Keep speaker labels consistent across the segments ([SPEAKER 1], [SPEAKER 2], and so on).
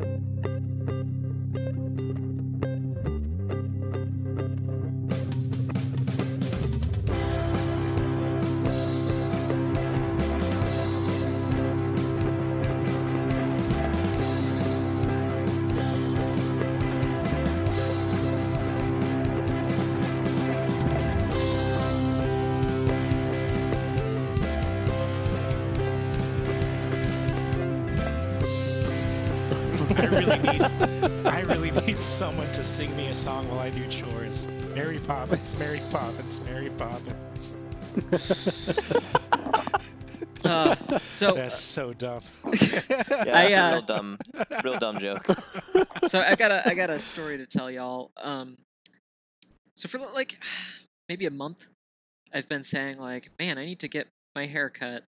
[SPEAKER 1] I really need I really need someone to sing me a song while I do chores. Mary Poppins, Mary Poppins, Mary Poppins.
[SPEAKER 2] Uh, so
[SPEAKER 1] That's so dumb.
[SPEAKER 3] Yeah, that's
[SPEAKER 2] I,
[SPEAKER 3] a
[SPEAKER 2] uh,
[SPEAKER 3] real dumb, real dumb joke.
[SPEAKER 2] so I got a I got a story to tell y'all. Um, so for like maybe a month, I've been saying like, man, I need to get my hair cut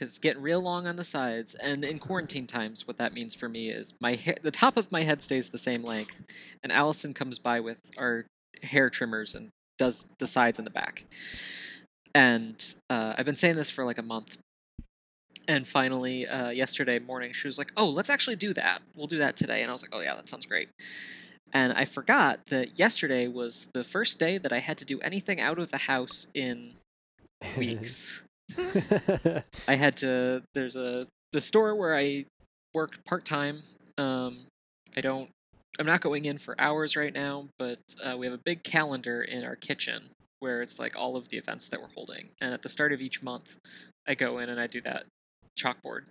[SPEAKER 2] because it's getting real long on the sides. And in quarantine times, what that means for me is my hair, the top of my head stays the same length, and Allison comes by with our hair trimmers and does the sides and the back. And uh, I've been saying this for like a month. And finally, uh, yesterday morning, she was like, "Oh, let's actually do that. We'll do that today." And I was like, "Oh yeah, that sounds great." And I forgot that yesterday was the first day that I had to do anything out of the house in weeks. I had to. There's a the store where I work part time. Um, I don't. I'm not going in for hours right now, but uh, we have a big calendar in our kitchen where it's like all of the events that we're holding. And at the start of each month, I go in and I do that chalkboard.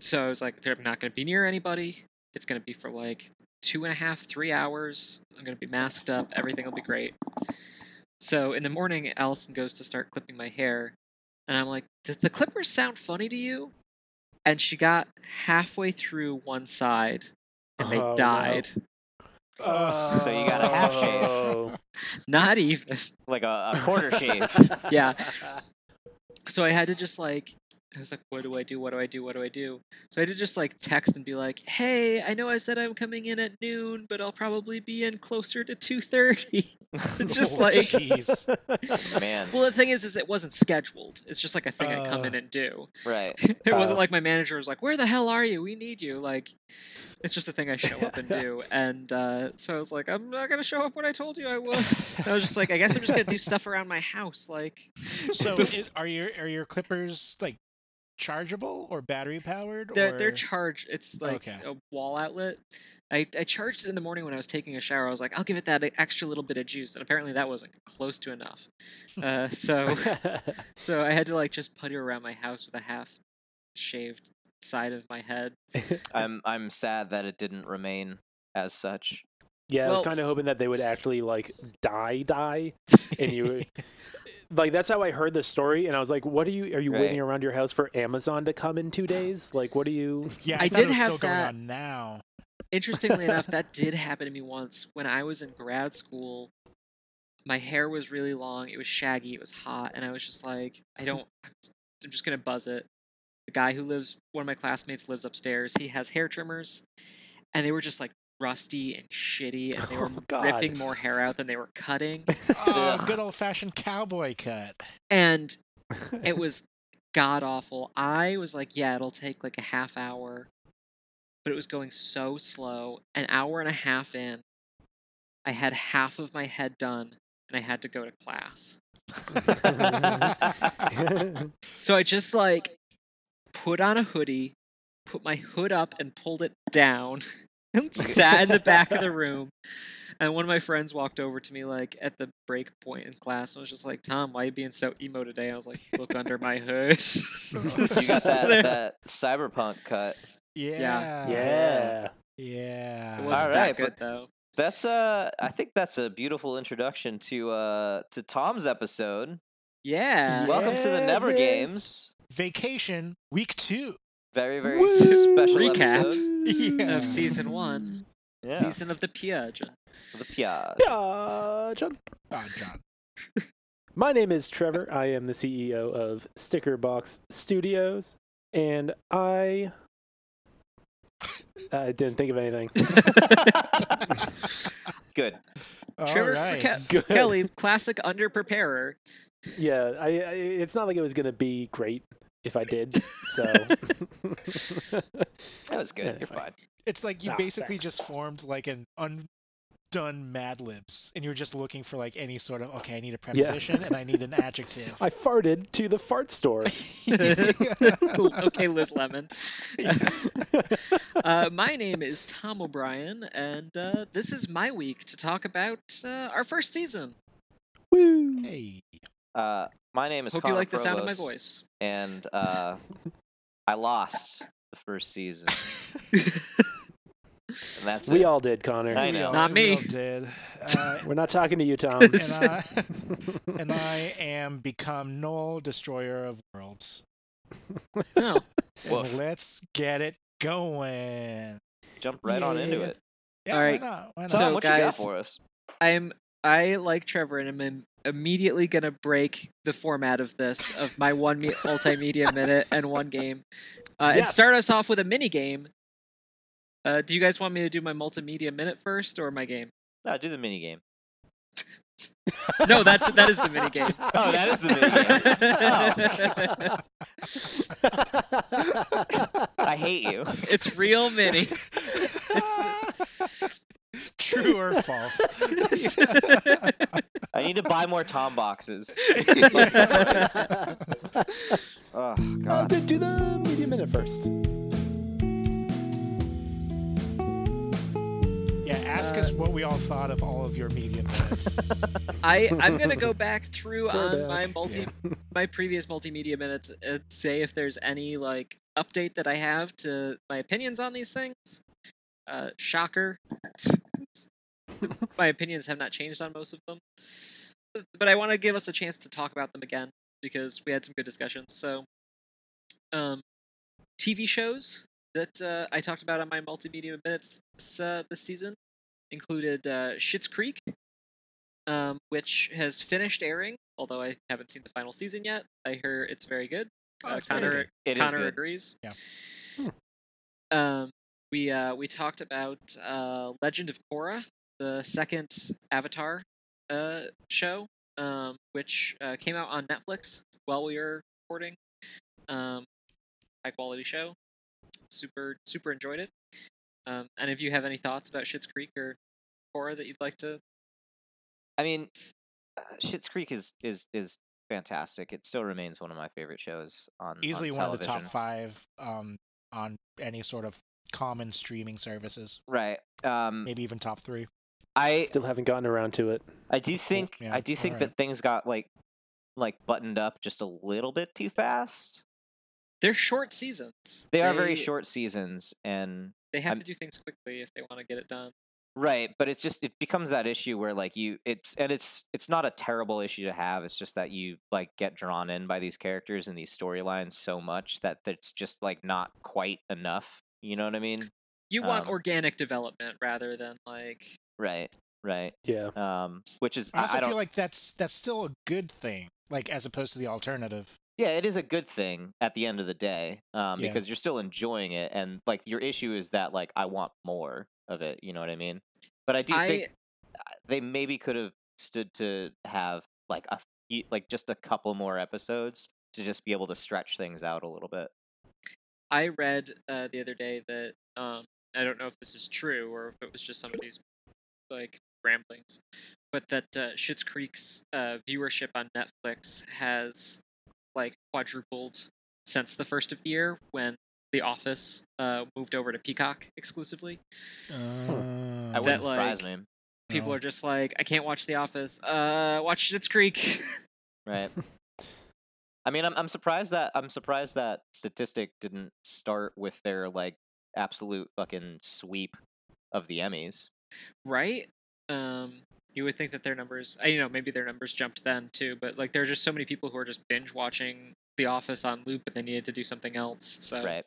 [SPEAKER 2] So I was like, I'm not going to be near anybody. It's going to be for like two and a half, three hours. I'm going to be masked up. Everything will be great. So in the morning, Allison goes to start clipping my hair. And I'm like, did the clippers sound funny to you? And she got halfway through one side and they
[SPEAKER 4] Oh, no.
[SPEAKER 2] died.
[SPEAKER 3] So you got a half shave.
[SPEAKER 4] Oh.
[SPEAKER 2] Not even.
[SPEAKER 3] Like a, a quarter shave.
[SPEAKER 2] yeah. So I had to just like I was like, what do I do? What do I do? What do I do? So I had to just like text and be like, hey, I know I said I'm coming in at noon, but I'll probably be in closer to two thirty. just
[SPEAKER 1] Oh,
[SPEAKER 2] like
[SPEAKER 1] jeez.
[SPEAKER 3] Man,
[SPEAKER 2] Well the thing is is it wasn't scheduled. It's just like a thing I come
[SPEAKER 1] Uh.
[SPEAKER 2] in and do.
[SPEAKER 3] right.
[SPEAKER 2] it wasn't
[SPEAKER 4] Uh.
[SPEAKER 2] like my manager was like, Where the hell are you? We need you. Like it's just a thing I show up and do. And uh, so I was like, I'm not gonna show up when I told you I was. I was just like, I guess I'm just gonna do stuff around my house, like
[SPEAKER 1] So it, are your are your clippers like chargeable or battery powered?
[SPEAKER 2] They're
[SPEAKER 1] or...
[SPEAKER 2] they're charged. It's like
[SPEAKER 1] Okay.
[SPEAKER 2] a wall outlet. I, I charged it in the morning when I was taking a shower. I was like, I'll give it that extra little bit of juice, and apparently that wasn't close to enough. Uh, so so I had to like just put it around my house with a half shaved side of my head.
[SPEAKER 3] I'm I'm sad that it didn't remain as such.
[SPEAKER 4] yeah, I was kind of hoping that they would actually like die, die, and you would. Like that's how I heard the story, and I was like, "What are you? Are you
[SPEAKER 3] Right.
[SPEAKER 4] waiting around your house for Amazon to come in two days? Like, what are you?"
[SPEAKER 1] Yeah, I,
[SPEAKER 2] I
[SPEAKER 1] thought
[SPEAKER 2] did
[SPEAKER 1] it was
[SPEAKER 2] have
[SPEAKER 1] still going
[SPEAKER 2] that-
[SPEAKER 1] on now.
[SPEAKER 2] Interestingly enough, that did happen to me once when I was in grad school. My hair was really long. It was shaggy. It was hot, and I was just like, I don't. I'm just gonna buzz it. The guy who lives, one of my classmates lives upstairs. He has hair trimmers, and they were just like rusty and shitty, and they were
[SPEAKER 4] Oh,
[SPEAKER 2] ripping more hair out than they were cutting.
[SPEAKER 1] Oh, good old fashioned cowboy cut.
[SPEAKER 2] And it was god awful. I was like, yeah, it'll take like a half hour, but it was going so slow. An hour and a half in, I had half of my head done, and I had to go to class. So I just like put on a hoodie, put my hood up, and pulled it down, and sat in the back of the room. And one of my friends walked over to me like at the break point in class and was just like, "Tom, why are you being so emo today?" I was like, "Look under my hood."
[SPEAKER 3] You got that, that cyberpunk cut.
[SPEAKER 1] Yeah.
[SPEAKER 4] yeah.
[SPEAKER 1] Yeah.
[SPEAKER 2] It wasn't
[SPEAKER 3] Alright,
[SPEAKER 2] that good though.
[SPEAKER 3] That's uh I think that's a beautiful introduction to uh to Tom's episode.
[SPEAKER 2] Yeah.
[SPEAKER 3] Welcome to the Never. Games.
[SPEAKER 1] Vacation week two.
[SPEAKER 3] Very very
[SPEAKER 4] Woo!
[SPEAKER 3] special
[SPEAKER 2] Recap.
[SPEAKER 3] episode.
[SPEAKER 1] Yeah.
[SPEAKER 2] Of season one,
[SPEAKER 3] Yeah.
[SPEAKER 2] season of the Piaggio.
[SPEAKER 3] The Piaz.
[SPEAKER 4] Yeah, John.
[SPEAKER 1] Oh, John.
[SPEAKER 4] My name is Trevor. I am the CEO of Stickerbox Studios, and I I didn't think of anything.
[SPEAKER 3] Good.
[SPEAKER 1] All
[SPEAKER 2] Trevor
[SPEAKER 1] right.
[SPEAKER 2] Ke-
[SPEAKER 4] Good.
[SPEAKER 2] Kelly, classic underpreparer.
[SPEAKER 4] Yeah, I, I it's not like it was gonna be great. If I did. So
[SPEAKER 3] That was good. You're fine.
[SPEAKER 1] It's like you
[SPEAKER 4] Ah,
[SPEAKER 1] basically
[SPEAKER 4] thanks.
[SPEAKER 1] just formed like an undone Mad Libs, and you're just looking for like any sort of okay, I need a preposition and I need an adjective.
[SPEAKER 4] I farted to the fart store.
[SPEAKER 2] okay, Liz Lemon. uh, my name is Tom O'Brien, and uh, this is my week to talk about uh, our first season.
[SPEAKER 4] Woo!
[SPEAKER 1] hey,
[SPEAKER 3] Uh, my name is
[SPEAKER 2] Hope
[SPEAKER 3] Connor
[SPEAKER 2] you like the sound of my voice.
[SPEAKER 3] And uh, I lost the first season. And that's
[SPEAKER 4] We
[SPEAKER 3] it.
[SPEAKER 4] all did, Connor.
[SPEAKER 3] I know.
[SPEAKER 1] all-
[SPEAKER 2] Not
[SPEAKER 1] we all
[SPEAKER 2] me.
[SPEAKER 1] did. Uh,
[SPEAKER 4] We're not talking to you, Tom.
[SPEAKER 1] and I and I am become Null Destroyer of Worlds.
[SPEAKER 2] No.
[SPEAKER 1] And let's get it going.
[SPEAKER 3] Jump right on into it.
[SPEAKER 1] Yeah,
[SPEAKER 2] All right.
[SPEAKER 1] Why not? Why not?
[SPEAKER 3] Tom,
[SPEAKER 2] So,
[SPEAKER 3] what you got
[SPEAKER 2] guys-
[SPEAKER 3] for us?
[SPEAKER 2] I'm I like Trevor, and I'm im- immediately gonna break the format of this of my one me- multimedia minute and one game, uh, and start us off with a mini game. Uh, do you guys want me to do my multimedia minute first or my game?
[SPEAKER 3] No, do the mini game.
[SPEAKER 2] No, that's that is the mini game.
[SPEAKER 3] Oh, that is the mini game. I hate you.
[SPEAKER 2] it's real mini.
[SPEAKER 1] True or false?
[SPEAKER 3] I need to buy more Tom boxes. Oh
[SPEAKER 4] Uh,
[SPEAKER 3] God.
[SPEAKER 4] do do the media minute first.
[SPEAKER 1] yeah, ask us what we all thought of all of your medium minutes.
[SPEAKER 2] I I'm gonna go back through
[SPEAKER 4] Go
[SPEAKER 2] on my
[SPEAKER 4] back.
[SPEAKER 2] multi my previous multimedia minutes and say if there's any like update that I have to my opinions on these things. Uh, shocker. my opinions have not changed on most of them, but, but I want to give us a chance to talk about them again because we had some good discussions. So, um, TV shows that uh, I talked about on my multimedia minutes this, uh, this season included uh, Schitt's Creek, um, which has finished airing, although I haven't seen the final season yet. I hear it's very good.
[SPEAKER 1] Oh,
[SPEAKER 2] uh,
[SPEAKER 1] it's very
[SPEAKER 2] Connor,
[SPEAKER 1] good.
[SPEAKER 2] Connor
[SPEAKER 3] good.
[SPEAKER 2] agrees.
[SPEAKER 1] Yeah.
[SPEAKER 4] Hmm.
[SPEAKER 2] Um, we uh, we talked about uh, Legend of Korra, the second Avatar uh, show, um, which uh, came out on Netflix while we were recording. Um, high quality show. Super super enjoyed it. Um, and if you have any thoughts about Schitt's Creek or Korra that you'd like to
[SPEAKER 3] I mean, uh, Schitt's Creek is is is fantastic. It still remains one of my favorite shows on
[SPEAKER 1] Easily
[SPEAKER 3] on
[SPEAKER 1] one of the top five um, on any sort of common streaming services.
[SPEAKER 3] Right. Um,
[SPEAKER 1] Maybe even top three.
[SPEAKER 3] I
[SPEAKER 4] Still haven't gotten around to it.
[SPEAKER 3] I do think
[SPEAKER 1] yeah,
[SPEAKER 3] I do think
[SPEAKER 1] alright.
[SPEAKER 3] that things got like like buttoned up just a little bit too fast.
[SPEAKER 2] They're short seasons.
[SPEAKER 3] They are very short seasons and
[SPEAKER 2] They have
[SPEAKER 3] I'm-
[SPEAKER 2] to do things quickly if they want to get it done.
[SPEAKER 3] right, but it's just it becomes that issue where like you it's and it's it's not a terrible issue to have. It's just that you like get drawn in by these characters and these storylines so much that it's just like not quite enough. You know what I mean?
[SPEAKER 2] You want
[SPEAKER 3] Um,
[SPEAKER 2] organic development rather than like
[SPEAKER 3] Right. Right.
[SPEAKER 4] Yeah.
[SPEAKER 3] Um which is
[SPEAKER 1] I also
[SPEAKER 3] I don't
[SPEAKER 1] feel like that's that's still a good thing, like as opposed to the alternative.
[SPEAKER 3] Yeah, it is a good thing at the end of the day, um,
[SPEAKER 1] Yeah.
[SPEAKER 3] because you're still enjoying it, and like your issue is that like I want more of it. You know what I mean? But I do
[SPEAKER 2] I
[SPEAKER 3] think uh, they maybe could have stood to have like a like just a couple more episodes to just be able to stretch things out a little bit.
[SPEAKER 2] I read uh, the other day that um, I don't know if this is true or if it was just somebody's like ramblings, but that uh, Schitt's Creek's uh, viewership on Netflix has like quadrupled since the first of the year when The Office uh, moved over to Peacock exclusively.
[SPEAKER 3] I
[SPEAKER 1] Uh,
[SPEAKER 3] wouldn't
[SPEAKER 2] That,
[SPEAKER 3] surprise
[SPEAKER 2] like,
[SPEAKER 3] me,
[SPEAKER 2] People
[SPEAKER 1] Oh.
[SPEAKER 2] are just like, I can't watch The Office. Uh, watch Schitt's Creek.
[SPEAKER 3] right? I mean, I'm I'm surprised that I'm surprised that statistic didn't start with their like absolute fucking sweep of the Emmys.
[SPEAKER 2] right? Um, you would think that their numbers, I you know, maybe their numbers jumped then too, but like there are just so many people who are just binge watching The Office on loop, and they needed to do something else. So
[SPEAKER 3] Right.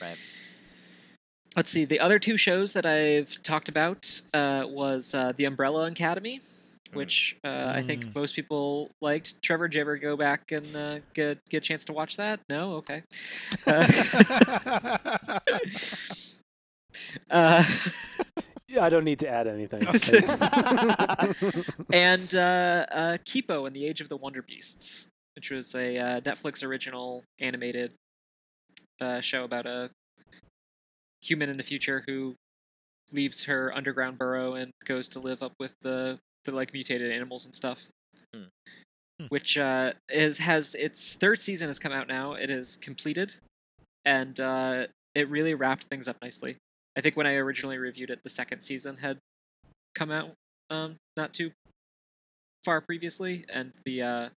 [SPEAKER 3] Right.
[SPEAKER 2] let's see. The other two shows that I've talked about uh, was uh, The Umbrella Academy. Which uh, I think
[SPEAKER 1] Mm.
[SPEAKER 2] most people liked. Trevor, did you ever go back and uh, get get a chance to watch that? No, okay. Uh, uh,
[SPEAKER 4] Yeah, I don't need to add anything.
[SPEAKER 2] and uh, uh, Kipo and the Age of the Wonder Beasts, which was a uh, Netflix original animated uh, show about a human in the future who leaves her underground burrow and goes to live up with the the like mutated animals and stuff.
[SPEAKER 3] Hmm.
[SPEAKER 1] Hmm.
[SPEAKER 2] Which uh, is has its third season has come out now. It is completed, and uh, it really wrapped things up nicely. I think when I originally reviewed it, the second season had come out um, not too far previously, and the uh,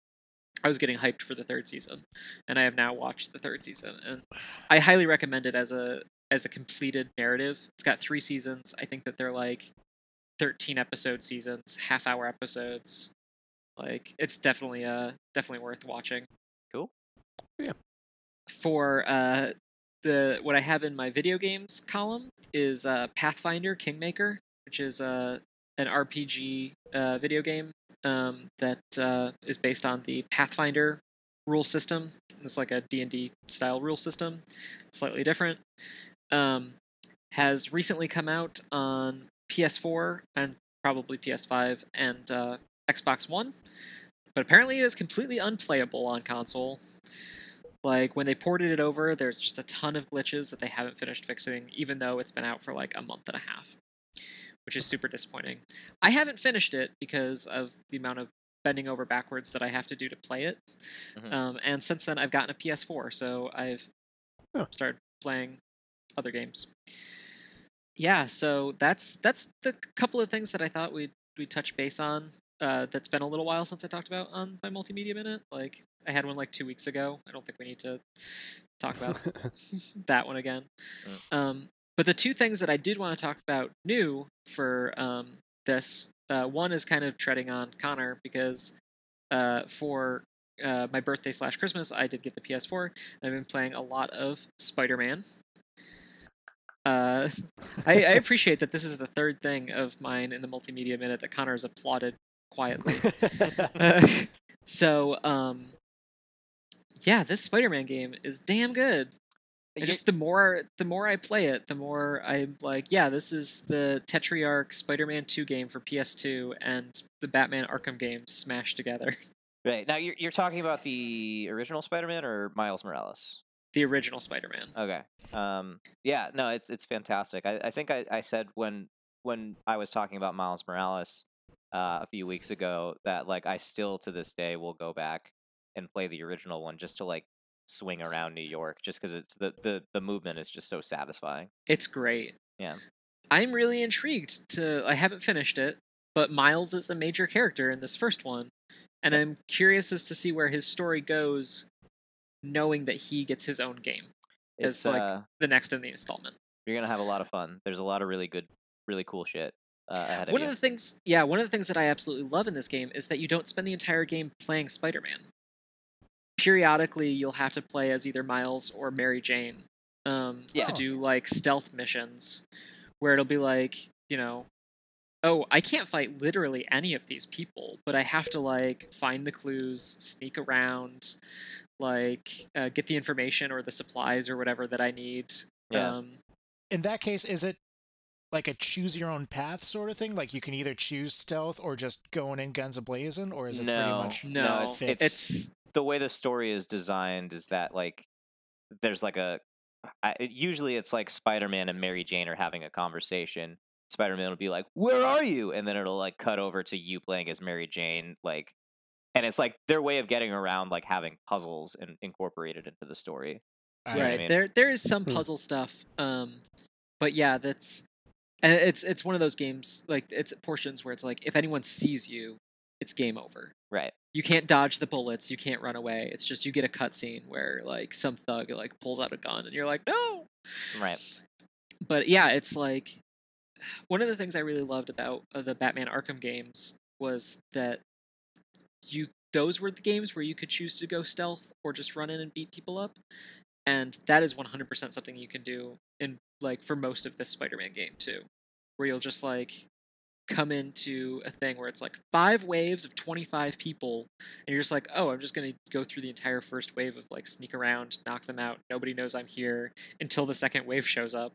[SPEAKER 2] I was getting hyped for the third season, and I have now watched the third season, and I highly recommend it as a as a completed narrative. It's got three seasons. I think that they're like thirteen episode seasons, half hour episodes. Like it's definitely uh definitely worth watching.
[SPEAKER 3] Cool.
[SPEAKER 4] Yeah.
[SPEAKER 2] For uh the what I have in my video games column is uh Pathfinder Kingmaker, which is uh an RPG uh, video game um, that uh, is based on the Pathfinder rule system. It's like a D&D style rule system, slightly different. Um, has recently come out on PS4 and probably PS5 and uh, Xbox One, but apparently it is completely unplayable on console. Like when they ported it over, there's just a ton of glitches that they haven't finished fixing, even though it's been out for like a month and a half, which is super disappointing. I haven't finished it because of the amount of bending over backwards that I have to do to play it.
[SPEAKER 3] Mhm.
[SPEAKER 2] Um, and since then, I've gotten a PS4, so I've
[SPEAKER 4] Oh.
[SPEAKER 2] started playing other games. Yeah, so that's that's the couple of things that I thought we'd we touch base on. Uh, that's been a little while since I talked about on my multimedia minute. Like I had one like two weeks ago. I don't think we need to talk about that one again. Um, but the two things that I did want to talk about new for um, this uh, one is kind of treading on Connor because uh, for uh, my birthday slash Christmas I did get the PS4. I've been playing a lot of Spider Man. Uh, I, I appreciate that this is the third thing of mine in the multimedia minute that Connor has applauded quietly. Uh, so, um, yeah, this Spider-Man game is damn good. Just the more the more I play it, the more I'm like, yeah, this is the Treyarch Spider-Man 2 game for PS2 and the Batman Arkham games smashed together.
[SPEAKER 3] Right now, you're you're talking about the original Spider-Man or Miles Morales?
[SPEAKER 2] The original Spider-Man.
[SPEAKER 3] Okay. Um. Yeah. No. It's it's fantastic. I, I think I, I said when when I was talking about Miles Morales uh, a few weeks ago that like I still to this day will go back and play the original one just to like swing around New York just because it's the, the the movement is just so satisfying.
[SPEAKER 2] It's great.
[SPEAKER 3] Yeah.
[SPEAKER 2] I'm really intrigued to I haven't finished it, but Miles is a major character in this first one. And I'm curious as to see where his story goes knowing that he gets his own game
[SPEAKER 3] It's
[SPEAKER 2] as like
[SPEAKER 3] uh,
[SPEAKER 2] the next in the installment.
[SPEAKER 3] you're gonna have a lot of fun. There's a lot of really good, really cool shit uh, ahead
[SPEAKER 2] One
[SPEAKER 3] of
[SPEAKER 2] of
[SPEAKER 3] you.
[SPEAKER 2] the things, yeah, one of the things that I absolutely love in this game is that you don't spend the entire game playing Spider-Man. Periodically, you'll have to play as either Miles or Mary Jane um,
[SPEAKER 3] Yeah.
[SPEAKER 2] to do like stealth missions, where it'll be like, you know, oh, I can't fight literally any of these people, but I have to like find the clues, sneak around, like uh, get the information or the supplies or whatever that I need.
[SPEAKER 3] Yeah.
[SPEAKER 2] Um,
[SPEAKER 1] In that case, is it like a choose your own path sort of thing? Like you can either choose stealth or just going in guns a blazing, or is it pretty
[SPEAKER 3] No.
[SPEAKER 1] much
[SPEAKER 2] no,
[SPEAKER 3] No, it's-
[SPEAKER 1] fits?
[SPEAKER 2] it's
[SPEAKER 3] the way the story is designed is that like there's like a I, it- usually it's like Spider-Man and Mary Jane are having a conversation. Spider-Man will be like, "Where are you?" and then it'll like cut over to you playing as Mary Jane like and it's like their way of getting around like having puzzles and incorporated into the story.
[SPEAKER 1] I
[SPEAKER 3] what I
[SPEAKER 2] right
[SPEAKER 3] mean?
[SPEAKER 2] there there is some
[SPEAKER 4] Hmm.
[SPEAKER 2] puzzle stuff um but yeah that's and it's it's one of those games like it's portions where it's like if anyone sees you it's game over
[SPEAKER 3] Right.
[SPEAKER 2] you can't dodge the bullets you can't run away it's just you get a cutscene where like some thug like pulls out a gun and you're like no
[SPEAKER 3] Right.
[SPEAKER 2] but yeah it's like one of the things i really loved about uh, the batman arkham games was that you those were the games where you could choose to go stealth or just run in and beat people up and that is 100% something you can do in like for most of this spider-man game too where you'll just like come into a thing where it's like five waves of 25 people and you're just like oh i'm just going to go through the entire first wave of like sneak around knock them out nobody knows i'm here until the second wave shows up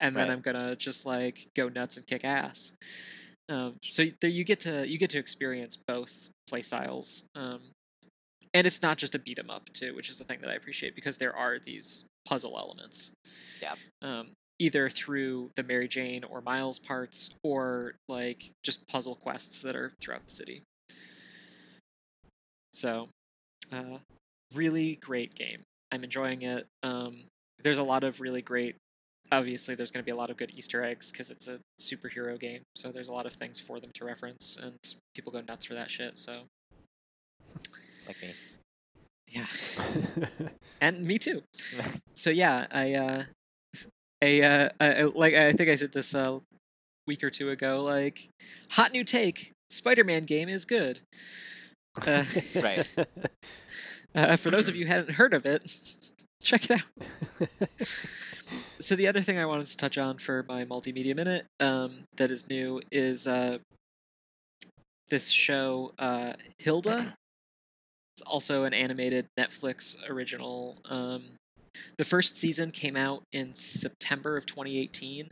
[SPEAKER 2] and then
[SPEAKER 3] Right.
[SPEAKER 2] i'm going to just like go nuts and kick ass um, so there you get to you get to experience both play styles um, and it's not just a beat 'em up too, which is the thing that I appreciate because there are these puzzle elements.
[SPEAKER 3] Yeah.
[SPEAKER 2] Um, either through the Mary Jane or Miles parts, or like just puzzle quests that are throughout the city. So, uh, really great game. I'm enjoying it. Um, there's a lot of really great. Obviously, there's going to be a lot of good Easter eggs because it's a superhero game. So there's a lot of things for them to reference, and people go nuts for that shit. So
[SPEAKER 3] Like me.
[SPEAKER 2] yeah, and me too. So yeah, I uh, a uh, I, I- like I think I said this a week or two ago. Like, hot new take: Spider-Man game is good. Uh,
[SPEAKER 3] Right.
[SPEAKER 2] uh, for those of you who hadn't heard of it, check it out. So the other thing I wanted to touch on for my multimedia minute um, that is new is uh, this show uh, Hilda. It's also an animated Netflix original. Um, the first season came out in September of 2018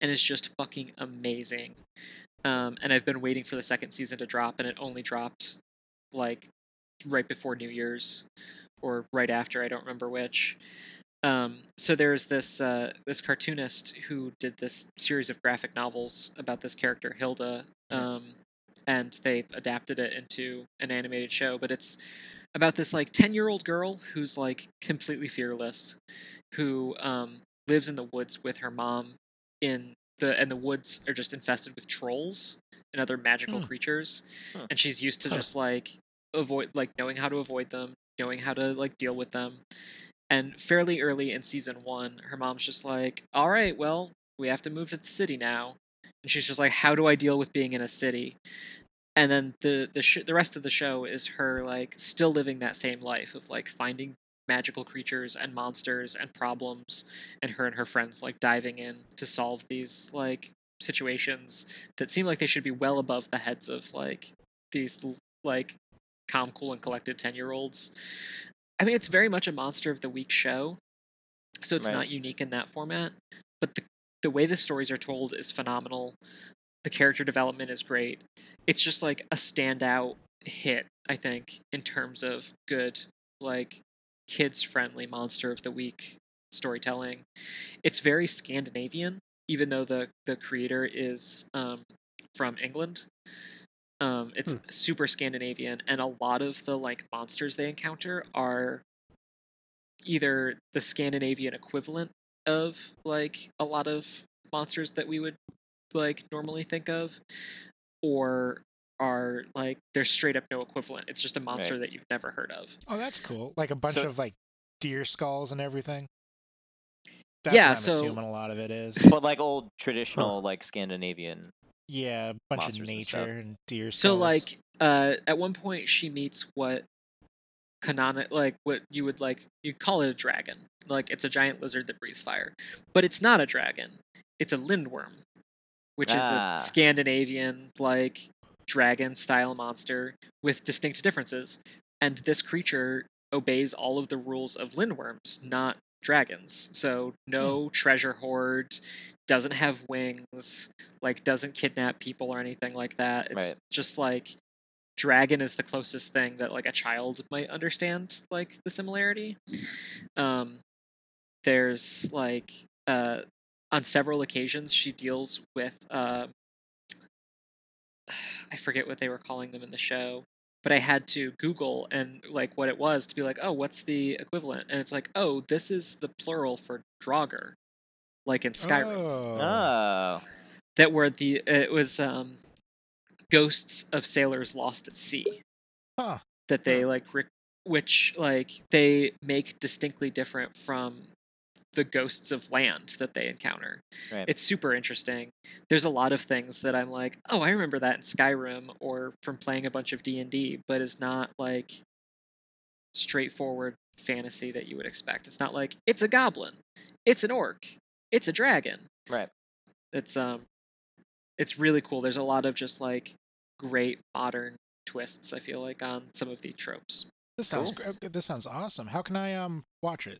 [SPEAKER 2] and is just fucking amazing. Um, and I've been waiting for the second season to drop, and it only dropped like right before New Year's or right after. I don't remember which. Um, so there's this uh, this cartoonist who did this series of graphic novels about this character Hilda, um, and they adapted it into an animated show. But it's about this like ten year old girl who's like completely fearless, who um, lives in the woods with her mom. In the and the woods are just infested with trolls and other magical
[SPEAKER 1] Hmm.
[SPEAKER 2] creatures,
[SPEAKER 3] Huh.
[SPEAKER 2] and she's used to
[SPEAKER 4] Huh.
[SPEAKER 2] just like avoid like knowing how to avoid them, knowing how to like deal with them. And fairly early in season one, her mom's just like, "All right, well, we have to move to the city now," and she's just like, "How do I deal with being in a city?" And then the the sh- the rest of the show is her like still living that same life of like finding magical creatures and monsters and problems, and her and her friends like diving in to solve these like situations that seem like they should be well above the heads of like these like calm, cool, and collected ten year olds. I mean, it's very much a monster of the week show, so it's
[SPEAKER 3] Right.
[SPEAKER 2] not unique in that format. But the the way the stories are told is phenomenal. The character development is great. It's just like a standout hit, I think, in terms of good, like kids friendly monster of the week storytelling. It's very Scandinavian, even though the the creator is um, from England. Um, it's
[SPEAKER 4] Hmm.
[SPEAKER 2] super Scandinavian, and a lot of the like monsters they encounter are either the Scandinavian equivalent of like a lot of monsters that we would like normally think of, or are like there's straight up no equivalent. It's just a monster
[SPEAKER 3] Right.
[SPEAKER 2] that you've never heard of.
[SPEAKER 1] Oh, that's cool. Like a bunch
[SPEAKER 3] So-
[SPEAKER 1] of like deer skulls and everything. That's
[SPEAKER 2] Yeah,
[SPEAKER 1] what I'm
[SPEAKER 2] so-
[SPEAKER 1] assuming a lot of it is.
[SPEAKER 3] But like old traditional like Scandinavian.
[SPEAKER 1] Yeah, a bunch
[SPEAKER 3] Monsters
[SPEAKER 1] of nature
[SPEAKER 3] stuff.
[SPEAKER 1] and, deer skulls.
[SPEAKER 2] So like uh at one point she meets what canonic like what you would like you call it a dragon. Like it's a giant lizard that breathes fire. But it's not a dragon. It's a lindworm, which
[SPEAKER 3] Ah.
[SPEAKER 2] is a Scandinavian like dragon style monster with distinct differences. And this creature obeys all of the rules of lindworms, not dragons. So no treasure hoard, doesn't have wings, like doesn't kidnap people or anything like that. It's
[SPEAKER 3] Right.
[SPEAKER 2] just like dragon is the closest thing that like a child might understand like the similarity. Um there's like uh on several occasions she deals with uh I forget what they were calling them in the show, but I had to Google and like what it was to be like, oh, what's the equivalent? And it's like, oh, this is the plural for Draugr, like in Skyrim.
[SPEAKER 1] Oh.
[SPEAKER 3] Oh.
[SPEAKER 2] That were the it was um, ghosts of sailors lost at sea.
[SPEAKER 1] Huh.
[SPEAKER 2] That they like, rec- which like they make distinctly different from the ghosts of land that they encounter.
[SPEAKER 3] Right.
[SPEAKER 2] It's super interesting. There's a lot of things that I'm like, oh, I remember that in Skyrim or from playing a bunch of D and D, but is not like straightforward fantasy that you would expect. It's not like it's a goblin, it's an orc, it's a dragon.
[SPEAKER 3] Right.
[SPEAKER 2] It's um, it's really cool. There's a lot of just like great modern twists. I feel like on some of the tropes.
[SPEAKER 1] This sounds
[SPEAKER 3] Cool.
[SPEAKER 1] gr- this sounds awesome. How can I um watch it?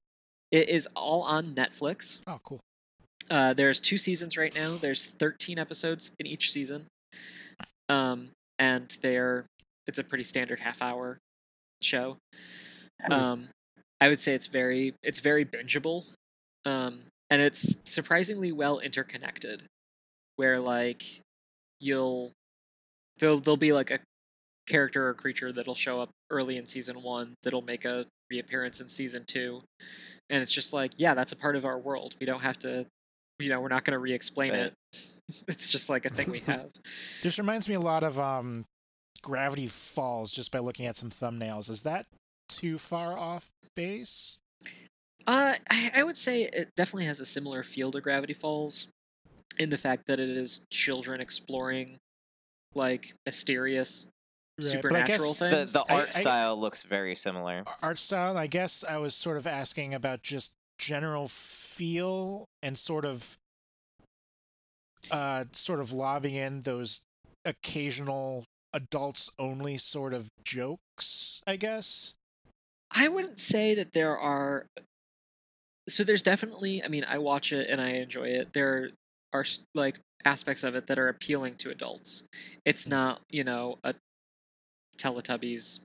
[SPEAKER 2] It is all on Netflix.
[SPEAKER 1] Oh, cool.
[SPEAKER 2] Uh, there's two seasons right now. There's 13 episodes in each season, um, and they're it's a pretty standard half hour. show.
[SPEAKER 4] Hmm.
[SPEAKER 2] Um, I would say it's very it's very bingeable, um, and it's surprisingly well interconnected. Where like you'll there'll there'll be like a character or creature that'll show up early in season one that'll make a reappearance in season two, and it's just like yeah, that's a part of our world. We don't have to, you know, we're not going to re-explain
[SPEAKER 3] Right.
[SPEAKER 2] it. It's just like a thing we have.
[SPEAKER 1] This reminds me a lot of um, Gravity Falls just by looking at some thumbnails. Is that too far off base?
[SPEAKER 2] Uh, I, I would say it definitely has a similar feel to Gravity Falls, in the fact that it is children exploring, like mysterious
[SPEAKER 1] Right, but I
[SPEAKER 2] supernatural
[SPEAKER 1] guess
[SPEAKER 3] The
[SPEAKER 2] things.
[SPEAKER 3] the
[SPEAKER 1] I-
[SPEAKER 3] art
[SPEAKER 1] I-
[SPEAKER 3] style looks very similar.
[SPEAKER 1] art style. I guess I was sort of asking about just general feel and sort of uh sort of lobbing in those occasional adults only sort of jokes, I guess.
[SPEAKER 2] I wouldn't say that there are. So there's definitely. I mean, I watch it and I enjoy it. There are like aspects of it that are appealing to adults. It's not, you know, a Teletubbies,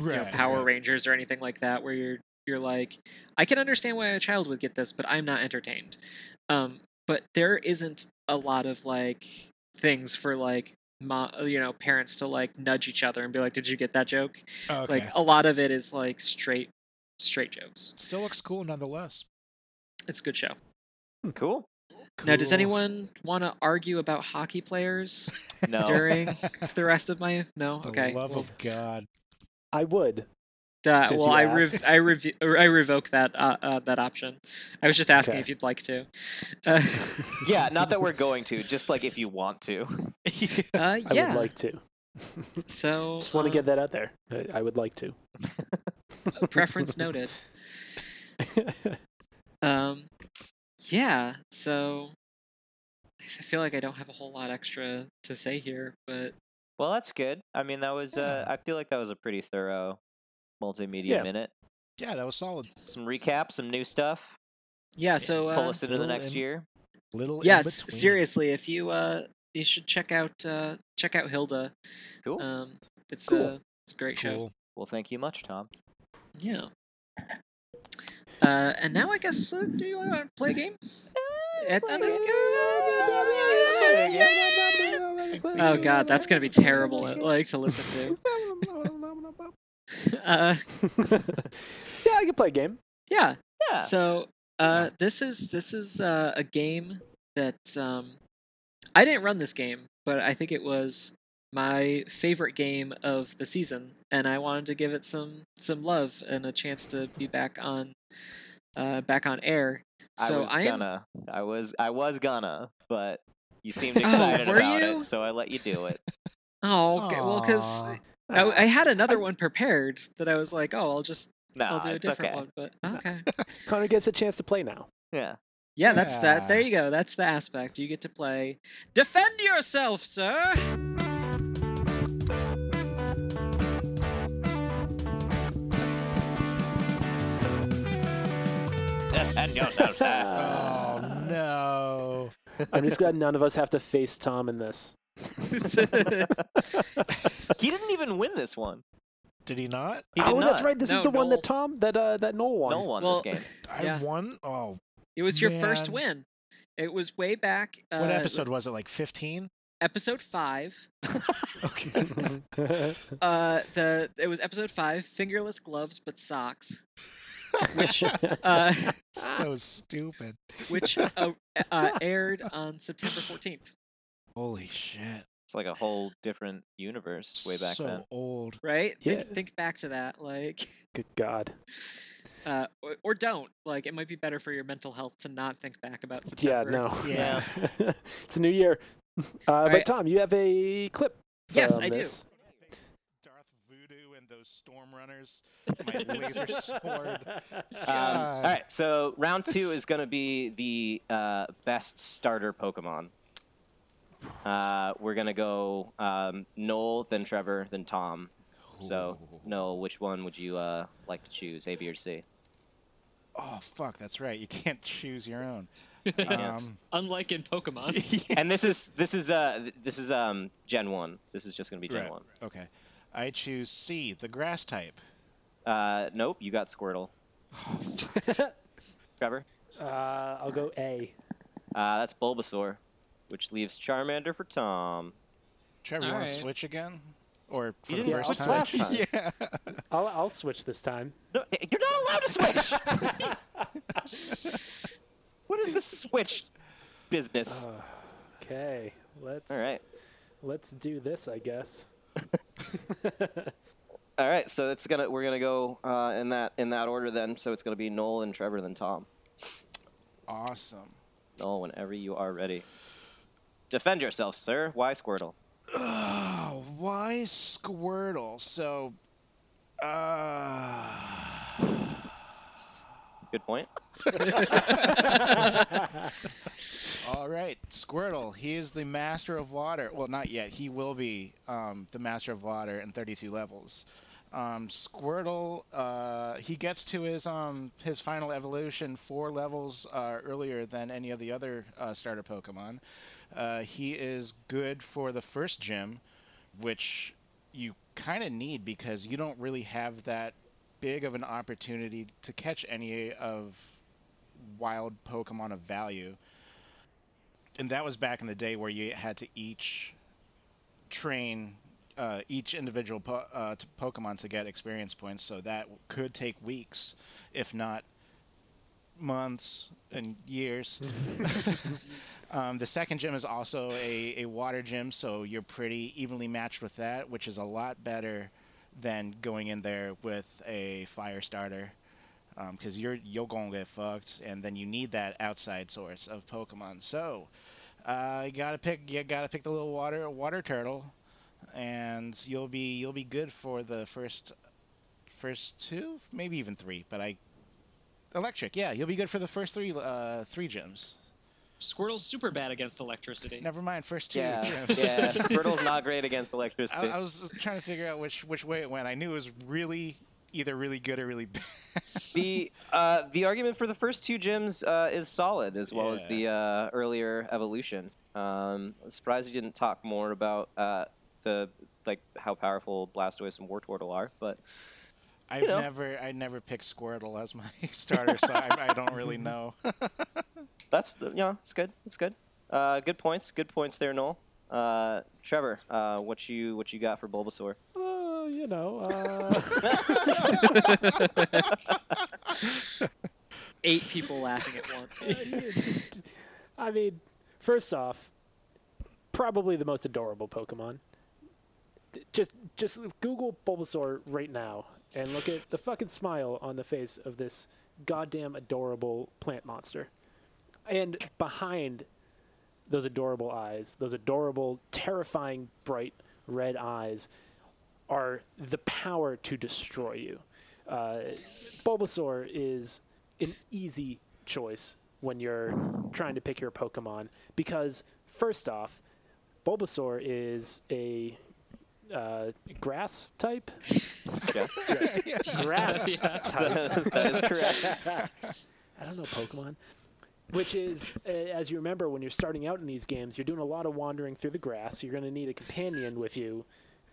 [SPEAKER 2] you know, Power Rangers or anything like that, where you're you're like, I can understand why a child would get this, but I'm not entertained. Um, but there isn't a lot of like things for like. Mo- you know, parents to like nudge each other and be like, "Did you get that joke?"
[SPEAKER 1] Okay.
[SPEAKER 2] Like a lot of it is like straight, straight jokes.
[SPEAKER 1] Still looks cool nonetheless.
[SPEAKER 2] It's a good show.
[SPEAKER 3] Cool.
[SPEAKER 2] Now, does anyone want to argue about hockey players
[SPEAKER 3] No.
[SPEAKER 2] during the rest of my? No.
[SPEAKER 1] The
[SPEAKER 2] Okay.
[SPEAKER 1] love
[SPEAKER 2] well,
[SPEAKER 1] of God.
[SPEAKER 4] I would.
[SPEAKER 2] uh,
[SPEAKER 4] since
[SPEAKER 2] well,
[SPEAKER 4] you
[SPEAKER 2] I
[SPEAKER 4] asked.
[SPEAKER 2] rev- I rev- I revoke that uh, uh, that option. I was just asking
[SPEAKER 4] Okay.
[SPEAKER 2] if you'd like to. Uh,
[SPEAKER 3] Yeah, not that we're going to, just like if you want to.
[SPEAKER 2] uh,
[SPEAKER 4] I
[SPEAKER 2] yeah.
[SPEAKER 4] would like to.
[SPEAKER 2] so
[SPEAKER 4] Just want to
[SPEAKER 2] uh,
[SPEAKER 4] get that out there. I, I would like to.
[SPEAKER 2] preference noted. Um, yeah. So I feel like I don't have a whole lot extra to say here, but
[SPEAKER 3] Well, that's good. I mean, that was. Uh, I feel like that was a pretty thorough multimedia
[SPEAKER 4] Yeah.
[SPEAKER 3] minute.
[SPEAKER 1] yeah, that was solid.
[SPEAKER 3] Some recap, some new stuff.
[SPEAKER 2] yeah. So
[SPEAKER 3] Pull
[SPEAKER 2] uh,
[SPEAKER 3] us into the next
[SPEAKER 1] in-
[SPEAKER 3] year.
[SPEAKER 1] Little
[SPEAKER 2] yeah,
[SPEAKER 1] in
[SPEAKER 2] s-
[SPEAKER 1] between.
[SPEAKER 2] seriously, if you uh, you should check out uh, check out Hilda.
[SPEAKER 3] Cool.
[SPEAKER 2] Um, it's
[SPEAKER 4] Cool.
[SPEAKER 2] a it's a great show.
[SPEAKER 3] Well, thank you much, Tom.
[SPEAKER 2] Yeah. Uh, and now I guess uh, do you want to play a game? At, at this Oh god, that's gonna be terrible. uh, Like to listen to. Uh,
[SPEAKER 4] yeah, I can play a game.
[SPEAKER 2] yeah.
[SPEAKER 3] Yeah.
[SPEAKER 2] So uh, this is this is uh, a game that um, I didn't run this game, but I think it was my favorite game of the season, and I wanted to give it some some love and a chance to be back on uh, back on air.
[SPEAKER 3] I was
[SPEAKER 2] I am
[SPEAKER 3] gonna. I was. I was gonna, but you seemed
[SPEAKER 2] Oh,
[SPEAKER 3] excited
[SPEAKER 2] were
[SPEAKER 3] about
[SPEAKER 2] you?
[SPEAKER 3] it, so I let you do it.
[SPEAKER 2] oh okay, well because I, I had another one prepared that I was like, oh, I'll just
[SPEAKER 3] No,
[SPEAKER 2] I'll do a
[SPEAKER 3] it's
[SPEAKER 2] different
[SPEAKER 3] okay.
[SPEAKER 2] one, but okay.
[SPEAKER 4] Connor gets a chance to play now.
[SPEAKER 3] Yeah.
[SPEAKER 2] Yeah, that's that. There you go. That's the aspect. You get to play. Defend yourself, sir.
[SPEAKER 3] Defend yourself, sir.
[SPEAKER 1] Oh no.
[SPEAKER 4] I'm just glad none of us have to face Tom in this.
[SPEAKER 3] he didn't even win this one.
[SPEAKER 1] Did he not?
[SPEAKER 3] He did
[SPEAKER 4] oh,
[SPEAKER 3] not.
[SPEAKER 4] that's right. This
[SPEAKER 2] No,
[SPEAKER 4] is the one that Tom that uh that Noel won.
[SPEAKER 3] Noel won
[SPEAKER 2] Well,
[SPEAKER 3] this game.
[SPEAKER 1] I
[SPEAKER 2] Yeah.
[SPEAKER 1] won. Oh,
[SPEAKER 2] it was your first win. It was way back. Uh,
[SPEAKER 1] what episode was it? Like 15?
[SPEAKER 2] Episode five.
[SPEAKER 1] Okay.
[SPEAKER 2] Uh, the it was episode five. Fingerless gloves, but socks. Which uh,
[SPEAKER 1] so stupid.
[SPEAKER 2] which uh, uh, aired on September fourteenth.
[SPEAKER 1] Holy shit.
[SPEAKER 3] It's like a whole different universe way back
[SPEAKER 1] so
[SPEAKER 3] then.
[SPEAKER 1] old.
[SPEAKER 2] Right?
[SPEAKER 4] Yeah.
[SPEAKER 2] Think, think back to that. Like.
[SPEAKER 4] Good God.
[SPEAKER 2] Uh, or, or don't like it might be better for your mental health to not think back about
[SPEAKER 4] Yeah, no.
[SPEAKER 1] Yeah.
[SPEAKER 4] it's a new year. Uh, but
[SPEAKER 2] right.
[SPEAKER 4] Tom, you have a clip.
[SPEAKER 2] Yes, I do.
[SPEAKER 4] this.
[SPEAKER 1] Darth Voodoo those storm runners. My laser sword.
[SPEAKER 3] Um, all
[SPEAKER 1] God.
[SPEAKER 3] right, so round two is going to be the uh, best starter Pokemon. Uh, we're going to go um, Noel, then Trevor, then Tom. So, Noel, which one would you uh, like to choose, A, B, or C?
[SPEAKER 1] Oh fuck, that's right. You can't choose your own.
[SPEAKER 3] Yeah.
[SPEAKER 1] Um,
[SPEAKER 2] Unlike in Pokemon.
[SPEAKER 3] And this is this is uh this is um Gen one. This is just going to be Gen
[SPEAKER 1] Right.
[SPEAKER 3] one.
[SPEAKER 1] okay. I choose C, the grass type.
[SPEAKER 3] Uh, nope, you got Squirtle. Trevor?
[SPEAKER 4] Uh, I'll go A.
[SPEAKER 3] Uh, that's Bulbasaur, which leaves Charmander for Tom.
[SPEAKER 1] Trevor, you want to
[SPEAKER 2] Alright.
[SPEAKER 1] switch again, or for
[SPEAKER 3] You
[SPEAKER 1] the
[SPEAKER 3] didn't
[SPEAKER 1] first
[SPEAKER 3] switch
[SPEAKER 1] time?
[SPEAKER 3] last time.
[SPEAKER 1] yeah.
[SPEAKER 4] I'll I'll switch this time.
[SPEAKER 3] No, you're not allowed to switch. what is this switch business?
[SPEAKER 4] Okay, let's
[SPEAKER 3] All right.
[SPEAKER 4] let's do this, I guess.
[SPEAKER 5] All right, so it's gonna we're gonna go uh, in that in that order then. So it's gonna be Noel and Trevor then Tom.
[SPEAKER 1] Awesome.
[SPEAKER 3] Noel, whenever you are ready. Defend yourself, sir. Why Squirtle?
[SPEAKER 1] Oh, why Squirtle? So, uh,
[SPEAKER 3] Good point.
[SPEAKER 1] all right, Squirtle. He is the master of water. Well, not yet. He will be um, the master of water in 32 levels. Um, Squirtle, uh, he gets to his um, his final evolution four levels uh, earlier than any of the other uh, starter Pokemon. Uh, he is good for the first gym, which you kind of need because you don't really have that big of an opportunity to catch any of wild Pokemon of value. And that was back in the day where you had to each train uh, each individual po- uh, t- Pokemon to get experience points. So that could take weeks, if not months and years. um, the second gym is also a, a water gym, so you're pretty evenly matched with that, which is a lot better than going in there with a fire starter because you're you're gonna get fucked, and then you need that outside source of Pokemon. So uh, you gotta pick you gotta pick the little water water turtle, and you'll be you'll be good for the first first two, maybe even three. But I electric, yeah, you'll be good for the first three uh, three gyms.
[SPEAKER 6] Squirtle's super bad against electricity.
[SPEAKER 1] Never mind, first two
[SPEAKER 3] Yeah,
[SPEAKER 1] gyms.
[SPEAKER 3] yeah. Squirtle's not great against
[SPEAKER 1] I,
[SPEAKER 3] electricity.
[SPEAKER 1] I was trying to figure out which which way it went. I knew it was really either really good or really bad.
[SPEAKER 3] the uh, the argument for the first two gyms uh, is solid, as well as the uh, earlier evolution. Um, I'm surprised you didn't talk more about uh, the like how powerful Blastoise and Wartortle are, but
[SPEAKER 1] I've
[SPEAKER 3] know.
[SPEAKER 1] never I never picked Squirtle as my starter, so I, I don't really know.
[SPEAKER 3] that's you know it's good. It's good. Uh, good points. Good points there, Noel. Uh, Trevor, uh, what you what you got for Bulbasaur?
[SPEAKER 4] You know, uh,
[SPEAKER 2] Eight people laughing at once.
[SPEAKER 4] I mean, first off, probably the most adorable Pokemon. Just just Google Bulbasaur right now and look at the fucking smile on the face of this goddamn adorable plant monster. And behind those adorable eyes, those adorable, terrifying, bright red eyes, are the power to destroy you. Uh, Bulbasaur is an easy choice when you're trying to pick your Pokemon because, first off, Bulbasaur is a uh, grass type.
[SPEAKER 3] Yeah.
[SPEAKER 4] Grass
[SPEAKER 6] Yeah.
[SPEAKER 4] type.
[SPEAKER 3] that is correct.
[SPEAKER 4] I don't know Pokemon. Which is, uh, as you remember, when you're starting out in these games, you're doing a lot of wandering through the grass. You're going to need a companion with you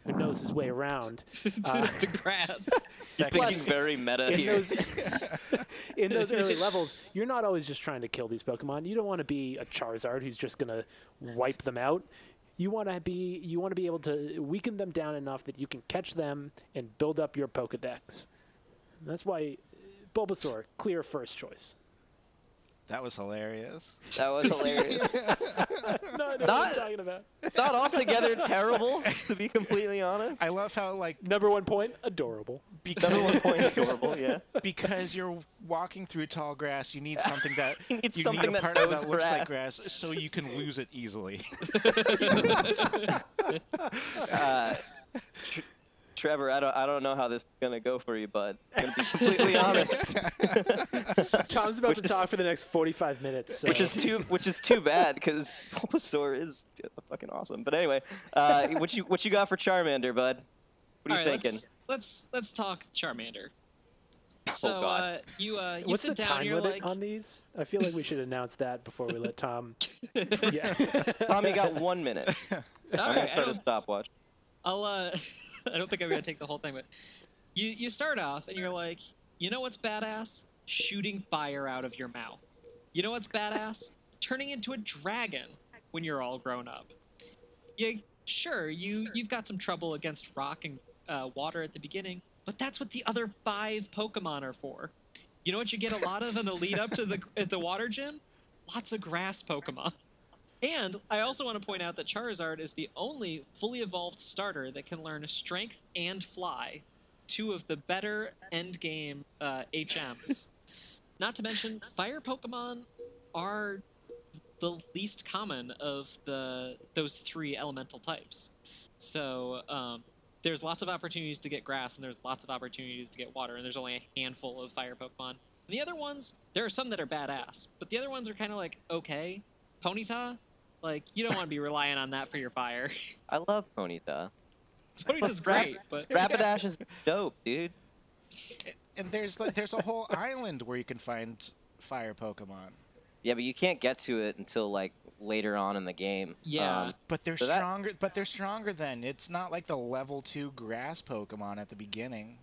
[SPEAKER 4] who knows his way around. Uh,
[SPEAKER 6] the grass.
[SPEAKER 3] You're thinking very meta
[SPEAKER 4] in
[SPEAKER 3] here.
[SPEAKER 4] those in those early levels, you're not always just trying to kill these Pokemon. You don't want to be a Charizard who's just gonna wipe them out. You want to be you want to be able to weaken them down enough that you can catch them and build up your Pokedex. And that's why Bulbasaur clear first choice.
[SPEAKER 1] That was hilarious.
[SPEAKER 5] That was hilarious.
[SPEAKER 4] No, I know what
[SPEAKER 3] Not-
[SPEAKER 4] talking about.
[SPEAKER 3] Not altogether terrible, to be completely honest.
[SPEAKER 1] I love how like
[SPEAKER 4] Number one point, adorable.
[SPEAKER 3] Number one
[SPEAKER 1] because
[SPEAKER 3] point, adorable. Yeah.
[SPEAKER 1] because you're walking through tall grass, you need something that
[SPEAKER 3] You need
[SPEAKER 1] you
[SPEAKER 3] something
[SPEAKER 1] need a
[SPEAKER 3] that
[SPEAKER 1] partner
[SPEAKER 3] knows
[SPEAKER 1] that looks like
[SPEAKER 3] grass.
[SPEAKER 1] grass, so you can lose it easily.
[SPEAKER 3] Uh, Tr- Trevor, I don't, I don't know how this is gonna go for you, bud. I'm gonna be completely honest.
[SPEAKER 4] Tom's about
[SPEAKER 3] Which
[SPEAKER 4] to
[SPEAKER 3] is-
[SPEAKER 4] talk for the next 45 minutes. So.
[SPEAKER 3] which is too, which is too bad because Bulbasaur is fucking awesome. But anyway, uh, what you, what you got for Charmander, bud? What are you
[SPEAKER 6] All right,
[SPEAKER 3] thinking?
[SPEAKER 6] Let's, let's let's talk Charmander. So
[SPEAKER 3] Oh, God.
[SPEAKER 6] uh, you uh, you
[SPEAKER 4] What's
[SPEAKER 6] sit
[SPEAKER 4] the
[SPEAKER 6] down.
[SPEAKER 4] time
[SPEAKER 6] you're
[SPEAKER 4] limit
[SPEAKER 6] like,
[SPEAKER 4] on these? I feel like we should announce that before we let Tom. yeah.
[SPEAKER 3] Tom, you got one minute.
[SPEAKER 6] All
[SPEAKER 3] I'm
[SPEAKER 6] right,
[SPEAKER 3] gonna start a stopwatch.
[SPEAKER 6] I'll uh, I don't think I'm gonna take the whole thing, but
[SPEAKER 2] you you start off and you're like, you know what's badass? Shooting fire out of your mouth. You know what's badass? Turning into a dragon when you're all grown up. Yeah, sure, you you've got some trouble against rock and uh, water at the beginning, but that's what the other five Pokemon are for. You know what you get a lot of in the lead up to the at the water gym? Lots of grass Pokemon. And I also want to point out that Charizard is the only fully evolved starter that can learn Strength and Fly, two of the better end game uh, HMs. Not to mention, Fire Pokemon are the least common of the those three elemental types. So um, there's lots of opportunities to get grass, and there's lots of opportunities to get water, and there's only a handful of fire Pokemon. And the other ones, there are some that are badass, but the other ones are kind of like okay. Ponyta, like you don't want to be relying on that for your fire.
[SPEAKER 3] I love Ponyta.
[SPEAKER 2] Ponyta's great, but
[SPEAKER 3] Rapidash is dope, dude.
[SPEAKER 1] And there's like there's a whole island where you can find fire Pokemon.
[SPEAKER 3] Yeah, but you can't get to it until like later on in the game.
[SPEAKER 2] Yeah.
[SPEAKER 3] Um,
[SPEAKER 1] But they're
[SPEAKER 3] So that-
[SPEAKER 1] stronger. But they're stronger then. It's not like the level two grass Pokemon at the beginning.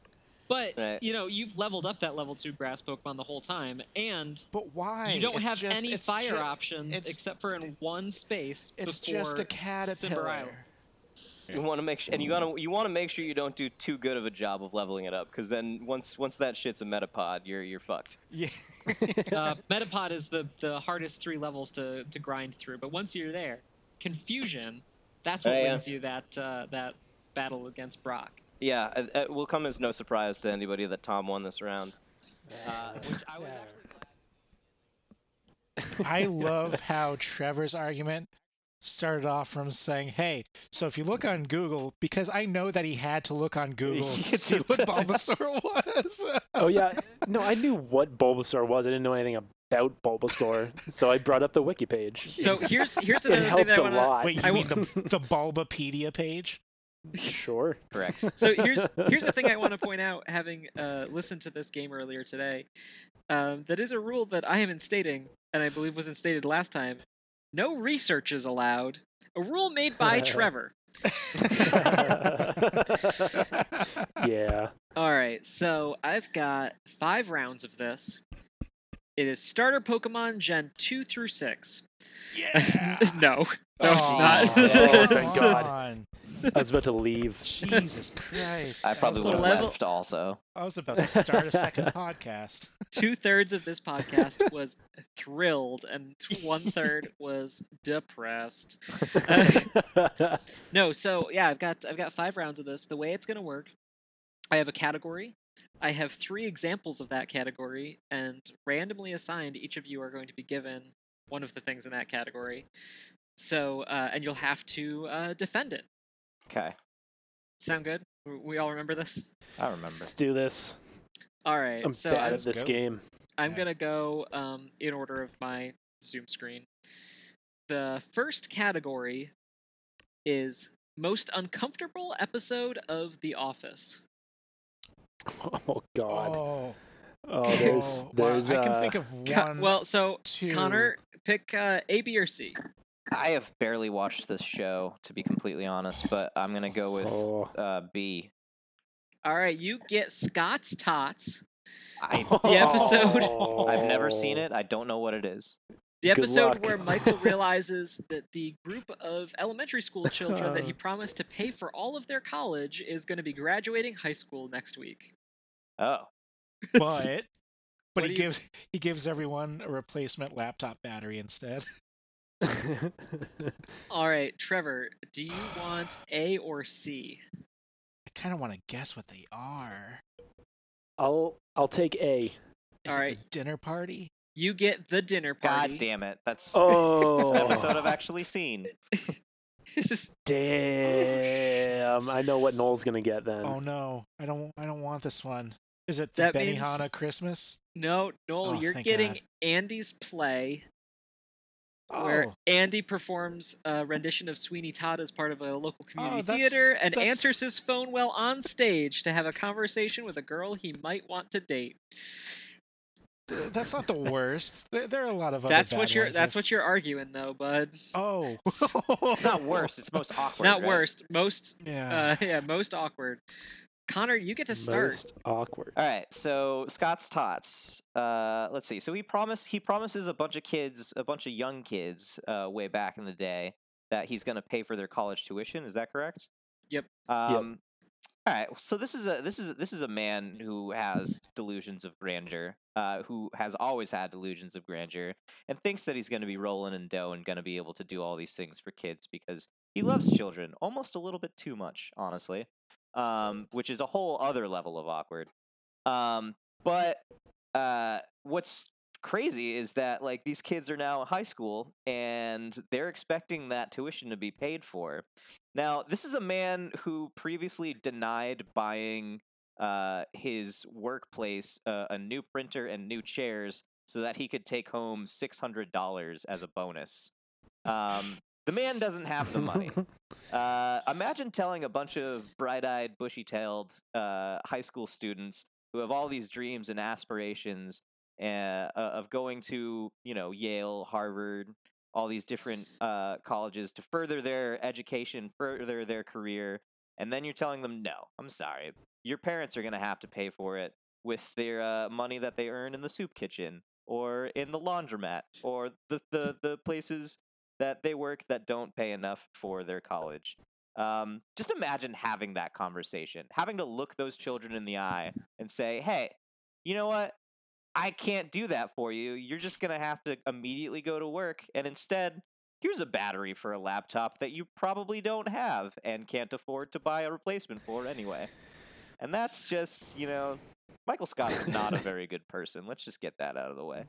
[SPEAKER 2] But
[SPEAKER 3] Right.
[SPEAKER 2] you know you've leveled up that level two grass Pokemon the whole time, and
[SPEAKER 1] But why?
[SPEAKER 2] you don't
[SPEAKER 1] It's
[SPEAKER 2] have
[SPEAKER 1] just-
[SPEAKER 2] any fire
[SPEAKER 1] ju-
[SPEAKER 2] options except for in one space.
[SPEAKER 1] It's
[SPEAKER 2] before
[SPEAKER 1] just a
[SPEAKER 2] Simber
[SPEAKER 1] caterpillar.
[SPEAKER 2] Island.
[SPEAKER 3] You want to make sure, and you gotta you want to make sure you don't do too good of a job of leveling it up, because then once once that shit's a metapod, you're you're fucked.
[SPEAKER 1] Yeah.
[SPEAKER 2] uh, Metapod is the the hardest three levels to to grind through, but once you're there, Confusion, that's what
[SPEAKER 3] Oh, yeah.
[SPEAKER 2] wins you that uh, that battle against Brock.
[SPEAKER 3] Yeah, it, it will come as no surprise to anybody that Tom won this round.
[SPEAKER 7] Uh, which I was actually
[SPEAKER 1] I love how Trevor's argument started off from saying, "Hey, so if you look on Google, because I know that he had to look on Google to see what Bulbasaur was."
[SPEAKER 4] Oh yeah, no, I knew what Bulbasaur was. I didn't know anything about Bulbasaur, so I brought up the wiki page.
[SPEAKER 2] So here's here's
[SPEAKER 4] it
[SPEAKER 2] another thing
[SPEAKER 4] helped
[SPEAKER 2] that I
[SPEAKER 4] a
[SPEAKER 2] wanna,
[SPEAKER 4] lot.
[SPEAKER 1] Wait, you
[SPEAKER 2] I
[SPEAKER 1] mean the the Bulbapedia page?
[SPEAKER 4] Sure.
[SPEAKER 3] Correct.
[SPEAKER 2] So here's here's the thing I want to point out, having uh, listened to this game earlier today. Um, that is a rule that I am instating, and I believe was instated last time. No research is allowed. A rule made by Trevor.
[SPEAKER 4] yeah.
[SPEAKER 2] All right, so I've got five rounds of this. It is starter Pokemon Gen two through six.
[SPEAKER 1] Yeah.
[SPEAKER 2] no, no, it's not.
[SPEAKER 4] Oh, thank God.
[SPEAKER 1] On.
[SPEAKER 4] I was about to leave.
[SPEAKER 1] Jesus Christ.
[SPEAKER 3] I probably
[SPEAKER 1] was
[SPEAKER 3] would have
[SPEAKER 2] level-
[SPEAKER 3] left also.
[SPEAKER 1] I was about to start a second podcast.
[SPEAKER 2] Two thirds of this podcast was thrilled, and one third was depressed. No, so yeah, I've got I've got five rounds of this. The way it's gonna work, I have a category. I have three examples of that category, and randomly assigned, each of you are going to be given one of the things in that category. So, uh, and you'll have to uh, defend it.
[SPEAKER 3] Okay,
[SPEAKER 2] Sound good? We all remember this.
[SPEAKER 7] I remember.
[SPEAKER 4] Let's do this.
[SPEAKER 2] All right.
[SPEAKER 4] I'm
[SPEAKER 2] so
[SPEAKER 4] bad
[SPEAKER 2] I'm,
[SPEAKER 4] at this
[SPEAKER 1] go.
[SPEAKER 4] game.
[SPEAKER 2] I'm
[SPEAKER 1] Yeah.
[SPEAKER 2] gonna go um, in order of my Zoom screen. The first category is most uncomfortable episode of The Office.
[SPEAKER 4] Oh God.
[SPEAKER 1] Oh,
[SPEAKER 4] Oh, there's
[SPEAKER 1] oh, wow,
[SPEAKER 4] there's
[SPEAKER 1] I can
[SPEAKER 4] uh,
[SPEAKER 1] think of
[SPEAKER 2] Co-
[SPEAKER 1] one.
[SPEAKER 2] well, so
[SPEAKER 1] two.
[SPEAKER 2] Connor, pick uh, A, B, or C.
[SPEAKER 7] I have barely watched this show, to be completely honest, but I'm gonna go with
[SPEAKER 4] Oh.
[SPEAKER 7] uh, B.
[SPEAKER 2] All right, you get Scott's Tots.
[SPEAKER 7] I,
[SPEAKER 2] The episode-
[SPEAKER 7] I've never seen it. I don't know what it is.
[SPEAKER 2] The episode where Michael realizes that the group of elementary school children that he promised to pay for all of their college is going to be graduating high school next week.
[SPEAKER 7] Oh,
[SPEAKER 1] but
[SPEAKER 2] What
[SPEAKER 1] but he
[SPEAKER 2] do you-
[SPEAKER 1] gives he gives everyone a replacement laptop battery instead.
[SPEAKER 2] All right, Trevor, do you want A or C?
[SPEAKER 1] I kind of want to guess what they are.
[SPEAKER 4] I'll I'll take A.
[SPEAKER 1] Is
[SPEAKER 2] All
[SPEAKER 1] it
[SPEAKER 2] right.
[SPEAKER 1] the dinner party?
[SPEAKER 2] You get the dinner party.
[SPEAKER 7] god damn it! That's
[SPEAKER 4] Oh.
[SPEAKER 7] episode I've actually seen.
[SPEAKER 4] Damn. I know what Noel's gonna get then.
[SPEAKER 1] Oh no, I don't I don't want this one. Is it the
[SPEAKER 2] That means-
[SPEAKER 1] Christmas?
[SPEAKER 2] no, Noel,
[SPEAKER 1] Oh,
[SPEAKER 2] you're getting
[SPEAKER 1] God.
[SPEAKER 2] Andy's play,
[SPEAKER 1] Oh,
[SPEAKER 2] where Andy performs a rendition of Sweeney Todd as part of a local community
[SPEAKER 1] Oh, that's-
[SPEAKER 2] theater and
[SPEAKER 1] that's-
[SPEAKER 2] answers his phone while on stage to have a conversation with a girl he might want to date.
[SPEAKER 1] that's not the worst. There, there are a lot of other
[SPEAKER 2] That's
[SPEAKER 1] bad
[SPEAKER 2] what you're.
[SPEAKER 1] ones
[SPEAKER 2] That's
[SPEAKER 1] I've-
[SPEAKER 2] what you're arguing, though, bud.
[SPEAKER 1] Oh,
[SPEAKER 7] It's not worst. It's most awkward.
[SPEAKER 2] Not
[SPEAKER 7] right?
[SPEAKER 2] worst. Most.
[SPEAKER 1] Yeah.
[SPEAKER 2] Uh, yeah, most awkward. Connor, you get to start.
[SPEAKER 4] Most awkward.
[SPEAKER 3] All right, so Scott's tots. Uh, let's see. So he promised he promises a bunch of kids, a bunch of young kids, uh, way back in the day, that he's going to pay for their college tuition. Is that correct?
[SPEAKER 2] Yep.
[SPEAKER 3] Um, All right. So this is a this is a, this is a man who has delusions of grandeur, uh, who has always had delusions of grandeur, and thinks that he's going to be rolling in dough and going to be able to do all these things for kids because he loves children almost a little bit too much, honestly. Um, which is a whole other level of awkward. Um, but uh, what's crazy is that like these kids are now in high school and they're expecting that tuition to be paid for. Now, this is a man who previously denied buying uh, his workplace uh, a new printer and new chairs so that he could take home six hundred dollars as a bonus. Um, the man doesn't have the money. Uh, imagine telling a bunch of bright-eyed, bushy-tailed uh, high school students who have all these dreams and aspirations uh, of going to, you know, Yale, Harvard, all these different uh, colleges to further their education, further their career, and then you're telling them, no, I'm sorry, your parents are going to have to pay for it with their uh, money that they earn in the soup kitchen or in the laundromat or the, the, the places that they work that don't pay enough for their college. Um, just imagine having that conversation, having to look those children in the eye and say, hey, you know what? I can't do that for you. You're just going to have to immediately go to work. And instead, here's a battery for a laptop that you probably don't have and can't afford to buy a replacement for anyway. And that's just, you know, Michael Scott is not a very good person. Let's just get that out of the way.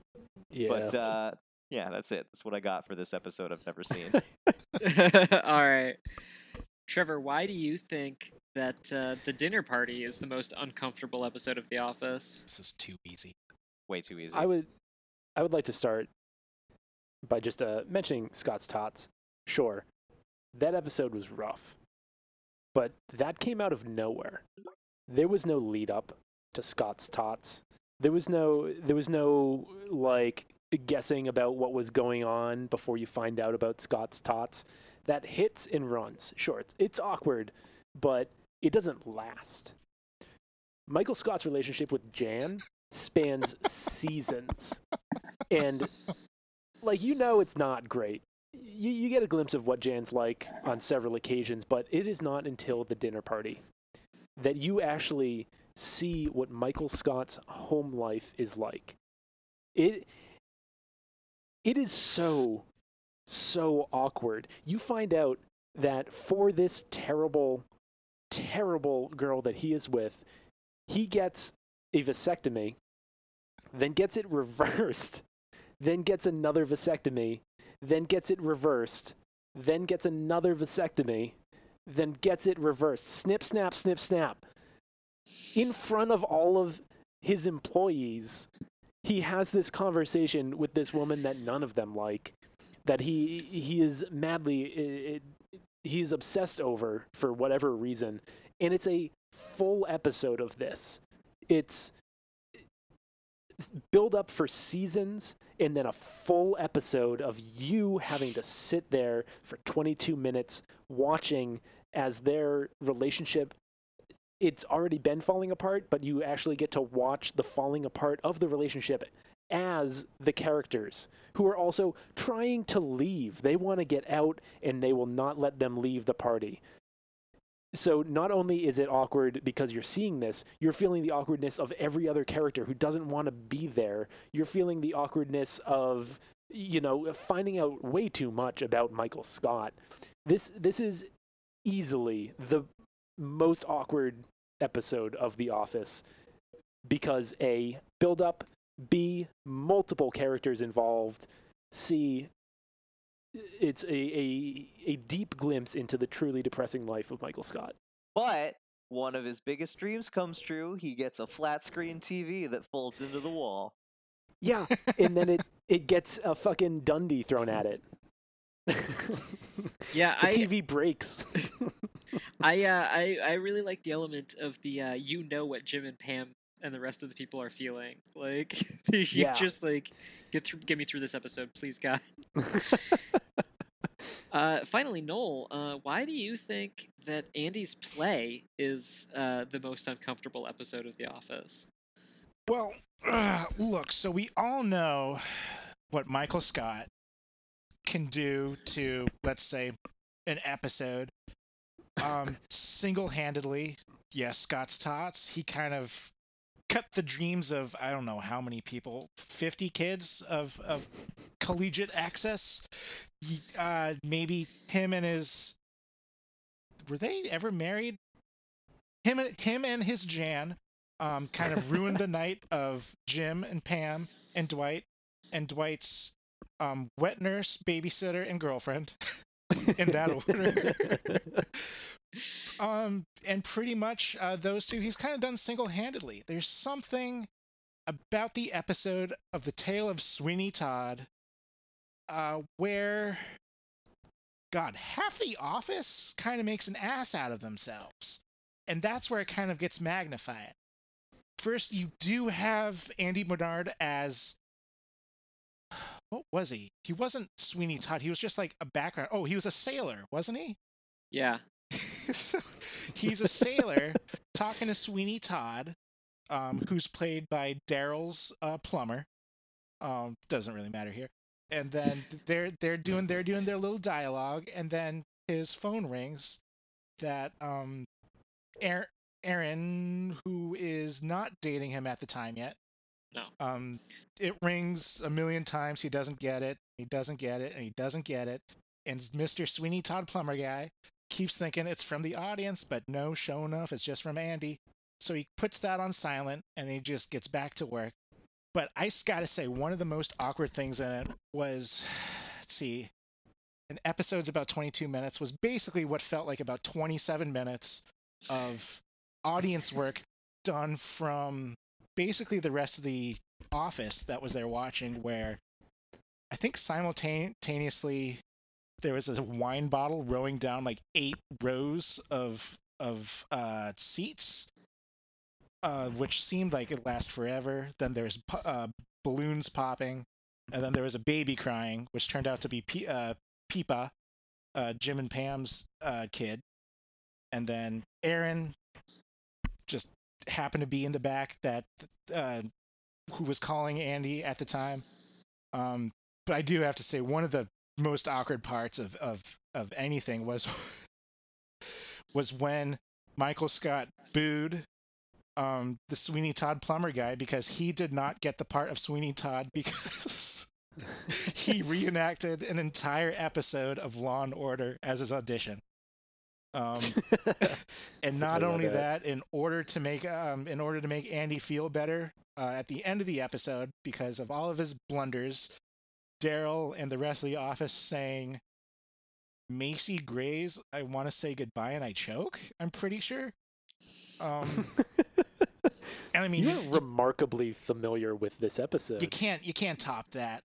[SPEAKER 4] Yeah.
[SPEAKER 3] But uh, yeah, that's it. That's what I got for this episode I've never seen.
[SPEAKER 2] All right. Trevor, why do you think that uh, the dinner party is the most uncomfortable episode of The Office?
[SPEAKER 1] This is too easy.
[SPEAKER 3] Way too easy.
[SPEAKER 4] I would, I would like to start by just uh, mentioning Scott's tots. Sure, that episode was rough, but that came out of nowhere. There was no lead up to Scott's tots. There was no, there was no like guessing about what was going on before you find out about Scott's tots. That hits and runs. Sure, it's, it's awkward, but it doesn't last. Michael Scott's relationship with Jan spans seasons. And like you know it's not great. You you get a glimpse of what Jan's like on several occasions, but it is not until the dinner party that you actually see what Michael Scott's home life is like. It it is so so awkward. You find out that for this terrible terrible girl that he is with, he gets a vasectomy, then gets it reversed, then gets another vasectomy, then gets it reversed, then gets another vasectomy, then gets it reversed. Snip, snap, snip, snap. In front of all of his employees, he has this conversation with this woman that none of them like, that he he is madly it, he's obsessed over for whatever reason, and it's a full episode of this. It's build up for seasons and then a full episode of you having to sit there for 22 minutes watching as their relationship it's already been falling apart but you actually get to watch the falling apart of the relationship as the characters who are also trying to leave they want to get out and they will not let them leave the party so not only is it awkward because you're seeing this, you're feeling the awkwardness of every other character who doesn't want to be there. You're feeling the awkwardness of you know finding out way too much about Michael Scott. This this is easily the most awkward episode of The Office because a build up, b multiple characters involved, c it's a, a a deep glimpse into the truly depressing life of Michael Scott.
[SPEAKER 3] But one of his biggest dreams comes true. He gets a flat screen TV that folds into the wall.
[SPEAKER 4] Yeah, and then it it gets a fucking Dundie thrown at it.
[SPEAKER 2] Yeah,
[SPEAKER 4] the
[SPEAKER 2] I
[SPEAKER 4] TV breaks.
[SPEAKER 2] I uh, I I really like the element of the uh, you know what Jim and Pam and the rest of the people are feeling. Like you
[SPEAKER 4] Yeah.
[SPEAKER 2] just like get through, get me through this episode, please, God. Uh, finally, Noel, uh, why do you think that Andy's play is uh, the most uncomfortable episode of The Office?
[SPEAKER 1] Well, look, so we all know what Michael Scott can do to, let's say, an episode. Um, single-handedly, yes, Scott's Tots. He kind of cut the dreams of I don't know how many people, fifty kids of of collegiate access. Uh, maybe him and his were they ever married? Him and him and his Jan um, kind of ruined the night of Jim and Pam and Dwight and Dwight's um, wet nurse, babysitter, and girlfriend. In that order. um, and pretty much uh, those two he's kind of done single handedly. There's something about the episode of The Tale of Sweeney Todd uh, where, God, half the office kind of makes an ass out of themselves. And that's where it kind of gets magnified. First, you do have Andy Bernard as. What was he? He wasn't Sweeney Todd. He was just like a background. Oh, he was a sailor, wasn't he?
[SPEAKER 2] Yeah.
[SPEAKER 1] So, he's a sailor talking to Sweeney Todd, um, who's played by Daryl's uh, plumber. Um, doesn't really matter here. And then they're they're doing they're doing their little dialogue, and then his phone rings. That um, Erin, Erin, who is not dating him at the time yet.
[SPEAKER 2] No.
[SPEAKER 1] Um, it rings a million times. He doesn't get it. He doesn't get it, and he doesn't get it. And Mr. Sweeney Todd plumber guy keeps thinking it's from the audience, but no, show enough, it's just from Andy. So he puts that on silent and he just gets back to work. But I gotta say, one of the most awkward things in it was, let's see, an episode's about 22 minutes, was basically what felt like about 27 minutes of audience work done from basically the rest of the office that was there watching, where I think simultaneously there was a wine bottle rowing down like eight rows of of uh, seats, uh, which seemed like it last forever. Then there's uh, balloons popping, and then there was a baby crying, which turned out to be P- uh, Peepa, uh, Jim and Pam's uh, kid, and then Erin just happened to be in the back that uh, who was calling Andy at the time. Um, but I do have to say one of the most awkward parts of of of anything was was when Michael Scott booed um the Sweeney Todd plumber guy because he did not get the part of Sweeney Todd because he reenacted an entire episode of Law and Order as his audition. Um, and not only
[SPEAKER 4] that.
[SPEAKER 1] that, in order to make um, in order to make Andy feel better uh, at the end of the episode, because of all of his blunders, Daryl and the rest of the office saying, "Macy Gray's, I want to say goodbye and I choke." I'm pretty sure. Um, and I mean,
[SPEAKER 4] You're
[SPEAKER 1] you,
[SPEAKER 4] remarkably familiar with this episode.
[SPEAKER 1] you can't you can't top that.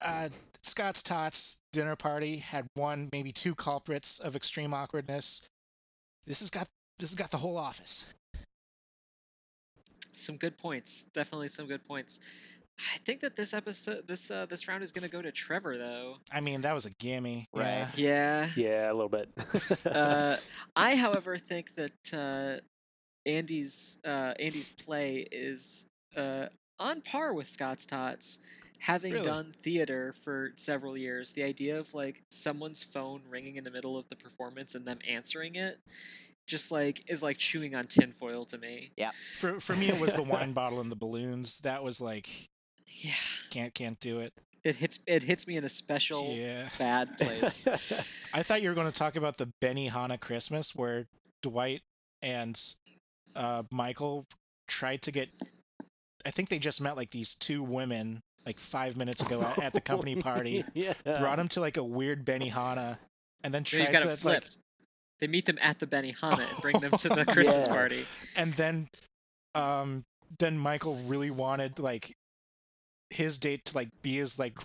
[SPEAKER 1] Uh, Scott's Tots dinner party had one, maybe two culprits of extreme awkwardness. This has got this has got the whole office.
[SPEAKER 2] Some good points. Definitely some good points. I think that this episode, this uh, this round is gonna go to Trevor though.
[SPEAKER 1] I mean, that was a gimme.
[SPEAKER 3] Right.
[SPEAKER 1] Yeah.
[SPEAKER 2] Yeah.
[SPEAKER 4] Yeah, a little bit.
[SPEAKER 2] uh, I, however, think that uh, Andy's uh, Andy's play is uh, on par with Scott's Tots. Having
[SPEAKER 1] Really?
[SPEAKER 2] done theater for several years, the idea of like someone's phone ringing in the middle of the performance and them answering it, just like is like chewing on tinfoil to me. Yeah.
[SPEAKER 1] For for me, it was the wine bottle and the balloons. That was like
[SPEAKER 2] Yeah,
[SPEAKER 1] can't can't do it.
[SPEAKER 2] it hits it hits me in a special
[SPEAKER 1] Yeah.
[SPEAKER 2] bad place.
[SPEAKER 1] I thought you were going to talk about the Benihana Christmas where Dwight and uh, Michael tried to get. I think they just met like these two women like five minutes ago at, at the company party.
[SPEAKER 4] yeah.
[SPEAKER 1] Brought him to like a weird Benihana, and then
[SPEAKER 2] No,
[SPEAKER 1] tried
[SPEAKER 2] got
[SPEAKER 1] to
[SPEAKER 2] it
[SPEAKER 1] like,
[SPEAKER 2] flipped. They meet them at the Benihana and bring them to the Christmas
[SPEAKER 4] Yeah.
[SPEAKER 2] party.
[SPEAKER 1] and then, um, then Michael really wanted like his date to like be his like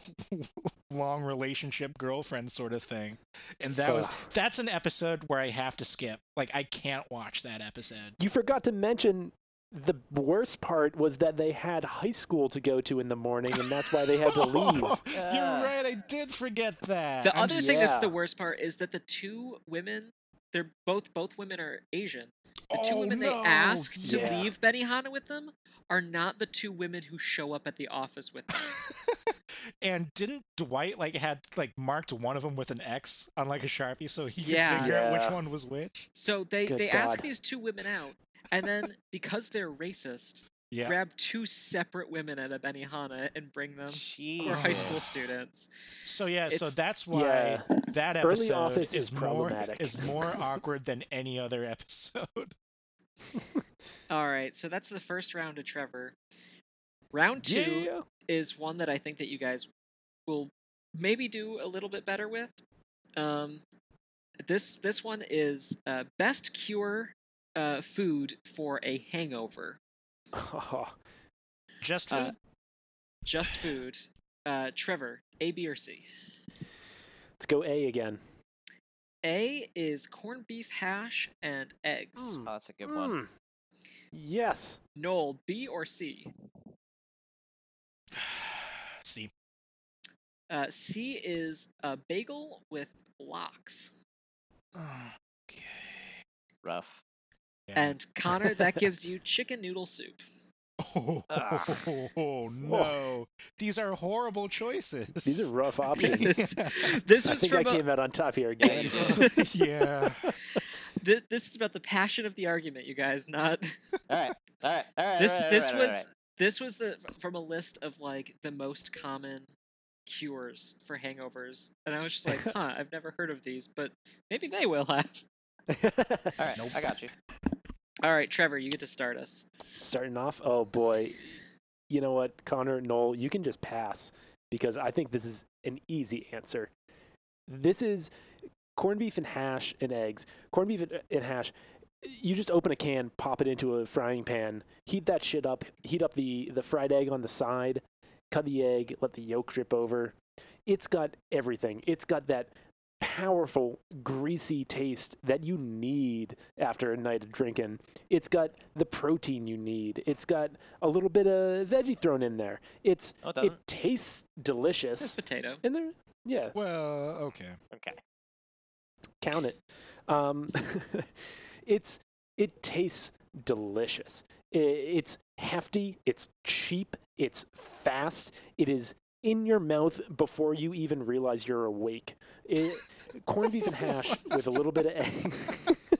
[SPEAKER 1] long relationship girlfriend sort of thing and that was that's an episode where i have to skip like i can't watch that episode
[SPEAKER 4] You forgot to mention the worst part was that they had high school to go to in the morning, and that's why they had to leave.
[SPEAKER 1] You're
[SPEAKER 3] Ah.
[SPEAKER 1] right. I did forget that.
[SPEAKER 2] The
[SPEAKER 1] I'm
[SPEAKER 2] other
[SPEAKER 1] s-
[SPEAKER 2] thing that's the worst part is that the two women, they're both both women are Asian. The two
[SPEAKER 1] Oh,
[SPEAKER 2] women they
[SPEAKER 1] no.
[SPEAKER 2] asked to
[SPEAKER 4] Yeah.
[SPEAKER 2] leave Benihana with them are not the two women who show up at the office with them.
[SPEAKER 1] and didn't Dwight like had like marked one of them with an X on like a sharpie so he could
[SPEAKER 2] Yeah.
[SPEAKER 1] figure out which one was which?
[SPEAKER 2] So they
[SPEAKER 4] Good
[SPEAKER 2] they ask these two women out, and then because they're racist,
[SPEAKER 1] Yeah.
[SPEAKER 2] grab two separate women at a Benihana and bring them
[SPEAKER 3] Jeez.
[SPEAKER 2] for high school students.
[SPEAKER 1] So yeah, so that's why
[SPEAKER 4] Yeah.
[SPEAKER 1] that episode is,
[SPEAKER 4] is
[SPEAKER 1] more is more awkward than any other episode.
[SPEAKER 2] All right, so that's the first round of Trevor. Round two
[SPEAKER 4] Yeah.
[SPEAKER 2] is one that I think that you guys will maybe do a little bit better with. Um, this this one is uh, best cure uh, food for a hangover.
[SPEAKER 1] Just food.
[SPEAKER 2] Uh, just food. Uh, Trevor, A, B, or C?
[SPEAKER 4] Let's go A again.
[SPEAKER 2] A is corned beef hash and eggs.
[SPEAKER 4] Mm.
[SPEAKER 3] Oh, that's a good one.
[SPEAKER 4] Mm. Yes.
[SPEAKER 2] Noel, B or C?
[SPEAKER 1] See.
[SPEAKER 2] Uh, C is a bagel with lox.
[SPEAKER 1] Okay.
[SPEAKER 3] Rough.
[SPEAKER 1] Yeah.
[SPEAKER 2] And Connor, that gives you chicken noodle soup.
[SPEAKER 1] Oh,
[SPEAKER 3] Ah.
[SPEAKER 1] no! These are horrible choices.
[SPEAKER 4] These are rough options.
[SPEAKER 2] this, this
[SPEAKER 4] I
[SPEAKER 2] was
[SPEAKER 4] think I
[SPEAKER 2] from a,
[SPEAKER 4] came out on top here again.
[SPEAKER 1] yeah.
[SPEAKER 2] this, this is about the passion of the argument, you guys. Not
[SPEAKER 3] All right. All right. All right.
[SPEAKER 2] this.
[SPEAKER 3] all right,
[SPEAKER 2] this
[SPEAKER 3] all right, all
[SPEAKER 2] was
[SPEAKER 3] right.
[SPEAKER 2] this was the from a list of like the most common cures for hangovers, and I was just like, huh, I've never heard of these, but maybe they will have.
[SPEAKER 3] All right.
[SPEAKER 1] Nope.
[SPEAKER 3] I got you.
[SPEAKER 2] All right, Trevor, you get to start us.
[SPEAKER 4] Starting off, oh boy. You know what, Connor, Noel, you can just pass because I think this is an easy answer. This is corned beef and hash and eggs. Corned beef and- hash. You just open a can, pop it into a frying pan, heat that shit up, heat up the, the fried egg on the side, cut the egg, let the yolk drip over. It's got everything. It's got that powerful, greasy taste that you need after a night of drinking. It's got the protein you need. It's got a little bit of veggie thrown in there. It's
[SPEAKER 3] Oh, it
[SPEAKER 4] it
[SPEAKER 3] doesn't.
[SPEAKER 4] tastes
[SPEAKER 2] It's
[SPEAKER 4] delicious.
[SPEAKER 2] potato.
[SPEAKER 4] And there, yeah,
[SPEAKER 1] Well, okay.
[SPEAKER 3] Okay.
[SPEAKER 4] count it. Um, it's it tastes delicious. I- It's hefty. It's cheap. It's fast. It is in your mouth before you even realize you're awake. It, corned beef and hash with a little bit of egg.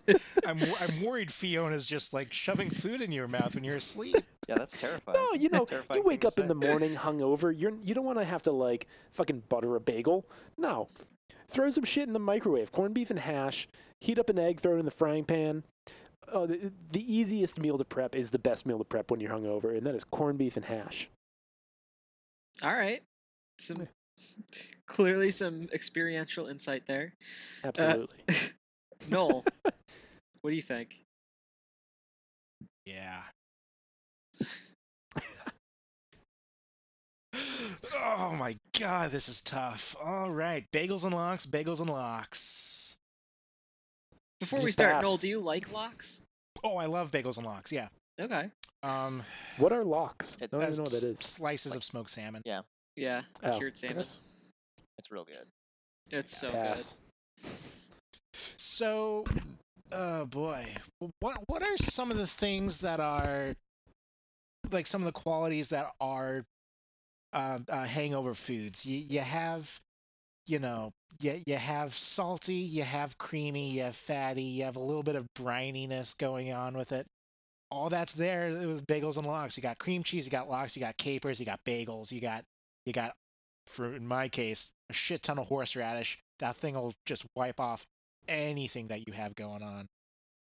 [SPEAKER 1] I'm wor- I'm worried Fiona's just like shoving food in your mouth when you're asleep.
[SPEAKER 3] Yeah, that's terrifying.
[SPEAKER 4] No, you know, you wake up in the morning hungover. You're you don't want to have to like fucking butter a bagel. No, throw some shit in the microwave. Corned beef and hash. Heat up an egg. Throw it in the frying pan. Oh, the, the easiest meal to prep is the best meal to prep when you're hungover, and that is corned beef and hash.
[SPEAKER 2] All right. Some clearly some experiential insight there.
[SPEAKER 4] Absolutely.
[SPEAKER 2] Noel, what do you think?
[SPEAKER 1] Yeah. oh my god, this is tough. All right, bagels and lox, bagels and lox.
[SPEAKER 2] Before we
[SPEAKER 4] Just
[SPEAKER 2] start, Noel, do you like lox?
[SPEAKER 1] Oh, I love bagels and lox. Yeah.
[SPEAKER 2] Okay.
[SPEAKER 1] Um,
[SPEAKER 4] what are
[SPEAKER 3] lox?
[SPEAKER 4] I don't even know what that
[SPEAKER 1] s-
[SPEAKER 4] is.
[SPEAKER 1] Slices of smoked salmon.
[SPEAKER 2] Yeah, Yeah,
[SPEAKER 4] oh,
[SPEAKER 2] cured salmon.
[SPEAKER 4] gross.
[SPEAKER 3] It's real good.
[SPEAKER 2] It's so
[SPEAKER 4] Pass.
[SPEAKER 1] So, oh boy, what what are some of the things that are like some of the qualities that are uh, uh, hangover foods? You you have, you know, you you have salty, you have creamy, you have fatty, you have a little bit of brininess going on with it. All that's there with bagels and lox. You got cream cheese, you got lox, you got capers, you got bagels, you got you got, for in my case, a shit ton of horseradish. That thing will just wipe off anything that you have going on.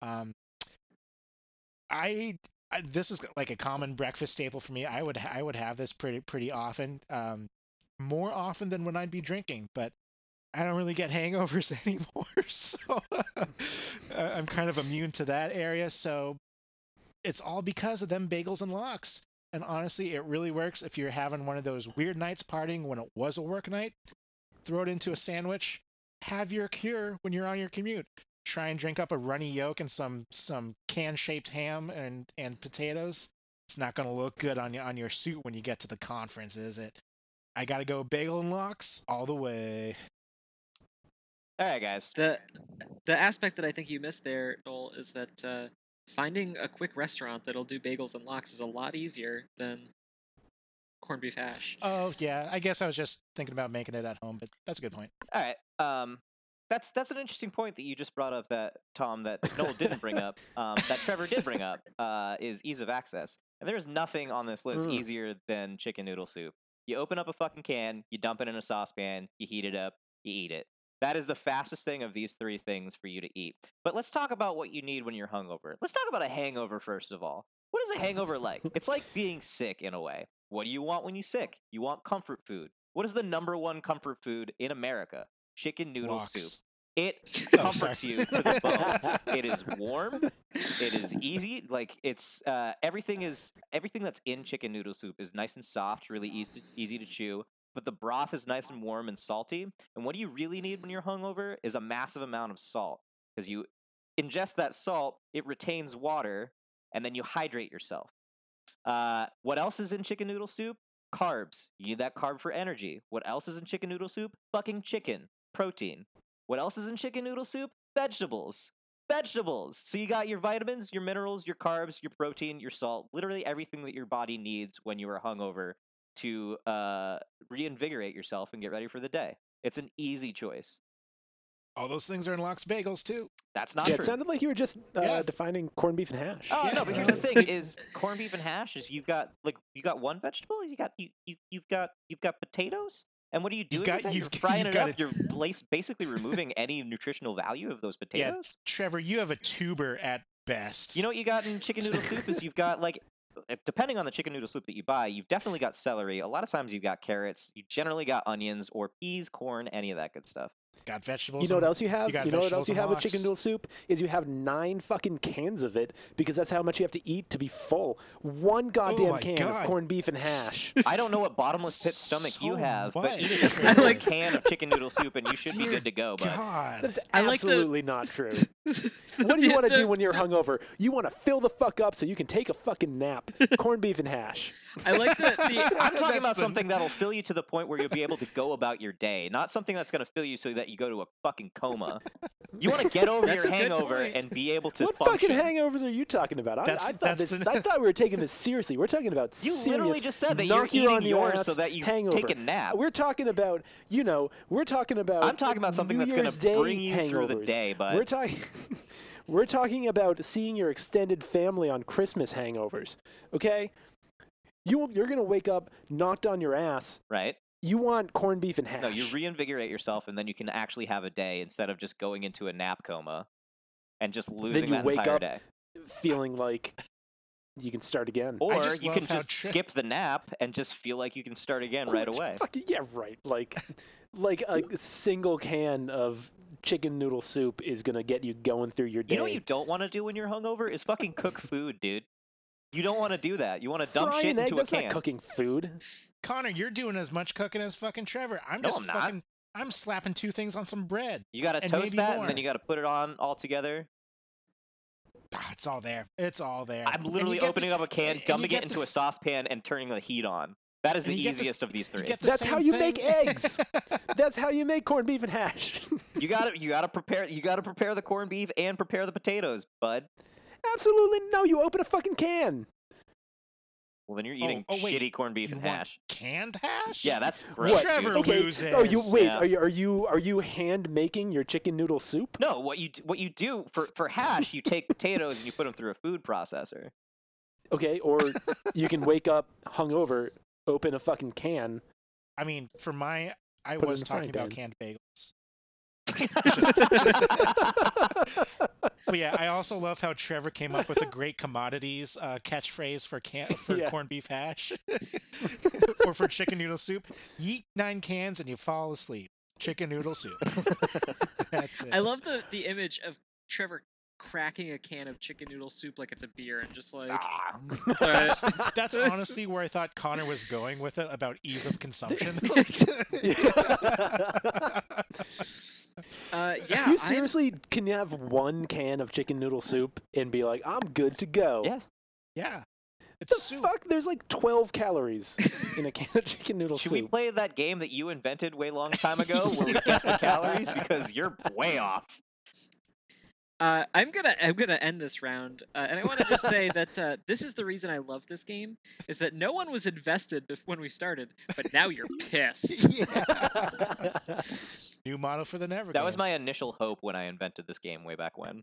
[SPEAKER 1] Um, I, I this is like a common breakfast staple for me. I would I would have this pretty pretty often, um, more often than when I'd be drinking, but. I don't really get hangovers anymore, so I'm kind of immune to that area. So it's all because of them bagels and lox. And honestly, it really works if you're having one of those weird nights partying when it was a work night. Throw it into a sandwich. Have your cure when you're on your commute. try and drink up a runny yolk and some some can-shaped ham and and potatoes, it's not going to look good on your on your suit when you get to the conference, is it? I got to go bagel and lox all the way.
[SPEAKER 3] All right, guys.
[SPEAKER 2] The the aspect that I think you missed there, Noel, is that uh, finding a quick restaurant that'll do bagels and lox is a lot easier than corned beef hash.
[SPEAKER 1] Oh yeah, I guess I was just thinking about making it at home, but that's a good point.
[SPEAKER 3] All right. Um, that's that's an interesting point that you just brought up that Tom that Noel didn't bring up. Um, that Trevor did bring up uh, is ease of access, and there's nothing on this list
[SPEAKER 4] Mm.
[SPEAKER 3] easier than chicken noodle soup. You open up a fucking can, you dump it in a saucepan, you heat it up, you eat it. That is the fastest thing of these three things for you to eat. But let's talk about what you need when you're hungover. Let's talk about a hangover first of all. What is a hangover like? It's like being sick in a way. What do you want when you're sick? You want comfort food. What is the number one comfort food in America? Chicken noodle
[SPEAKER 1] Lox.
[SPEAKER 3] soup. It
[SPEAKER 1] Oh,
[SPEAKER 3] comforts you to the bone. it is warm. It is easy. Like it's uh, everything is everything that's in chicken noodle soup is nice and soft, really easy easy to chew. But the broth is nice and warm and salty. And what do you really need when you're hungover is a massive amount of salt because you ingest that salt, it retains water, and then you hydrate yourself. Uh, what else is in chicken noodle soup? Carbs. You need that carb for energy. What else is in chicken noodle soup? Fucking chicken. Protein. What else is in chicken noodle soup? Vegetables. Vegetables. So you got your vitamins, your minerals, your carbs, your protein, your salt, literally everything that your body needs when you are hungover to uh, reinvigorate yourself and get ready for the day. It's an easy choice.
[SPEAKER 1] All those things are in Lox bagels too.
[SPEAKER 3] That's not
[SPEAKER 4] yeah,
[SPEAKER 3] true.
[SPEAKER 4] it sounded like you were just uh,
[SPEAKER 1] Yeah.
[SPEAKER 4] defining corned beef and hash.
[SPEAKER 3] Oh
[SPEAKER 1] Yeah.
[SPEAKER 3] no, but here's the thing: is corned beef and hash is you've got like you got one vegetable, you got you, you you've got you've got potatoes, and what are you doing?
[SPEAKER 1] You've got-
[SPEAKER 3] with that?
[SPEAKER 1] you've
[SPEAKER 3] You're frying
[SPEAKER 1] you've
[SPEAKER 3] it
[SPEAKER 1] got
[SPEAKER 3] up. You're blas- basically removing any nutritional value of those potatoes.
[SPEAKER 1] Yeah.
[SPEAKER 3] potatoes.
[SPEAKER 1] Trevor, you have a tuber at best.
[SPEAKER 3] You know what you got in chicken noodle soup is you've got like. Depending on the chicken noodle soup that you buy, you've definitely got celery. A lot of times you've got carrots. You generally got onions or peas, corn, any of that good stuff.
[SPEAKER 1] Got vegetables.
[SPEAKER 4] You know what else you have?
[SPEAKER 1] you got
[SPEAKER 4] You, know what else you
[SPEAKER 1] and
[SPEAKER 4] have with chicken noodle soup? Is you have nine fucking cans of it because that's how much you have to eat to be full. One oh goddamn
[SPEAKER 1] Oh
[SPEAKER 4] can
[SPEAKER 1] God.
[SPEAKER 4] of corned beef and hash.
[SPEAKER 3] I don't know what bottomless pit stomach you
[SPEAKER 1] So
[SPEAKER 3] have, but
[SPEAKER 1] much.
[SPEAKER 3] eat a single can of chicken noodle soup and you should be good to go. But
[SPEAKER 1] God.
[SPEAKER 4] That's
[SPEAKER 2] I like the-
[SPEAKER 4] absolutely not true. What do you want to do when you're hungover? You want to fill the fuck up so you can take a fucking nap. Corned beef and hash.
[SPEAKER 2] I like the, the
[SPEAKER 3] I'm talking about
[SPEAKER 1] the-
[SPEAKER 3] something that'll fill you to the point where you'll be able to go about your day, not something that's going to fill you so that you go to a fucking coma. You want to get over
[SPEAKER 2] That's
[SPEAKER 3] your hangover and be able to
[SPEAKER 4] what
[SPEAKER 3] function.
[SPEAKER 4] fucking hangovers are you talking about? I, I thought this,
[SPEAKER 1] the-
[SPEAKER 4] I thought we were taking this seriously. We're talking about
[SPEAKER 3] You
[SPEAKER 4] serious.
[SPEAKER 3] literally just said that you're
[SPEAKER 4] knock
[SPEAKER 3] eating
[SPEAKER 4] on your
[SPEAKER 3] yours so that you
[SPEAKER 4] hangover.
[SPEAKER 3] take a nap.
[SPEAKER 4] We're talking about, you know, we're talking about.
[SPEAKER 3] I'm talking about something
[SPEAKER 4] New
[SPEAKER 3] that's gonna
[SPEAKER 4] Year's Day
[SPEAKER 3] bring you through the day, bud.
[SPEAKER 4] We're talking. we're talking about seeing your extended family on Christmas hangovers. Okay, you you're gonna wake up knocked on your ass.
[SPEAKER 3] right?
[SPEAKER 4] You want corned beef and hash.
[SPEAKER 3] No, you reinvigorate yourself, and then you can actually have a day instead of just going into a nap coma and just losing then
[SPEAKER 4] you
[SPEAKER 3] that
[SPEAKER 4] wake
[SPEAKER 3] entire
[SPEAKER 4] up
[SPEAKER 3] day.
[SPEAKER 4] feeling like you can start again.
[SPEAKER 3] Or
[SPEAKER 1] just
[SPEAKER 3] you can just
[SPEAKER 1] tri-
[SPEAKER 3] skip the nap and just feel like you can start again right away.
[SPEAKER 4] Fucking, yeah, right. Like, like a single can of chicken noodle soup is gonna get you going through your day.
[SPEAKER 3] You know what you don't want to do when you're hungover is fucking cook food, dude. You don't want to do that. You want to dump
[SPEAKER 4] Fry
[SPEAKER 3] shit
[SPEAKER 4] an egg,
[SPEAKER 3] into a
[SPEAKER 4] that's
[SPEAKER 3] can.
[SPEAKER 4] not cooking food.
[SPEAKER 1] Connor, you're doing as much cooking as fucking Trevor. I'm
[SPEAKER 3] No,
[SPEAKER 1] just
[SPEAKER 3] I'm not.
[SPEAKER 1] fucking. I'm slapping two things on some bread.
[SPEAKER 3] You got to
[SPEAKER 1] and
[SPEAKER 3] toast
[SPEAKER 1] maybe
[SPEAKER 3] that,
[SPEAKER 1] more.
[SPEAKER 3] and then you got to put it on all together.
[SPEAKER 1] Ah, it's all there. It's all there.
[SPEAKER 3] I'm
[SPEAKER 1] And you
[SPEAKER 3] literally
[SPEAKER 1] get the-
[SPEAKER 3] opening up a can,
[SPEAKER 1] and you
[SPEAKER 3] dumping
[SPEAKER 1] get
[SPEAKER 3] it
[SPEAKER 1] the
[SPEAKER 3] into a
[SPEAKER 1] s-
[SPEAKER 3] saucepan, and turning the heat on. That is
[SPEAKER 1] And
[SPEAKER 3] the
[SPEAKER 1] you get the
[SPEAKER 3] easiest of these
[SPEAKER 1] you
[SPEAKER 3] three.
[SPEAKER 1] get the
[SPEAKER 4] That's
[SPEAKER 1] same
[SPEAKER 4] how you make
[SPEAKER 1] thing.
[SPEAKER 4] eggs. That's how you make corned beef and hash.
[SPEAKER 3] You got to you got to prepare you got to prepare the corned beef and prepare the potatoes, bud.
[SPEAKER 4] Absolutely no. You open a fucking can.
[SPEAKER 3] Well, then you're
[SPEAKER 1] Oh,
[SPEAKER 3] eating
[SPEAKER 1] oh, wait.
[SPEAKER 3] shitty corned beef
[SPEAKER 1] You
[SPEAKER 3] and
[SPEAKER 1] want
[SPEAKER 3] hash.
[SPEAKER 1] canned hash?
[SPEAKER 3] Yeah, that's gross.
[SPEAKER 4] What?
[SPEAKER 3] dude.
[SPEAKER 1] Trevor
[SPEAKER 4] okay.
[SPEAKER 1] loses.
[SPEAKER 4] Oh, you wait.
[SPEAKER 3] Yeah.
[SPEAKER 4] Are you are you are you hand making your chicken noodle soup?
[SPEAKER 3] No, what you what you do for for hash, you take potatoes and you put them through a food processor.
[SPEAKER 4] Okay, or you can wake up hungover, open a fucking can.
[SPEAKER 1] I mean, for my, I was
[SPEAKER 4] in a frying
[SPEAKER 1] talking about
[SPEAKER 4] pan.
[SPEAKER 1] canned bagels. Just- just- but yeah, I also love how Trevor came up with a great commodities uh, catchphrase for can for
[SPEAKER 4] Yeah.
[SPEAKER 1] corned beef hash or for chicken noodle soup. You eat nine cans and you fall asleep. Chicken noodle soup. That's it.
[SPEAKER 2] I love the the image of Trevor cracking a can of chicken noodle soup like it's a beer and just like
[SPEAKER 3] Ah.
[SPEAKER 1] That's, that's honestly where I thought Connor was going with it about ease of consumption.
[SPEAKER 2] uh yeah,
[SPEAKER 4] you
[SPEAKER 2] I'm-
[SPEAKER 4] seriously can you have one can of chicken noodle soup and be like, I'm good to go.
[SPEAKER 3] Yes.
[SPEAKER 1] Yeah.
[SPEAKER 4] The
[SPEAKER 1] soup.
[SPEAKER 4] fuck? There's like 12 calories in a can of chicken noodle
[SPEAKER 3] Should
[SPEAKER 4] soup.
[SPEAKER 3] Should we play that game that you invented way long time ago where we guess the calories because you're way off.
[SPEAKER 2] Uh, I'm gonna I'm gonna end this round, uh, and I want to just say that uh, this is the reason I love this game is that no one was invested when we started, but now you're pissed.
[SPEAKER 1] Yeah. New model for the Never.
[SPEAKER 3] That was my initial hope when I invented this game way back when.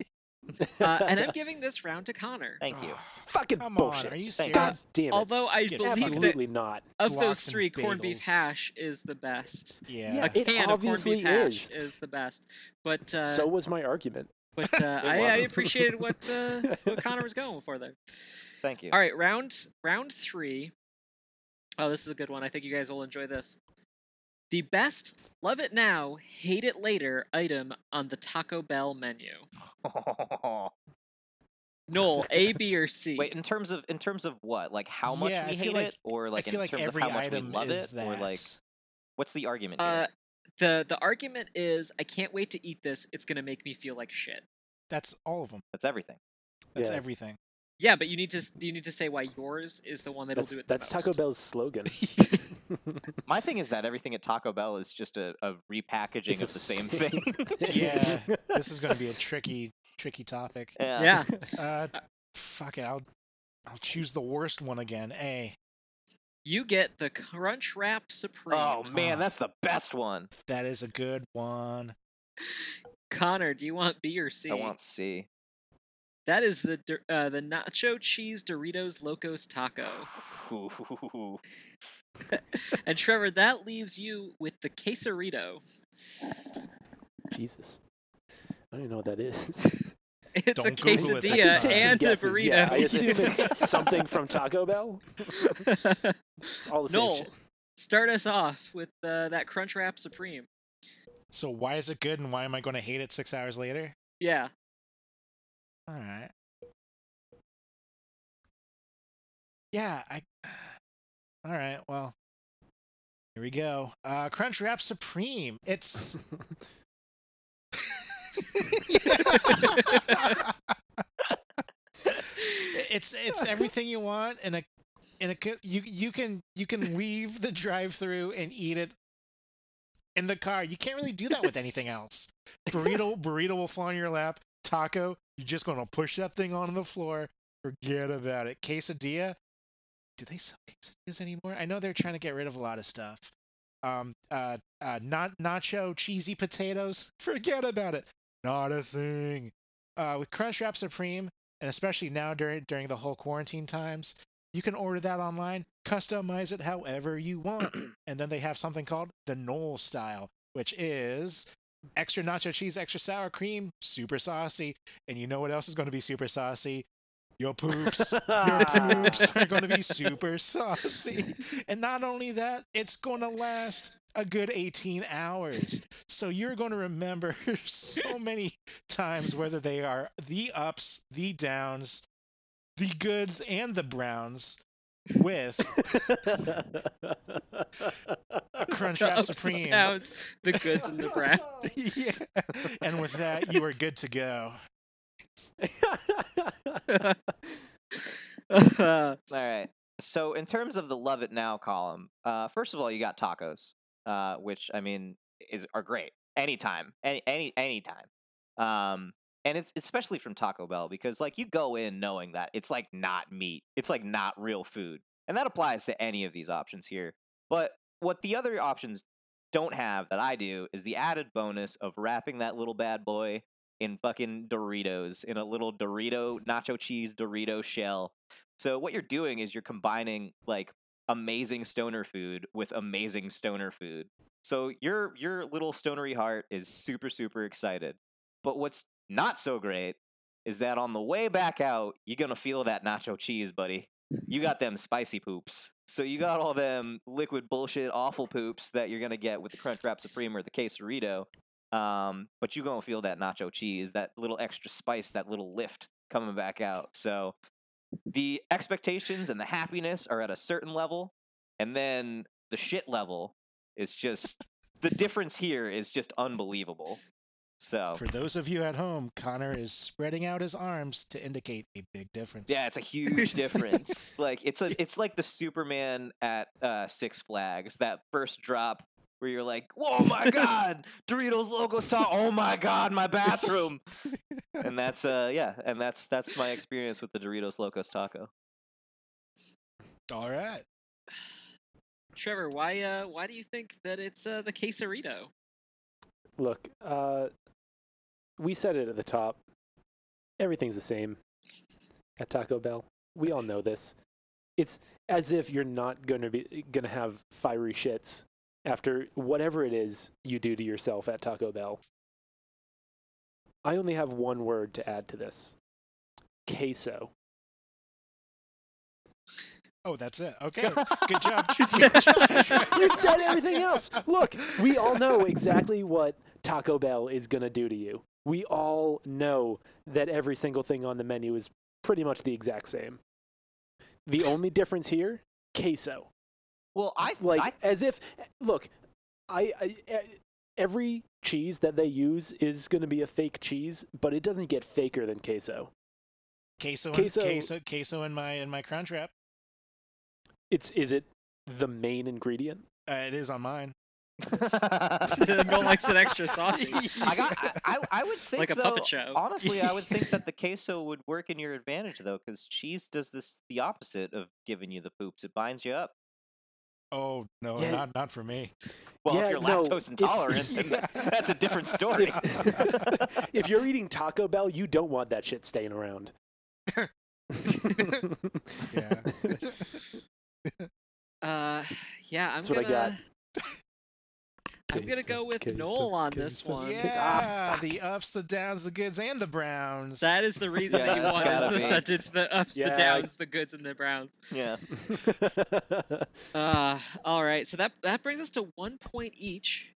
[SPEAKER 2] uh, and I'm giving this round to Connor.
[SPEAKER 3] Thank you.
[SPEAKER 4] Fucking
[SPEAKER 1] Come
[SPEAKER 4] bullshit.
[SPEAKER 1] on, are you
[SPEAKER 3] Thank
[SPEAKER 1] serious?
[SPEAKER 4] God damn it.
[SPEAKER 2] Although I
[SPEAKER 1] Get
[SPEAKER 2] believe that
[SPEAKER 4] Absolutely not.
[SPEAKER 2] of
[SPEAKER 1] blocks
[SPEAKER 2] those three, corned beef hash is the best.
[SPEAKER 1] Yeah.
[SPEAKER 4] Yeah,
[SPEAKER 2] A
[SPEAKER 4] it
[SPEAKER 2] can of corned
[SPEAKER 4] obviously
[SPEAKER 2] beef hash
[SPEAKER 4] is.
[SPEAKER 2] is the best. But uh,
[SPEAKER 4] so was my argument.
[SPEAKER 2] but uh, I, I appreciated what uh, what Connor was going for there.
[SPEAKER 3] Thank you.
[SPEAKER 2] All right, round round three. Oh, this is a good one. I think you guys will enjoy this. The best love it now, hate it later item on the Taco Bell menu. Noel, A, B, or C?
[SPEAKER 3] Wait, in terms of in terms of what? Like how much
[SPEAKER 1] Yeah,
[SPEAKER 3] we
[SPEAKER 1] feel
[SPEAKER 3] hate
[SPEAKER 1] like-
[SPEAKER 3] it, or like
[SPEAKER 1] I feel
[SPEAKER 3] in
[SPEAKER 1] like
[SPEAKER 3] terms
[SPEAKER 1] every
[SPEAKER 3] of how much we love it,
[SPEAKER 1] that.
[SPEAKER 3] or like what's the argument here?
[SPEAKER 2] uh, the the argument is I can't wait to eat this. It's gonna make me feel like shit.
[SPEAKER 1] That's all of them.
[SPEAKER 3] That's everything.
[SPEAKER 1] That's
[SPEAKER 4] Yeah.
[SPEAKER 1] everything.
[SPEAKER 2] Yeah, but you need to you need to say why yours is the one that'll
[SPEAKER 4] That's,
[SPEAKER 2] do it. The
[SPEAKER 4] that's
[SPEAKER 2] most.
[SPEAKER 4] Taco Bell's slogan.
[SPEAKER 3] My thing is that everything at Taco Bell is just a, a repackaging
[SPEAKER 4] It's
[SPEAKER 3] of the same
[SPEAKER 4] s-
[SPEAKER 3] thing.
[SPEAKER 1] Yeah. this is going to be a tricky, tricky topic.
[SPEAKER 2] Yeah.
[SPEAKER 1] Uh, fuck it. I'll, I'll choose the worst one again. A.
[SPEAKER 2] You get the Crunch Wrap Supreme.
[SPEAKER 3] Oh man,
[SPEAKER 1] Ah.
[SPEAKER 3] that's the best one.
[SPEAKER 1] That is a good one.
[SPEAKER 2] Connor, do you want B or C?
[SPEAKER 3] I want C.
[SPEAKER 2] That is the uh, the nacho cheese Doritos Locos Taco. And Trevor, that leaves you with the quesarito.
[SPEAKER 4] Jesus. I don't even know what that is.
[SPEAKER 2] It's a
[SPEAKER 1] Don't Google
[SPEAKER 2] quesadilla
[SPEAKER 1] time.
[SPEAKER 2] and a burrito.
[SPEAKER 4] Yeah, I assume it's something from Taco Bell. It's all the same shit.
[SPEAKER 2] start us off with uh, that Crunch Wrap Supreme.
[SPEAKER 1] So why is it good and why am I going to hate it six hours later?
[SPEAKER 2] Yeah.
[SPEAKER 1] All right. Yeah, I. All right, well, here we go. Uh, Crunch Wrap Supreme. It's. it's it's everything you want in a in a you you can you can leave the drive-through and eat it in the car. You can't really do that with anything else. Burrito burrito will fall on your lap. Taco, you're just gonna push that thing on the floor. Forget about it. Quesadilla. Do they sell quesadillas anymore? I know they're trying to get rid of a lot of stuff. Um, uh, uh, not nacho cheesy potatoes. Forget about it. Not a thing. Uh, with Crunchwrap Supreme, and especially now during during the whole quarantine times, you can order that online, customize it however you want, and then they have something called the Knoll style, which is extra nacho cheese, extra sour cream, super saucy. And you know what else is going to be super saucy? Your poops. Your poops are going to be super saucy. And not only that, it's going to last a good 18 hours. So you're going to remember so many times whether they are the ups, the downs, the goods, and the browns with a Crunchwrap
[SPEAKER 2] The
[SPEAKER 1] Supreme.
[SPEAKER 2] downs, the goods and the browns.
[SPEAKER 1] yeah. And with that, you are good to go.
[SPEAKER 2] Uh,
[SPEAKER 3] All right. So in terms of the love it now column, uh, first of all, you got tacos, uh, which I mean is are great anytime, any any anytime. Um, and it's especially from Taco Bell because like you go in knowing that it's like not meat, it's like not real food, and that applies to any of these options here. But what the other options don't have that I do is the added bonus of wrapping that little bad boy in fucking Doritos in a little Dorito nacho cheese Dorito shell. So what you're doing is you're combining like amazing stoner food with amazing stoner food. So your your little stonery heart is super super excited. But what's not so great is that on the way back out, you're gonna feel that nacho cheese, buddy. You got them spicy poops. So you got all them liquid bullshit awful poops that you're gonna get with the Crunch Wrap Supreme or the Quesarito. Um, but you're gonna feel that nacho cheese, that little extra spice, that little lift coming back out. So the expectations and the happiness are at a certain level, and then the shit level is just the difference here is just unbelievable. So
[SPEAKER 1] For those of you at home, Connor is spreading out his arms to indicate a big difference.
[SPEAKER 3] yeah, it's a huge difference. like it's a it's like the Superman at uh, Six Flags. That first drop where you're like, "Oh my god, Doritos Locos! Oh my god, my bathroom!" and that's uh yeah, and that's that's my experience with the Doritos Locos Taco.
[SPEAKER 1] All right.
[SPEAKER 2] Trevor, why uh why do you think that it's uh, the quesarito?
[SPEAKER 4] Look, uh, we said it at the top. Everything's the same at Taco Bell. We all know this. It's as if you're not going to be going to have fiery shits after whatever it is you do to yourself at Taco Bell. I only have one word to add to this. Queso.
[SPEAKER 1] Oh, that's it. Okay. Good job. Good job.
[SPEAKER 4] you said everything else. Look, we all know exactly what Taco Bell is going to do to you. We all know that every single thing on the menu is pretty much the exact same. The only difference here, queso.
[SPEAKER 3] Well, I
[SPEAKER 4] Like
[SPEAKER 3] I,
[SPEAKER 4] as if look, I every cheese that they use is going to be a fake cheese, but it doesn't get faker than queso.
[SPEAKER 1] queso,
[SPEAKER 4] Queso-
[SPEAKER 1] and, queso, queso in my in my Crunchwrap.
[SPEAKER 4] It's is it the main ingredient?
[SPEAKER 1] Uh, it is on mine.
[SPEAKER 2] Bill likes it extra saucy.
[SPEAKER 3] I got. I, I, I would think
[SPEAKER 2] Like a
[SPEAKER 3] though,
[SPEAKER 2] puppet show.
[SPEAKER 3] Honestly, I would think that the queso would work in your advantage though, because cheese does this the opposite of giving you the poops. It binds you up.
[SPEAKER 1] Oh no,
[SPEAKER 4] Yeah.
[SPEAKER 1] not not for me.
[SPEAKER 3] Well,
[SPEAKER 4] Yeah,
[SPEAKER 3] if you're
[SPEAKER 4] no,
[SPEAKER 3] lactose
[SPEAKER 4] if-
[SPEAKER 3] intolerant, then that, that's a different story.
[SPEAKER 4] If, if you're eating Taco Bell, you don't want that shit staying around.
[SPEAKER 1] Yeah.
[SPEAKER 2] Uh, yeah, I'm
[SPEAKER 4] That's what I got.
[SPEAKER 2] I'm gonna go with
[SPEAKER 4] queso,
[SPEAKER 2] Noel on this
[SPEAKER 4] queso.
[SPEAKER 2] one.
[SPEAKER 1] yeah,
[SPEAKER 4] fuck.
[SPEAKER 1] the ups, the downs, the goods, and the browns.
[SPEAKER 2] That is the reason
[SPEAKER 3] Yeah,
[SPEAKER 2] that you
[SPEAKER 3] that's
[SPEAKER 2] want
[SPEAKER 3] gotta
[SPEAKER 2] is the
[SPEAKER 3] be.
[SPEAKER 2] sentence: the ups,
[SPEAKER 4] Yeah,
[SPEAKER 2] the downs, the goods, and the browns.
[SPEAKER 3] yeah.
[SPEAKER 2] Uh, all right. So that that brings us to one point each.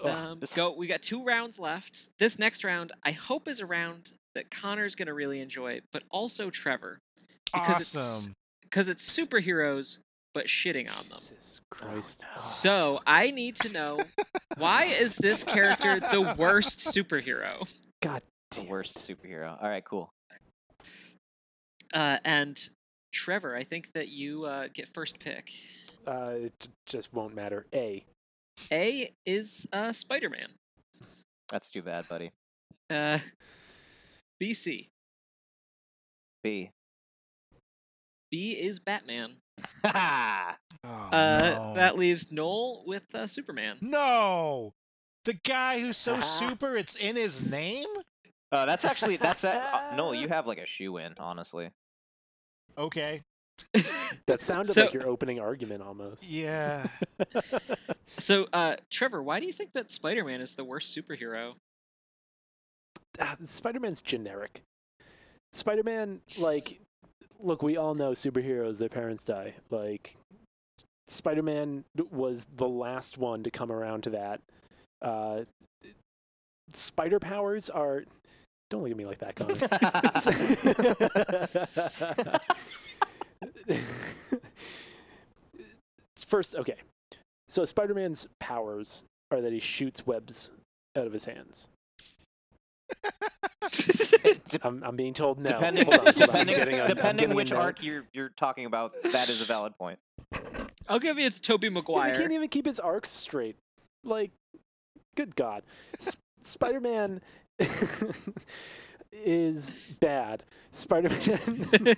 [SPEAKER 4] Oh,
[SPEAKER 2] Um,
[SPEAKER 3] this-
[SPEAKER 2] go. We got two rounds left. This next round, I hope, is a round that Connor's gonna really enjoy, but also Trevor, because
[SPEAKER 1] awesome.
[SPEAKER 2] because it's superheroes, but shitting on them.
[SPEAKER 4] Jesus Christ.
[SPEAKER 2] So I need to know why is this character the worst superhero?
[SPEAKER 4] God
[SPEAKER 3] The worst superhero. All right, cool.
[SPEAKER 2] Uh, and Trevor, I think that you uh, get first pick.
[SPEAKER 4] Uh, it just won't matter. A.
[SPEAKER 2] A is uh, Spider-Man.
[SPEAKER 3] That's too bad, buddy.
[SPEAKER 2] Uh, BC.
[SPEAKER 3] B.
[SPEAKER 2] B is Batman.
[SPEAKER 3] Ha!
[SPEAKER 1] Oh,
[SPEAKER 2] Uh,
[SPEAKER 1] no.
[SPEAKER 2] That leaves Noel with uh, Superman.
[SPEAKER 1] No, the guy who's so super, it's in his name.
[SPEAKER 3] Uh, that's actually that's a, uh, no. You have like a shoe in, honestly.
[SPEAKER 1] Okay.
[SPEAKER 4] That sounded
[SPEAKER 2] So-
[SPEAKER 4] like your opening argument almost.
[SPEAKER 1] Yeah.
[SPEAKER 2] So, uh, Trevor, why do you think that Spider-Man is the worst superhero?
[SPEAKER 4] Ah, Spider-Man's generic. Spider-Man, like, look, we all know superheroes, their parents die. Like, Spider-Man was the last one to come around to that. Uh, spider powers are. Don't look at me like that, Connor. First, okay. So Spider-Man's powers are that he shoots webs out of his hands.
[SPEAKER 3] Dep-
[SPEAKER 4] I'm, I'm being told no.
[SPEAKER 3] depending
[SPEAKER 4] Hold on, hold on, I'm
[SPEAKER 3] depending,
[SPEAKER 4] getting a- I'm
[SPEAKER 3] depending which arc you're you're talking about, that is a valid point.
[SPEAKER 2] I'll give you it's Tobey
[SPEAKER 4] Yeah,
[SPEAKER 2] Maguire.
[SPEAKER 4] He can't even keep his arcs straight. Like, good God. S- Spider-Man is bad. Spider-Man.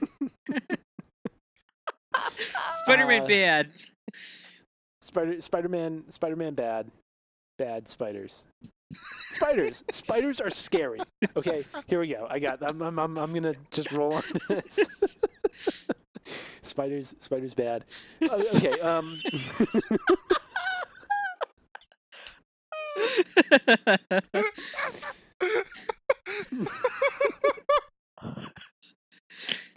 [SPEAKER 2] Spider-Man
[SPEAKER 4] Uh,
[SPEAKER 2] bad.
[SPEAKER 4] Spider Spider-Man Spider-Man bad. Bad spiders. Spiders. spiders are scary. Okay, here we go. I got. I'm. I'm. I'm, I'm gonna just roll on this. spiders. Spiders bad. Uh, okay. Um.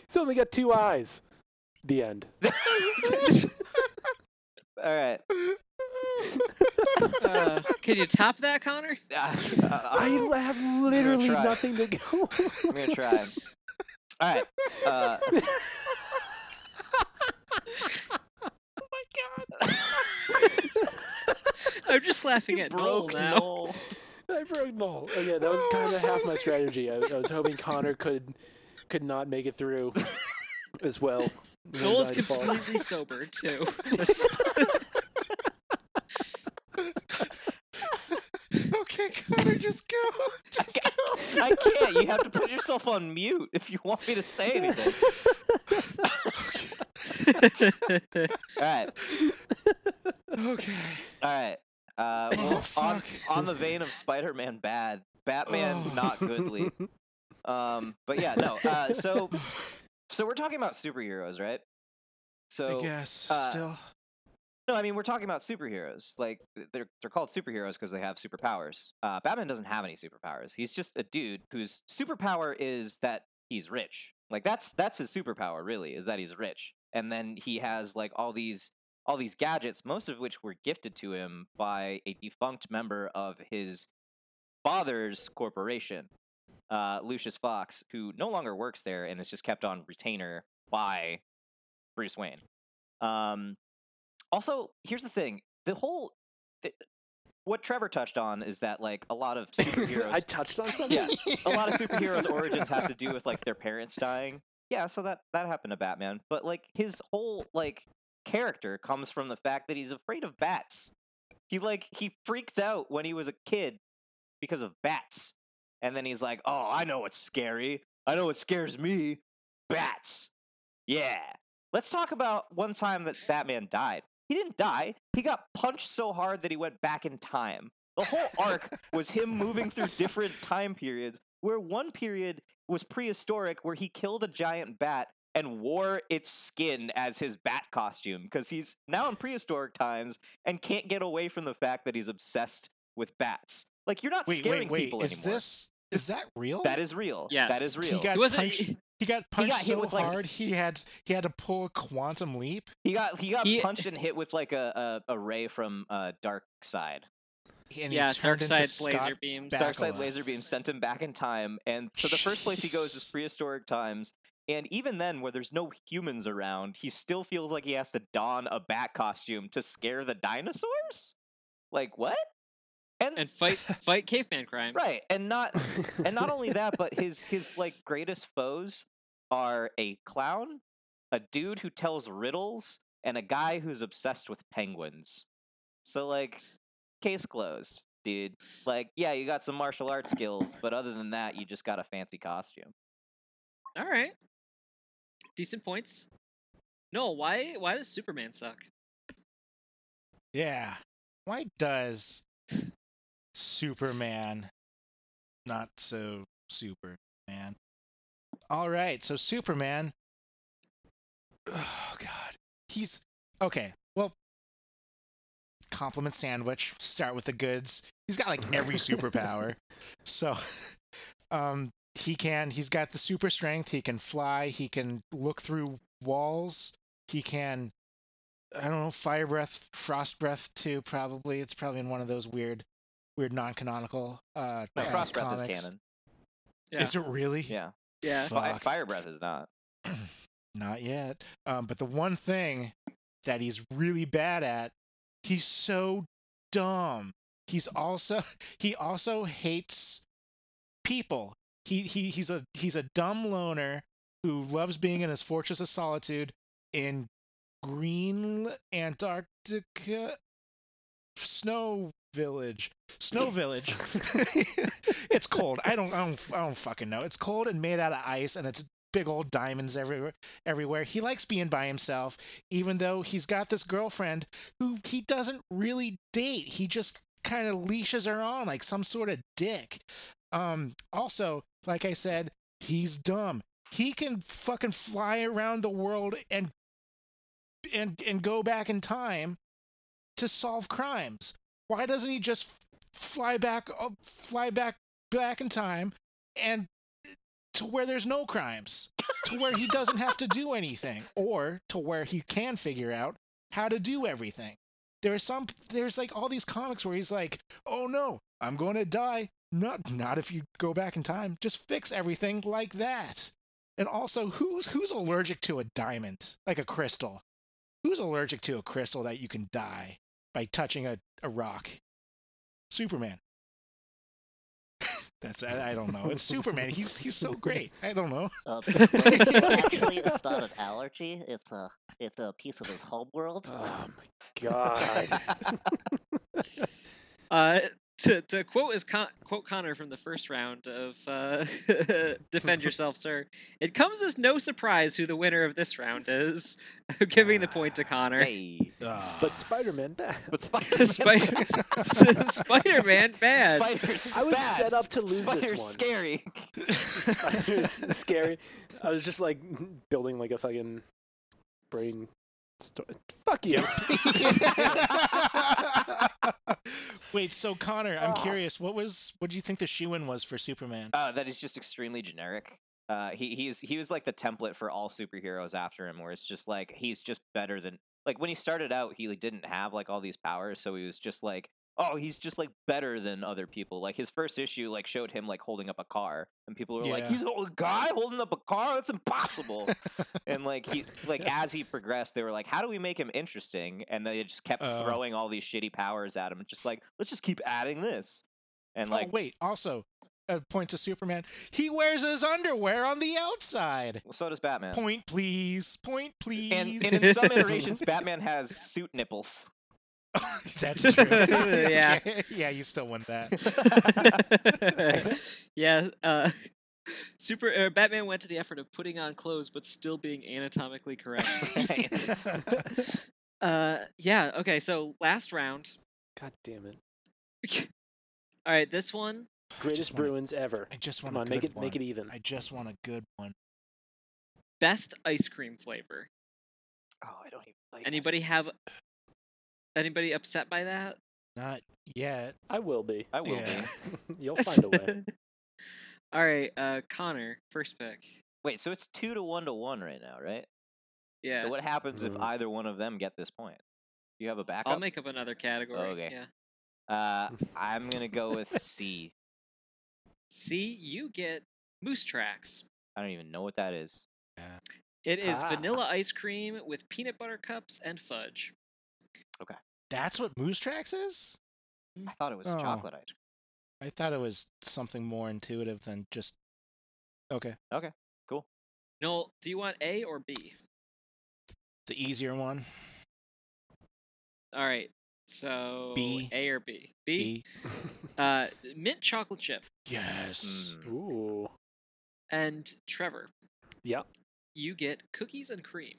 [SPEAKER 4] It's only got two eyes. The end.
[SPEAKER 3] All right.
[SPEAKER 2] uh, can you top that, Connor?
[SPEAKER 3] Uh,
[SPEAKER 4] I have literally
[SPEAKER 3] try.
[SPEAKER 4] nothing to go.
[SPEAKER 3] I'm gonna try. All right. Uh, oh my god.
[SPEAKER 2] I'm just laughing at Noel
[SPEAKER 3] broke
[SPEAKER 2] now.
[SPEAKER 3] Noel.
[SPEAKER 4] I broke Null. Okay, that was kind of half my strategy. I, I was hoping Connor could could not make it through as well.
[SPEAKER 2] Noel is completely sober too.
[SPEAKER 1] okay, Connor, just go. Just go.
[SPEAKER 3] I can't. You have to put yourself on mute if you want me to say anything. All right.
[SPEAKER 1] Okay.
[SPEAKER 3] All right. Uh,
[SPEAKER 1] Oh,
[SPEAKER 3] well, on, on the vein of Spider-Man bad, Batman
[SPEAKER 1] Oh.
[SPEAKER 3] not goodly. Um, but yeah, no. Uh, so so we're talking about superheroes, right? So
[SPEAKER 1] I guess
[SPEAKER 3] uh,
[SPEAKER 1] still.
[SPEAKER 3] No, I mean we're talking about superheroes. Like they're they're called superheroes because they have superpowers. Uh, Batman doesn't have any superpowers. He's just a dude whose superpower is that he's rich. Like that's that's his superpower, really, is that he's rich. And then he has like all these all these gadgets, most of which were gifted to him by a defunct member of his father's corporation, uh, Lucius Fox, who no longer works there and is just kept on retainer by Bruce Wayne. Um, also, here's the thing: the whole th- what Trevor touched on is that like a lot of superheroes,
[SPEAKER 4] I touched on something.
[SPEAKER 3] yeah, a lot of superheroes' origins have to do with like their parents dying. Yeah, so that that happened to Batman, but like his whole like character comes from the fact that he's afraid of bats. He like he freaked out when he was a kid because of bats. And then he's like, "Oh, I know what's scary. I know what scares me. Bats." Yeah. Let's talk about one time that Batman died. He didn't die. He got punched so hard that he went back in time. The whole arc was him moving through different time periods where one period was prehistoric where he killed a giant bat and wore its skin as his bat costume because he's now in prehistoric times and can't get away from the fact that he's obsessed with bats. Like you're not
[SPEAKER 1] Wait,
[SPEAKER 3] scaring
[SPEAKER 1] wait, wait.
[SPEAKER 3] people
[SPEAKER 1] Is
[SPEAKER 3] anymore.
[SPEAKER 1] this is that real?
[SPEAKER 3] That is real.
[SPEAKER 2] Yes.
[SPEAKER 3] That is real.
[SPEAKER 1] He got
[SPEAKER 2] He wasn't-
[SPEAKER 1] punched. He got punched
[SPEAKER 3] got
[SPEAKER 1] so
[SPEAKER 3] with, like-
[SPEAKER 1] hard he had he had to pull a quantum leap.
[SPEAKER 3] He got he got
[SPEAKER 2] He-
[SPEAKER 3] punched and hit with like a a, a ray from uh, Dark Side.
[SPEAKER 1] And
[SPEAKER 2] yeah,
[SPEAKER 1] he turned
[SPEAKER 2] dark side blazer
[SPEAKER 1] Scott
[SPEAKER 2] beams.
[SPEAKER 1] Bakula.
[SPEAKER 3] Darkseid laser beam sent him back in time, and so the first place he goes is prehistoric times. And even then, where there's no humans around, he still feels like he has to don a bat costume to scare the dinosaurs. Like what? And,
[SPEAKER 2] and fight fight caveman crime.
[SPEAKER 3] right, and not and not only that, but his his like greatest foes are a clown, a dude who tells riddles, and a guy who's obsessed with penguins. So like, case closed, dude. Like, yeah, you got some martial arts skills, but other than that, you just got a fancy costume.
[SPEAKER 2] All right. Decent points. No, why why does Superman suck?
[SPEAKER 1] Yeah. Why does Superman not so Superman? All right, so Superman. Oh God, he's okay. Well, compliment sandwich. Start with the goods. He's got like every superpower. So, um, he can. He's got the super strength. He can fly. He can look through walls. He can I don't know, fire breath, frost breath too. Probably it's probably in one of those weird, weird non-canonical. Uh,
[SPEAKER 3] No,
[SPEAKER 1] uh,
[SPEAKER 3] Frost Breath is
[SPEAKER 1] comics.
[SPEAKER 3] canon.
[SPEAKER 2] Yeah.
[SPEAKER 1] Is it really?
[SPEAKER 3] Yeah,
[SPEAKER 2] Yeah.
[SPEAKER 1] Fuck.
[SPEAKER 3] Fire Breath is not.
[SPEAKER 1] Not yet. Um, but the one thing that he's really bad at, he's so dumb. He's also he also hates people. He he he's a he's a dumb loner who loves being in his fortress of solitude in green Antarctica snow village. Snow village. It's cold. I don't i don't i don't fucking know. It's cold and made out of ice and it's big old diamonds everywhere everywhere. He likes being by himself even though he's got this girlfriend who he doesn't really date. He just kind of leashes her on like some sort of dick. Um also like i said he's dumb. He can fucking fly around the world and and and go back in time to solve crimes. Why doesn't he just fly back uh, fly back back in time and to where there's no crimes, to where he doesn't have to do anything or to where he can figure out how to do everything. There are some there's like all these comics where he's like, "Oh no, I'm going to die." Not not if you go back in time. Just fix everything like that. And also, who's who's allergic to a diamond, like a crystal? Who's allergic to a crystal that you can die by touching a, a rock? Superman. That's I, I don't know. It's Superman. He's he's so great. I don't know.
[SPEAKER 8] Uh, actually, it's not an allergy. It's a it's a piece of his homeworld.
[SPEAKER 4] Oh my god.
[SPEAKER 2] Uh, to to quote as Con- quote Connor from the first round of uh, "Defend Yourself, Sir," it comes as no surprise who the winner of this round is. Giving the point to Connor.
[SPEAKER 3] Hey,
[SPEAKER 4] but Spider-Man bad.
[SPEAKER 3] but Spider
[SPEAKER 2] Spider- Spider-Man bad.
[SPEAKER 3] Spider's
[SPEAKER 4] I was
[SPEAKER 3] bad.
[SPEAKER 4] set up to lose
[SPEAKER 3] Spider's
[SPEAKER 4] this one.
[SPEAKER 3] scary.
[SPEAKER 4] Spider's scary. I was just like building like a fucking brain. Sto- Fuck you.
[SPEAKER 1] Wait, so Connor, I'm curious. What was what do you think the shoe in was for Superman?
[SPEAKER 3] Uh, that is just extremely generic. Uh, he he's he was like the template for all superheroes after him, where it's just like he's just better than like when he started out, he didn't have like all these powers, so he was just like, oh, he's just like better than other people. Like his first issue like showed him like holding up a car, and people were like, he's a old guy holding up a car, that's impossible. and like he like as he progressed, they were like, how do we make him interesting? And they just kept
[SPEAKER 1] Oh.
[SPEAKER 3] throwing all these shitty powers at him, and just like let's just keep adding this. And oh, like
[SPEAKER 1] oh wait, also a point to Superman. He wears his underwear on the outside.
[SPEAKER 3] Well, so does Batman.
[SPEAKER 1] Point please. Point please.
[SPEAKER 3] And, and in some iterations, Batman has suit nipples.
[SPEAKER 1] That's true.
[SPEAKER 2] Yeah.
[SPEAKER 1] Okay, yeah, you still won that.
[SPEAKER 2] yeah. Uh, Super uh, Batman went to the effort of putting on clothes but still being anatomically correct. uh, yeah. Okay. So last round.
[SPEAKER 4] God damn it.
[SPEAKER 2] All right. This one.
[SPEAKER 4] Greatest
[SPEAKER 1] wanna-
[SPEAKER 4] Bruins ever.
[SPEAKER 1] I just want
[SPEAKER 4] Come
[SPEAKER 1] a
[SPEAKER 4] on,
[SPEAKER 1] good
[SPEAKER 4] make it
[SPEAKER 1] one.
[SPEAKER 4] make it even.
[SPEAKER 1] I just want a good one.
[SPEAKER 2] Best ice cream flavor.
[SPEAKER 3] Oh, I don't even like
[SPEAKER 2] Anybody have? Anybody upset by that?
[SPEAKER 1] Not yet.
[SPEAKER 4] I will be.
[SPEAKER 3] I will
[SPEAKER 1] Yeah.
[SPEAKER 3] be.
[SPEAKER 4] You'll find a way.
[SPEAKER 2] All right. Uh, Connor, first pick.
[SPEAKER 3] Wait, so it's two to one to one right now, right?
[SPEAKER 2] Yeah.
[SPEAKER 3] So what happens if
[SPEAKER 4] Mhm.
[SPEAKER 3] either one of them get this point? Do you have a backup?
[SPEAKER 2] I'll make up another category.
[SPEAKER 3] Okay.
[SPEAKER 2] Yeah.
[SPEAKER 3] Uh, I'm gonna go with C.
[SPEAKER 2] See, you get moose tracks.
[SPEAKER 3] I don't even know what that is. Yeah.
[SPEAKER 2] It is
[SPEAKER 4] Ah.
[SPEAKER 2] vanilla ice cream with peanut butter cups and fudge.
[SPEAKER 1] That's what Moose Tracks is?
[SPEAKER 3] I thought it was
[SPEAKER 1] Oh.
[SPEAKER 3] chocolate ice
[SPEAKER 1] I thought it was something more intuitive than just Okay. Okay. Cool.
[SPEAKER 2] Noel, do you want A or B?
[SPEAKER 1] The easier one.
[SPEAKER 2] All right. So
[SPEAKER 1] B.
[SPEAKER 2] A or B? B.
[SPEAKER 1] B.
[SPEAKER 2] Uh, mint chocolate chip.
[SPEAKER 1] Yes.
[SPEAKER 3] Mm.
[SPEAKER 4] Ooh.
[SPEAKER 2] And Trevor,
[SPEAKER 4] Yep.
[SPEAKER 2] you get cookies and cream.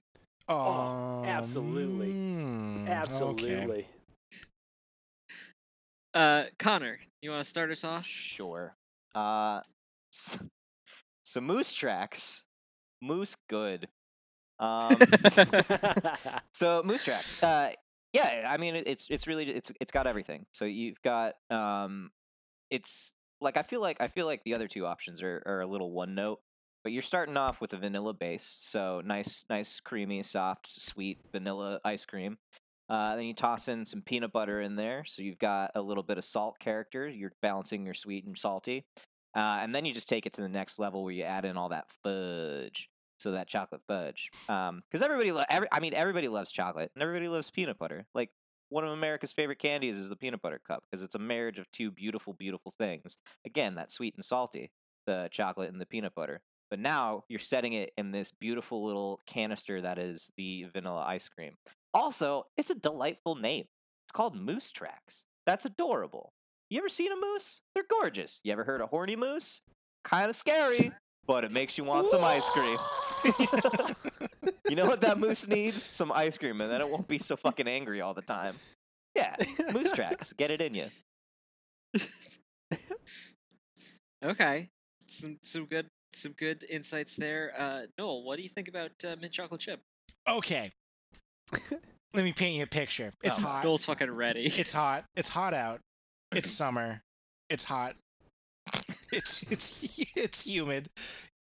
[SPEAKER 4] Oh, absolutely.
[SPEAKER 1] mm, okay.
[SPEAKER 4] Absolutely.
[SPEAKER 2] Uh, Connor, you want to start us off?
[SPEAKER 3] Sure. Uh, s- so moose tracks, moose good. Um, so moose tracks. Uh, yeah, I mean it's it's really it's it's got everything. So you've got um, it's like I feel like I feel like the other two options are are a little one note, but you're starting off with a vanilla base, so nice nice creamy soft sweet vanilla ice cream. Uh, then you toss in some peanut butter in there, so you've got a little bit of salt character. You're balancing your sweet and salty, uh, and then you just take it to the next level where you add in all that fudge, so that chocolate fudge. Because everybody, lo- every, I mean, everybody loves chocolate, and everybody loves peanut butter. Like one of America's favorite candies is the peanut butter cup because it's a marriage of two beautiful, beautiful things. Again, that sweet and salty, the chocolate and the peanut butter. But now you're setting it in this beautiful little canister that is the vanilla ice cream. Also, it's a delightful name. It's called Moose Tracks. That's adorable. You ever seen a moose? They're gorgeous. You ever heard a horny moose? Kind of scary, but it makes you want some ice cream. you know what that moose needs? Some ice cream, and then it won't be so fucking angry all the time. Yeah, Moose Tracks. Get it in you.
[SPEAKER 2] Okay. Some some good some good insights there. Uh, Noel, what do you think about uh, mint chocolate chip?
[SPEAKER 1] Okay. Let me paint you a picture. It's
[SPEAKER 3] Oh.
[SPEAKER 1] hot.
[SPEAKER 2] Noel's fucking ready.
[SPEAKER 1] It's hot. It's hot out. It's summer. It's hot. It's it's it's humid,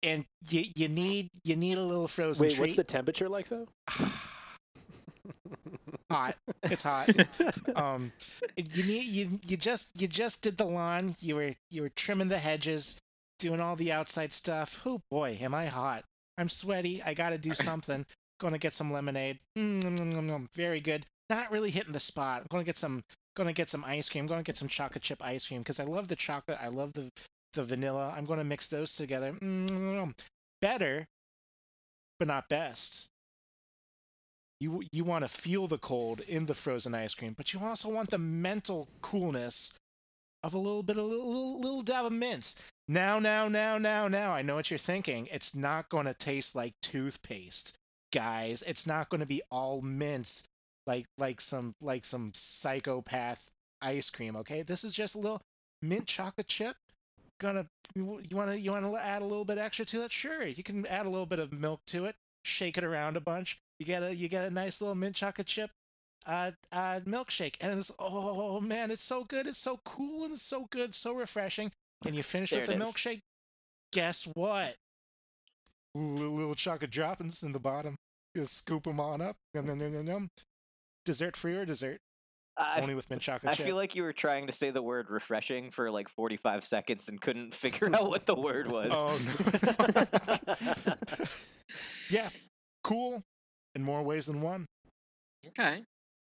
[SPEAKER 1] and you you need you need a little frozen
[SPEAKER 4] Wait, what's the temperature like though?
[SPEAKER 1] hot. It's hot. Um, you need you you just you just did the lawn. You were you were trimming the hedges, doing all the outside stuff. Oh boy, am I hot! I'm sweaty. I got to do something. Going to get some lemonade. Mm, nom. Very good. Not really hitting the spot. I'm going to get some. Going to get some ice cream. Going to get some chocolate chip ice cream because I love the chocolate. I love the the vanilla. I'm going to mix those together. Mm, better, but not best. You you want to feel the cold in the frozen ice cream, but you also want the mental coolness of a little bit of little, little, little dab of mint. Now, now, now, now, now. I know what you're thinking. It's not going to taste like toothpaste, guys. It's not going to be all mints like like some like some psychopath ice cream. Okay, this is just a little mint chocolate chip. Gonna you want to you want to add a little bit extra to it? Sure, you can add a little bit of milk to it. Shake it around a bunch. You get a you get a nice little mint chocolate chip uh, uh, milkshake, and it's oh man, it's so good. It's so cool and so good, so refreshing. And you finish with the
[SPEAKER 3] it is.
[SPEAKER 1] milkshake. Guess what? Little, little chocolate droppings in the bottom. Just scoop them on up. Yum, yum, yum, yum, yum. Dessert free or dessert?
[SPEAKER 3] I,
[SPEAKER 1] Only with mint chocolate
[SPEAKER 3] I
[SPEAKER 1] chip.
[SPEAKER 3] feel like you were trying to say the word refreshing for like 45 seconds and couldn't figure out what the word was.
[SPEAKER 1] Oh, no. yeah, cool in more ways than one.
[SPEAKER 2] Okay.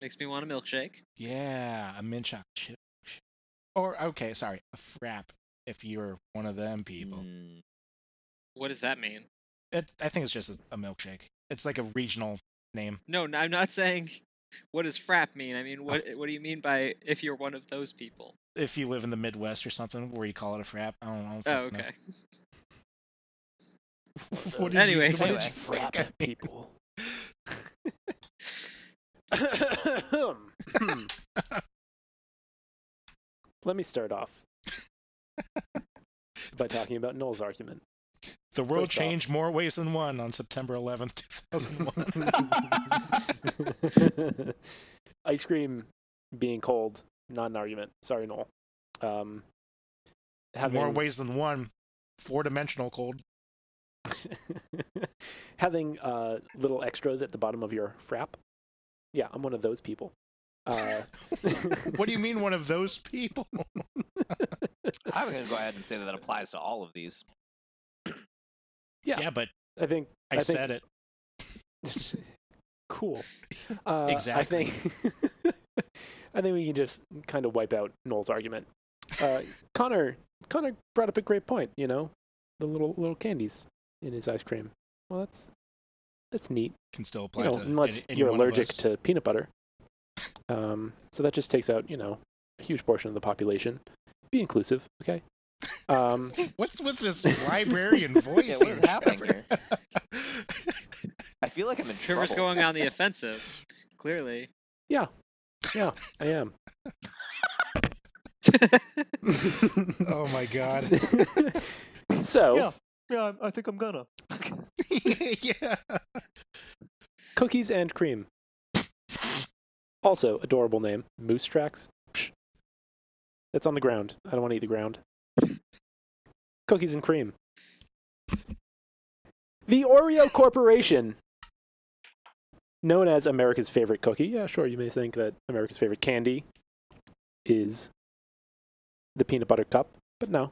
[SPEAKER 2] Makes me want a milkshake.
[SPEAKER 1] Yeah, a mint chocolate chip. Or okay, sorry, a frap. If you're one of them people,
[SPEAKER 3] Mm,
[SPEAKER 2] What does that mean?
[SPEAKER 1] it, I think it's just a, a milkshake. It's like a regional name.
[SPEAKER 2] No, I'm not saying what does frap mean. I mean, what what do you mean by if you're one of those people?
[SPEAKER 1] If you live in the Midwest or something, where you call it a frap, I don't, I don't
[SPEAKER 2] Oh,
[SPEAKER 1] know.
[SPEAKER 2] okay.
[SPEAKER 1] What did
[SPEAKER 2] Anyway.
[SPEAKER 1] you, what did
[SPEAKER 3] Anyway.
[SPEAKER 1] you think?
[SPEAKER 4] Frap
[SPEAKER 1] I mean?
[SPEAKER 4] people. Let me start off by talking about Noel's argument.
[SPEAKER 1] The world
[SPEAKER 4] First off-
[SPEAKER 1] changed more ways than one on September 11th, 2001.
[SPEAKER 4] Ice cream being cold, not an argument. Sorry, Noel. Um, having,
[SPEAKER 1] More ways than one. Four dimensional cold.
[SPEAKER 4] having uh, little extras at the bottom of your frap. Yeah, I'm one of those people. Uh,
[SPEAKER 1] what do you mean, one of those people?
[SPEAKER 3] I'm going to go ahead and say that that applies to all of these.
[SPEAKER 4] Yeah.
[SPEAKER 1] yeah, but
[SPEAKER 4] I think
[SPEAKER 1] I,
[SPEAKER 4] I think-
[SPEAKER 1] said it.
[SPEAKER 4] cool. Uh,
[SPEAKER 1] Exactly.
[SPEAKER 4] I think I think we can just kind of wipe out Noel's argument. Uh, Connor Connor brought up a great point. You know, the little little candies in his ice cream. Well, that's that's neat.
[SPEAKER 1] Can still apply
[SPEAKER 4] You know,
[SPEAKER 1] to
[SPEAKER 4] unless
[SPEAKER 1] any, any
[SPEAKER 4] you're
[SPEAKER 1] one of
[SPEAKER 4] allergic
[SPEAKER 1] us.
[SPEAKER 4] to peanut butter. Um, so that just takes out you know a huge portion of the population. Be inclusive, okay? Um,
[SPEAKER 1] What's with this librarian voice
[SPEAKER 3] what
[SPEAKER 1] here?
[SPEAKER 3] is happening
[SPEAKER 1] here?
[SPEAKER 3] I feel like I'm in
[SPEAKER 2] Trevor's
[SPEAKER 3] trouble.
[SPEAKER 2] going on the offensive. Clearly.
[SPEAKER 4] Yeah. Yeah, I am.
[SPEAKER 1] oh my god.
[SPEAKER 4] so
[SPEAKER 5] Yeah. Yeah, I think I'm gonna.
[SPEAKER 1] yeah.
[SPEAKER 4] Cookies and cream. Also, adorable name. Moose tracks. Psh. That's on the ground. I don't want to eat the ground. Cookies and cream. The Oreo Corporation, known as America's favorite cookie. Yeah, sure, you may think that America's favorite candy is the peanut butter cup, but no.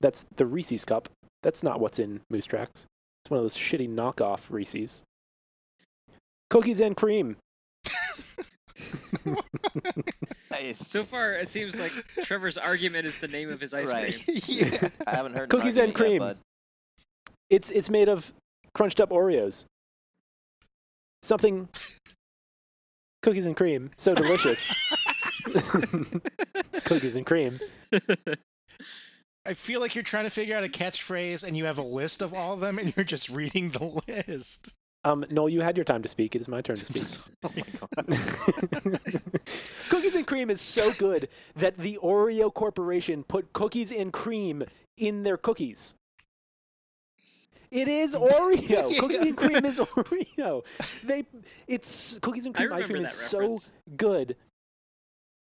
[SPEAKER 4] That's the Reese's cup. That's not what's in Moose Tracks. It's one of those shitty knockoff Reese's. Cookies and cream.
[SPEAKER 3] Nice.
[SPEAKER 2] So far, it seems like Trevor's argument is the name of his ice
[SPEAKER 3] Right.
[SPEAKER 2] cream.
[SPEAKER 1] yeah.
[SPEAKER 3] I haven't heard an
[SPEAKER 4] Cookies and
[SPEAKER 3] argument yet,
[SPEAKER 4] cream.
[SPEAKER 3] bud.
[SPEAKER 4] It's it's made of crunched up Oreos. Something cookies and cream. So delicious. cookies and cream.
[SPEAKER 1] I feel like you're trying to figure out a catchphrase and you have a list of all of them and you're just reading the list.
[SPEAKER 4] Um, Noel, you had your time to speak. It is my turn to speak.
[SPEAKER 3] Oh my god.
[SPEAKER 4] cookies and cream is so good that the Oreo Corporation put cookies and cream in their cookies. It is Oreo. Cookies and cream is Oreo. They, it's cookies and
[SPEAKER 2] I
[SPEAKER 4] cream ice
[SPEAKER 2] remember
[SPEAKER 4] cream
[SPEAKER 2] that
[SPEAKER 4] is so good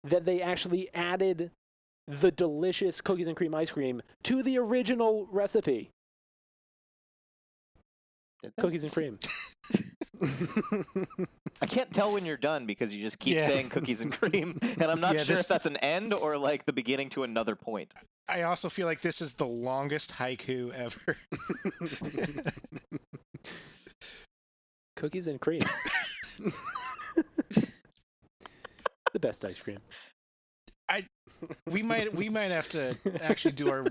[SPEAKER 4] that they actually added the delicious cookies and cream ice cream to the original recipe. Cookies and cream.
[SPEAKER 3] I can't tell when you're done because you just keep
[SPEAKER 1] Yeah.
[SPEAKER 3] saying cookies and cream, and I'm not
[SPEAKER 1] Yeah,
[SPEAKER 3] sure
[SPEAKER 1] this-
[SPEAKER 3] if that's an end or like the beginning to another point.
[SPEAKER 1] I also feel like this is the longest haiku ever.
[SPEAKER 4] cookies and cream. the best ice cream.
[SPEAKER 1] We might we might have to actually do our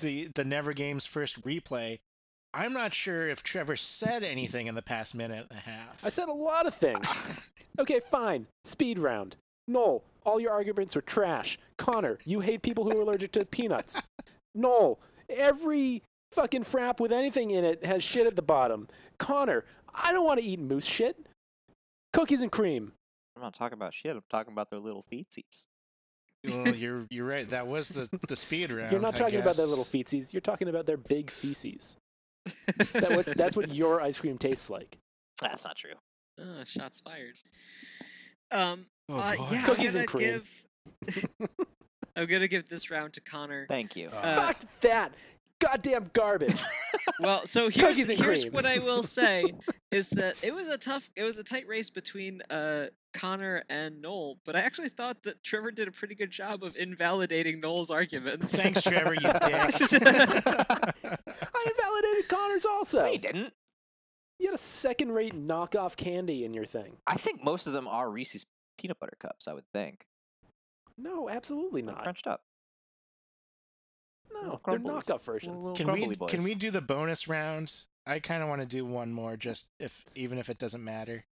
[SPEAKER 1] the the Never Games first replay, I'm not sure if Trevor said anything in the past minute and a half.
[SPEAKER 4] I said a lot of things. okay, fine. Speed round. Noel, all your arguments were trash. Connor, you hate people who are allergic to peanuts. Noel, every fucking frap with anything in it has shit at the bottom. Connor, I don't want to eat moose shit. Cookies and cream.
[SPEAKER 3] I'm not talking about shit. I'm talking about their little feetsies.
[SPEAKER 1] Well, you're you're right. That was the the speed round.
[SPEAKER 4] You're not
[SPEAKER 1] I
[SPEAKER 4] talking about their little feetsies. You're talking about their big feces. That what, that's what your ice cream tastes like.
[SPEAKER 3] That's not true.
[SPEAKER 2] Oh, shots fired. Um,
[SPEAKER 1] Oh,
[SPEAKER 2] uh, yeah,
[SPEAKER 4] Cookies and
[SPEAKER 2] gonna
[SPEAKER 4] cream.
[SPEAKER 2] give. I'm gonna give this round to Connor.
[SPEAKER 3] Thank you.
[SPEAKER 1] Uh,
[SPEAKER 2] Uh,
[SPEAKER 4] Fuck that. Goddamn garbage.
[SPEAKER 2] Well, so here's,
[SPEAKER 4] Cookies and
[SPEAKER 2] here's
[SPEAKER 4] cream.
[SPEAKER 2] what I will say is that it was a tough, it was a tight race between uh, Connor and Noel, but I actually thought that Trevor did a pretty good job of invalidating Noel's arguments.
[SPEAKER 1] Thanks, Trevor. You dick.
[SPEAKER 4] I invalidated Connor's also.
[SPEAKER 3] No, you didn't.
[SPEAKER 4] You had a second rate knockoff candy in your thing.
[SPEAKER 3] I think most of them are Reese's peanut butter cups. I would think.
[SPEAKER 4] No, absolutely not.
[SPEAKER 3] Crunched up.
[SPEAKER 4] No, they're knockoff versions.
[SPEAKER 1] Can we can we do the bonus round? I kind of want to do one more, just if even if it doesn't matter.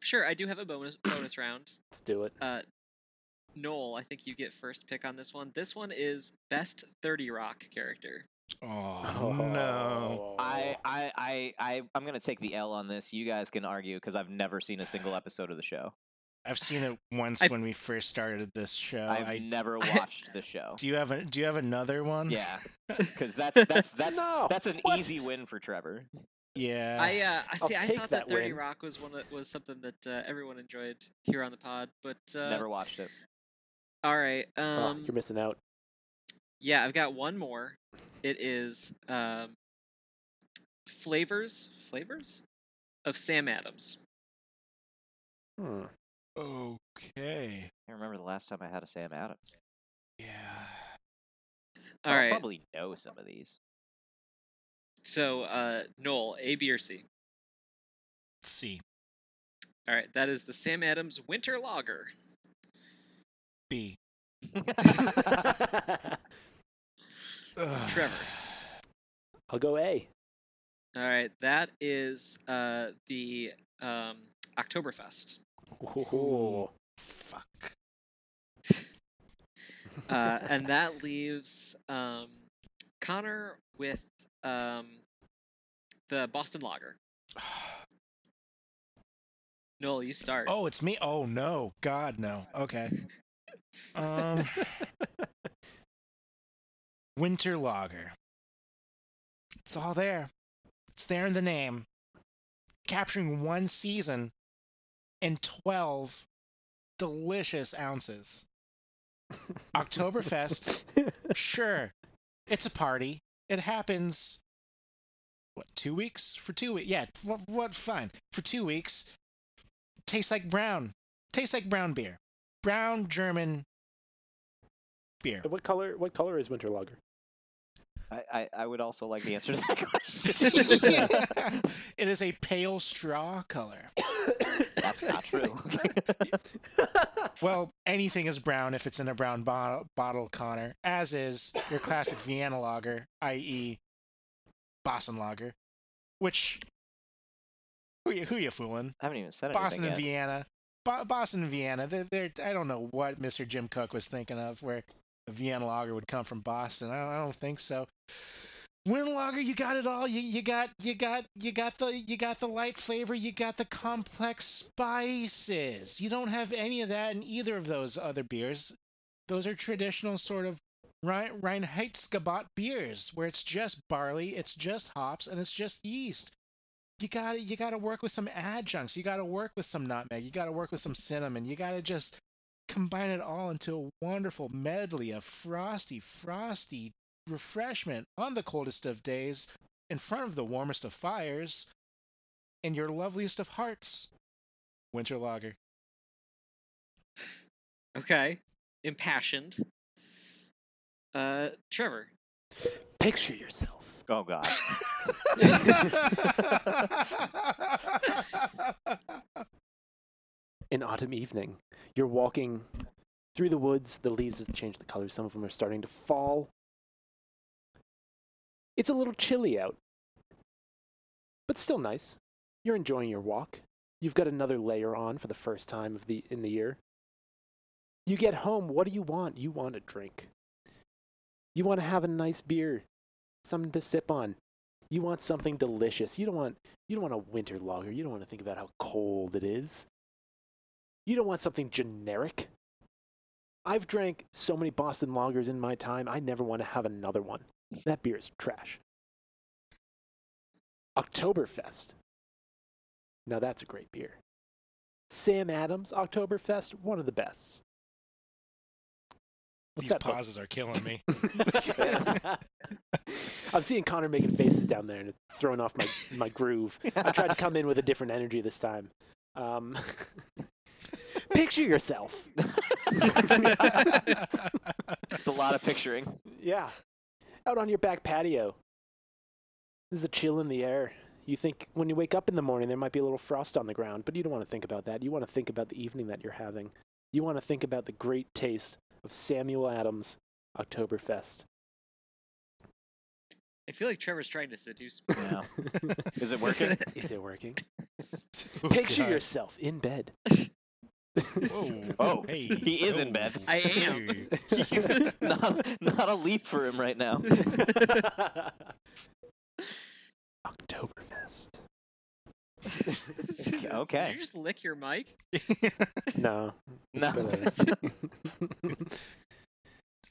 [SPEAKER 2] Sure, I do have a bonus bonus round.
[SPEAKER 4] Let's do it.
[SPEAKER 2] Uh, Noel, I think you get first pick on this one. This one is best 30 Rock character.
[SPEAKER 1] Oh, no!
[SPEAKER 3] I, I, I, I, I'm gonna take the L on this. You guys can argue because I've never seen a single episode of the show.
[SPEAKER 1] I've seen it once
[SPEAKER 2] I-
[SPEAKER 1] when we first started this show.
[SPEAKER 3] I've
[SPEAKER 1] I,
[SPEAKER 3] never
[SPEAKER 2] I-
[SPEAKER 3] watched the show.
[SPEAKER 1] do you have a Do you have another one?
[SPEAKER 3] Yeah, because that's that's that's
[SPEAKER 4] No,
[SPEAKER 3] that's an
[SPEAKER 4] what?
[SPEAKER 3] easy win for Trevor.
[SPEAKER 1] Yeah.
[SPEAKER 2] I uh, I
[SPEAKER 4] I'll
[SPEAKER 2] see. I thought that,
[SPEAKER 4] that
[SPEAKER 2] 30
[SPEAKER 4] win.
[SPEAKER 2] Rock was one that was something that uh, everyone enjoyed here on the pod. But uh,
[SPEAKER 3] never watched it.
[SPEAKER 2] All right.
[SPEAKER 4] Oh,
[SPEAKER 2] Um,
[SPEAKER 4] you're missing out.
[SPEAKER 2] yeah, I've got one more. It is um, flavors flavors of Sam Adams.
[SPEAKER 4] Hmm.
[SPEAKER 1] Okay.
[SPEAKER 3] I remember the last time I had a Sam Adams.
[SPEAKER 1] Yeah.
[SPEAKER 2] All
[SPEAKER 3] I'll
[SPEAKER 2] right.
[SPEAKER 3] probably know some of these.
[SPEAKER 2] So uh, Noel, A, B, or C?
[SPEAKER 1] Let's see.
[SPEAKER 2] All right, that is the Sam Adams Winter Lager.
[SPEAKER 1] B. Ugh.
[SPEAKER 2] Trevor.
[SPEAKER 4] I'll go A.
[SPEAKER 2] All right, that is uh, the um, Oktoberfest.
[SPEAKER 4] Ooh.
[SPEAKER 1] Fuck.
[SPEAKER 2] Uh, and that leaves um, Connor with um, the Boston Lager. Noel, you start.
[SPEAKER 1] Oh, it's me. Oh no, God no. Okay. Um, winter lager. It's all there. It's there in the name. Capturing one season in twelve delicious ounces. Oktoberfest. Sure, it's a party. It happens. What two weeks for two weeks? Yeah, what, what? Fine for two weeks tastes like brown. Tastes like brown beer. Brown German beer.
[SPEAKER 4] what color? What color is Winter Lager?
[SPEAKER 3] I, I, I would also like the answer to that question.
[SPEAKER 1] it is a pale straw color.
[SPEAKER 3] That's not true.
[SPEAKER 1] Well, anything is brown if it's in a brown bottle, bottle, Connor, as is your classic Vienna lager, i.e., Boston lager, which who you who you fooling?
[SPEAKER 3] I haven't even said anything
[SPEAKER 1] Boston and
[SPEAKER 3] yet.
[SPEAKER 1] Vienna, Bo- Boston and Vienna. They're, they're I don't know what Mr. Jim Koch was thinking of, where a Vienna lager would come from Boston. I don't, I don't think so. Winter lager, you got it all. You you got you got you got the you got the light flavor. You got the complex spices. You don't have any of that in either of those other beers. Those are traditional sort of Reinheitsgebot beers, where it's just barley, it's just hops, and it's just yeast you gotta you gotta work with some adjuncts you gotta work with some nutmeg you gotta work with some cinnamon you gotta just combine it all into a wonderful medley of frosty frosty refreshment on the coldest of days in front of the warmest of fires in your loveliest of hearts winter lager
[SPEAKER 2] Okay, impassioned. Uh, Trevor.
[SPEAKER 4] Picture yourself.
[SPEAKER 3] Oh god.
[SPEAKER 4] An autumn evening. You're walking through the woods. The leaves have changed the color. Some of them are starting to fall. It's a little chilly out, but still nice. You're enjoying your walk. You've got another layer on for the first time of the in the year. You get home, what do you want? You want a drink. You want to have a nice beer, something to sip on. You want something delicious. You don't want you don't want a winter lager. You don't want to think about how cold it is. You don't want something generic. I've drank so many Boston lagers in my time, I never want to have another one. That beer is trash. Oktoberfest. Now that's a great beer. Sam Adams Oktoberfest, one of the best. What's
[SPEAKER 1] These
[SPEAKER 4] that, Bo?
[SPEAKER 1] pauses are killing me.
[SPEAKER 4] I'm seeing Connor making faces down there and throwing off my, my groove. I tried to come in with a different energy this time. Um, picture yourself.
[SPEAKER 3] It's a lot of picturing.
[SPEAKER 4] Yeah. Out on your back patio. There's a chill in the air. You think when you wake up in the morning, there might be a little frost on the ground, but you don't want to think about that. You want to think about the evening that you're having. You want to think about the great taste of Samuel Adams Oktoberfest.
[SPEAKER 2] I feel like Trevor's trying to seduce me.
[SPEAKER 3] Yeah. Is it working?
[SPEAKER 4] Is it working?
[SPEAKER 1] Oh,
[SPEAKER 4] Picture
[SPEAKER 1] God.
[SPEAKER 4] yourself in bed.
[SPEAKER 1] Whoa.
[SPEAKER 3] Oh,
[SPEAKER 1] hey.
[SPEAKER 3] he is in bed.
[SPEAKER 2] I am.
[SPEAKER 3] Not, not a leap for him right now.
[SPEAKER 4] Oktoberfest.
[SPEAKER 2] Did
[SPEAKER 3] Okay.
[SPEAKER 2] you just lick your mic?
[SPEAKER 4] No. it's
[SPEAKER 3] No.
[SPEAKER 4] gonna-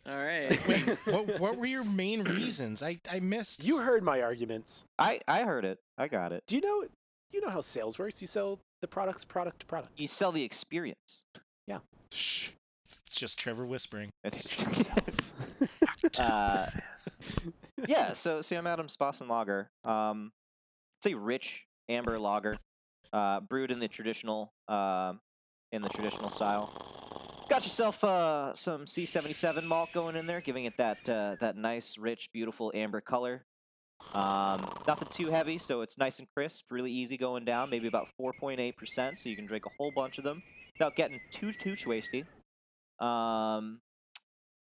[SPEAKER 2] All right.
[SPEAKER 1] Wait, what, what were your main reasons? I, I missed.
[SPEAKER 4] you heard my arguments.
[SPEAKER 3] I, I heard it. I got it.
[SPEAKER 4] Do you know you know how sales works? You sell the products product to product.
[SPEAKER 3] You sell the experience. Yeah.
[SPEAKER 1] Shh. It's just Trevor whispering.
[SPEAKER 3] It's
[SPEAKER 4] Picture
[SPEAKER 3] just,
[SPEAKER 4] yourself.
[SPEAKER 3] uh, yeah. So Sam Adams Boston Lager. Um, it's a rich amber lager, uh, brewed in the traditional, um, in the traditional style. Got yourself uh, some C77 malt going in there, giving it that uh, that nice, rich, beautiful amber color. Um, nothing too heavy, so it's nice and crisp, really easy going down. Maybe about 4.8%, so you can drink a whole bunch of them without getting too too wasty. Um,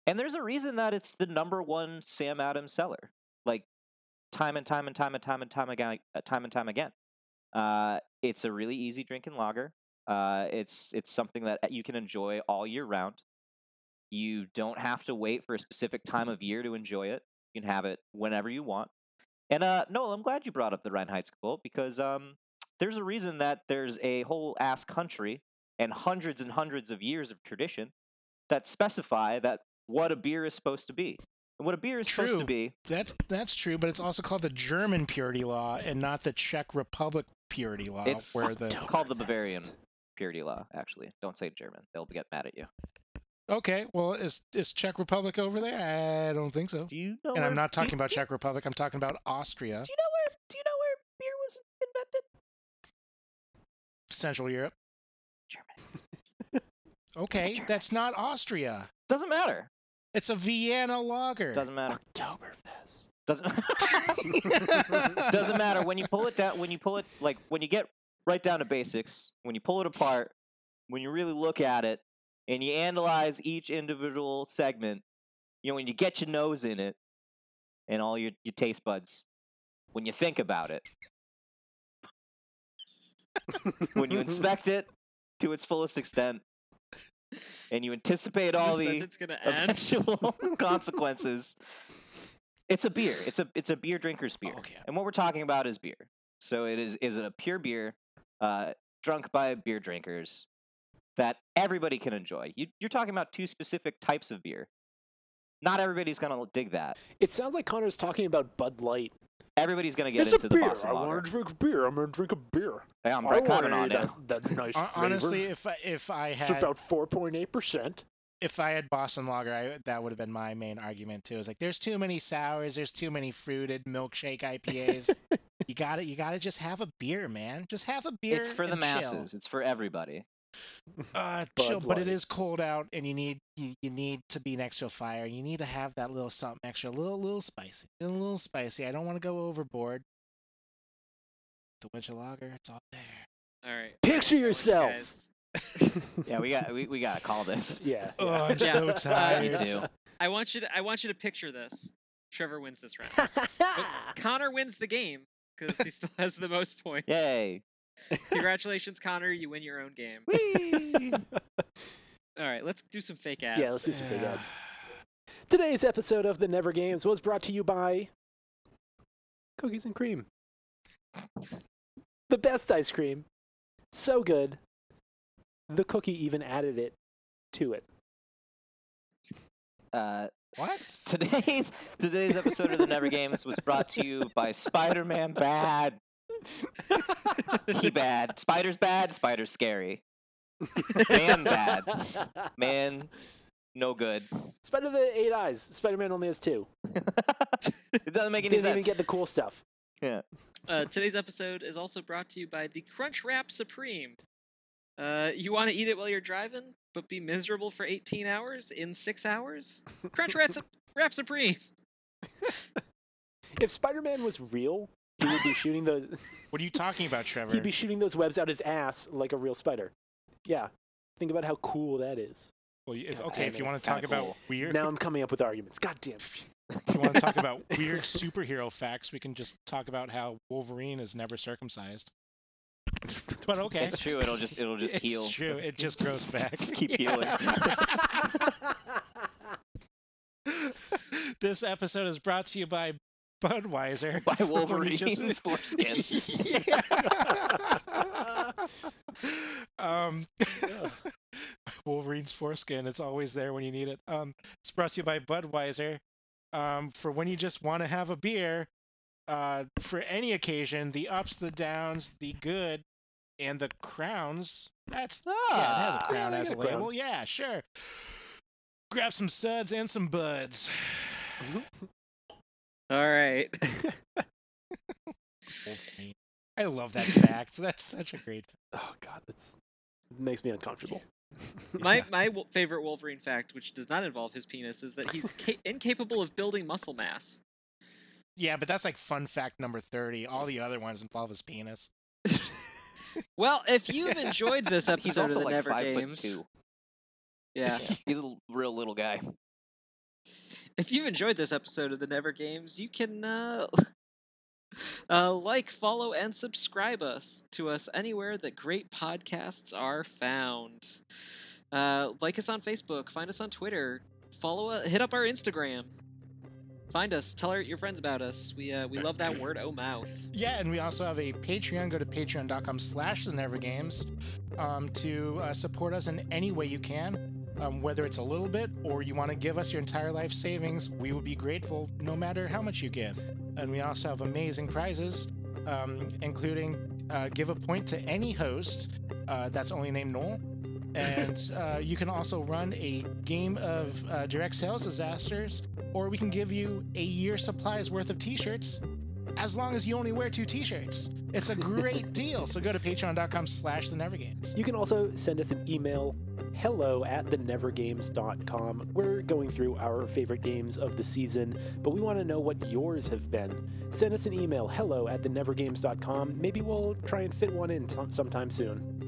[SPEAKER 3] and there's a reason that it's the number one Sam Adams seller, like time and time and time and time and time again, uh, time and time again. Uh, it's a really easy drinking lager. Uh, it's it's something that you can enjoy all year round. You don't have to wait for a specific time of year to enjoy it. You can have it whenever you want. And uh, Noel, I'm glad you brought up the Reinheitsgebot because um, there's a reason that there's a whole ass country and hundreds and hundreds of years of tradition that specify that what a beer is supposed to be. And what a beer is supposed
[SPEAKER 1] True.
[SPEAKER 3] to be.
[SPEAKER 1] That's that's true, but it's also called the German purity law and not the Czech Republic purity law,
[SPEAKER 3] It's
[SPEAKER 1] where the
[SPEAKER 3] called the Bavarian purity law, actually. Don't say German. They'll get mad at you.
[SPEAKER 1] Okay, well, is is Czech Republic over there? I don't think so.
[SPEAKER 3] Do you know
[SPEAKER 1] And I'm not
[SPEAKER 3] do you-
[SPEAKER 1] talking about Czech Republic. I'm talking about Austria,
[SPEAKER 3] Do you know where do you know where beer was invented?
[SPEAKER 1] Central Europe.
[SPEAKER 3] Germany.
[SPEAKER 1] Okay, that's not Austria.
[SPEAKER 3] Doesn't matter.
[SPEAKER 1] It's a Vienna lager.
[SPEAKER 3] Doesn't matter.
[SPEAKER 4] Oktoberfest.
[SPEAKER 3] Doesn't doesn't matter when you pull it down when you pull it like when you get right down to basics when you pull it apart when you really look at it and you analyze each individual segment you know when you get your nose in it and all your, your taste buds when you think about it when you inspect it to its fullest extent and you anticipate all the eventual consequences. It's a beer. It's a it's a beer drinker's beer.
[SPEAKER 1] Okay.
[SPEAKER 3] And what we're talking about is beer. So it is is it a pure beer, uh, drunk by beer drinkers that everybody can enjoy. You, you're talking about two specific types of beer. Not everybody's gonna dig that.
[SPEAKER 4] It sounds like Connor's talking about Bud Light.
[SPEAKER 3] Everybody's gonna get
[SPEAKER 4] it's
[SPEAKER 3] into
[SPEAKER 4] a
[SPEAKER 3] the
[SPEAKER 4] beer.
[SPEAKER 3] Boston
[SPEAKER 4] I
[SPEAKER 3] lager.
[SPEAKER 4] want to drink beer. I'm gonna drink a beer.
[SPEAKER 3] Hey, I'm
[SPEAKER 4] I
[SPEAKER 3] Brett
[SPEAKER 4] wanna
[SPEAKER 3] Kavanaugh now.
[SPEAKER 4] that, that nice
[SPEAKER 1] Hon-
[SPEAKER 4] flavor.
[SPEAKER 1] Honestly, if I, if I
[SPEAKER 4] it's
[SPEAKER 1] had
[SPEAKER 4] about 4.8 percent.
[SPEAKER 1] if I had Boston Lager, I, that would have been my main argument too. It's like there's too many sours, there's too many fruited milkshake IPAs. you got to You got to just have a beer, man. Just have a beer.
[SPEAKER 3] It's for the
[SPEAKER 1] and chill.
[SPEAKER 3] masses. It's for everybody.
[SPEAKER 1] Uh,
[SPEAKER 4] Bud
[SPEAKER 1] chill, but it is cold out, and you need you, you need to be next to a fire. and You need to have that little something extra, a little little spicy, a little spicy. I don't want to go overboard. The winter lager, it's all there.
[SPEAKER 2] All right.
[SPEAKER 4] Picture
[SPEAKER 2] I want you
[SPEAKER 4] yourself.
[SPEAKER 3] Yeah, we got we, we gotta call this.
[SPEAKER 4] yeah.
[SPEAKER 1] Oh,
[SPEAKER 4] yeah.
[SPEAKER 1] I'm so
[SPEAKER 2] Yeah.
[SPEAKER 1] tired.
[SPEAKER 3] Me too.
[SPEAKER 2] I want you to I want you to picture this. Trevor wins this round. Connor wins the game because he still has the most points.
[SPEAKER 3] Yay!
[SPEAKER 2] Congratulations, Connor. You win your own game. All right, let's do some fake ads.
[SPEAKER 4] yeah, let's do some fake ads. Today's episode of the Never Games was brought to you by Cookies and Cream. The best ice cream. So good. The cookie even added it to it.
[SPEAKER 3] Uh,
[SPEAKER 1] What?
[SPEAKER 3] today's today's episode of the Never Games was brought to you by Spider-Man Bad. He bad. Spider's bad. Spider's scary. Man bad. Man, no good.
[SPEAKER 4] Spider the eight eyes. Spider Man only has two.
[SPEAKER 3] it doesn't make any sense.
[SPEAKER 4] You Didn't
[SPEAKER 3] sense.
[SPEAKER 4] even get the cool stuff.
[SPEAKER 3] yeah.
[SPEAKER 2] Uh, today's episode is also brought to you by the Crunchwrap Supreme. Uh, you want to eat it while you're driving, but be miserable for 18 hours in six hours? Crunch Wrap Supreme.
[SPEAKER 4] If Spider Man was real, he would be shooting those.
[SPEAKER 1] What are you talking about, Trevor?
[SPEAKER 4] He'd be shooting those webs out his ass like a real spider. Yeah. Think about how cool that is.
[SPEAKER 1] Well, if,
[SPEAKER 4] God
[SPEAKER 1] okay,
[SPEAKER 4] damn
[SPEAKER 1] if you want to talk about
[SPEAKER 3] cool.
[SPEAKER 1] weird,
[SPEAKER 4] Now I'm coming up with arguments. God damn.
[SPEAKER 1] if you want to talk about weird superhero facts, we can just talk about how Wolverine is never circumcised. But okay,
[SPEAKER 3] It's true. It'll just it'll just
[SPEAKER 1] it's
[SPEAKER 3] heal.
[SPEAKER 1] It's true. It just grows back.
[SPEAKER 3] Just keep healing.
[SPEAKER 1] this episode is brought to you by Budweiser.
[SPEAKER 3] By
[SPEAKER 1] for
[SPEAKER 3] Wolverine's
[SPEAKER 1] just-
[SPEAKER 3] foreskin.
[SPEAKER 1] Yeah. um, Wolverine's foreskin. It's always there when you need it. Um, it's brought to you by Budweiser. Um, for when you just want to have a beer, uh, for any occasion, the ups, the downs, the good, and the crowns. That's the. yeah, it has a
[SPEAKER 3] Ah,
[SPEAKER 1] crown
[SPEAKER 4] yeah,
[SPEAKER 1] as
[SPEAKER 4] they
[SPEAKER 1] a
[SPEAKER 4] got a crown.
[SPEAKER 1] label. Yeah, sure. Grab some suds and some buds.
[SPEAKER 2] All right.
[SPEAKER 1] I love that fact. That's such a great.
[SPEAKER 4] oh god, that's it makes me uncomfortable.
[SPEAKER 2] My my favorite Wolverine fact, which does not involve his penis, is that he's ca- incapable of building muscle mass.
[SPEAKER 1] Yeah, but that's like fun fact number 30. All the other ones involve his penis.
[SPEAKER 2] Well, if you've enjoyed this episode
[SPEAKER 3] He's also
[SPEAKER 2] of the
[SPEAKER 3] like
[SPEAKER 2] Never
[SPEAKER 3] five
[SPEAKER 2] Games,
[SPEAKER 3] foot two.
[SPEAKER 2] yeah,
[SPEAKER 3] He's a real little guy.
[SPEAKER 2] If you've enjoyed this episode of the Never Games, you can uh, uh, like, follow, and subscribe us to us anywhere that great podcasts are found. Uh, like us on Facebook, find us on Twitter, follow, uh, hit up our Instagram. Find us, tell our, your friends about us. We uh, we love that word o mouth.
[SPEAKER 1] Yeah, and we also have a Patreon. Go to patreon.com slash the Never Games um, to uh, support us in any way you can. Um, whether it's a little bit or you want to give us your entire life savings, we will be grateful no matter how much you give. And we also have amazing prizes, um, including uh, give a point to any host uh, that's only named Noel. And uh, you can also run a game of uh, direct sales disasters, or we can give you a year supplies worth of t-shirts as long as you only wear two t-shirts. It's a great deal. So go to patreon.com slash the never games.
[SPEAKER 4] You can also send us an email hello at thenevergames.com. We're going through our favorite games of the season, but we want to know what yours have been. Send us an email hello at thenevergames.com. Maybe we'll try and fit one in t- sometime soon.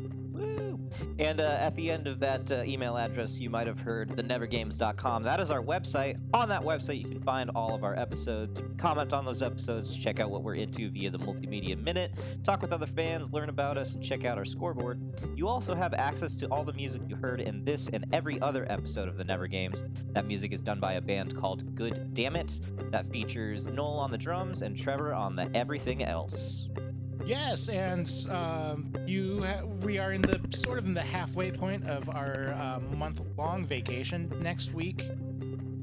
[SPEAKER 3] And uh, at the end of that uh, email address, you might have heard thenevergames.com. That is our website. On that website, you can find all of our episodes, comment on those episodes, check out what we're into via the Multimedia Minute, talk with other fans, learn about us, and check out our scoreboard. You also have access to all the music you heard in this and every other episode of the Never Games. That music is done by a band called Good Damn It that features Noel on the drums and Trevor on the everything else.
[SPEAKER 1] Yes, and um, you ha- we are in the sort of in the halfway point of our uh, month-long vacation. Next week,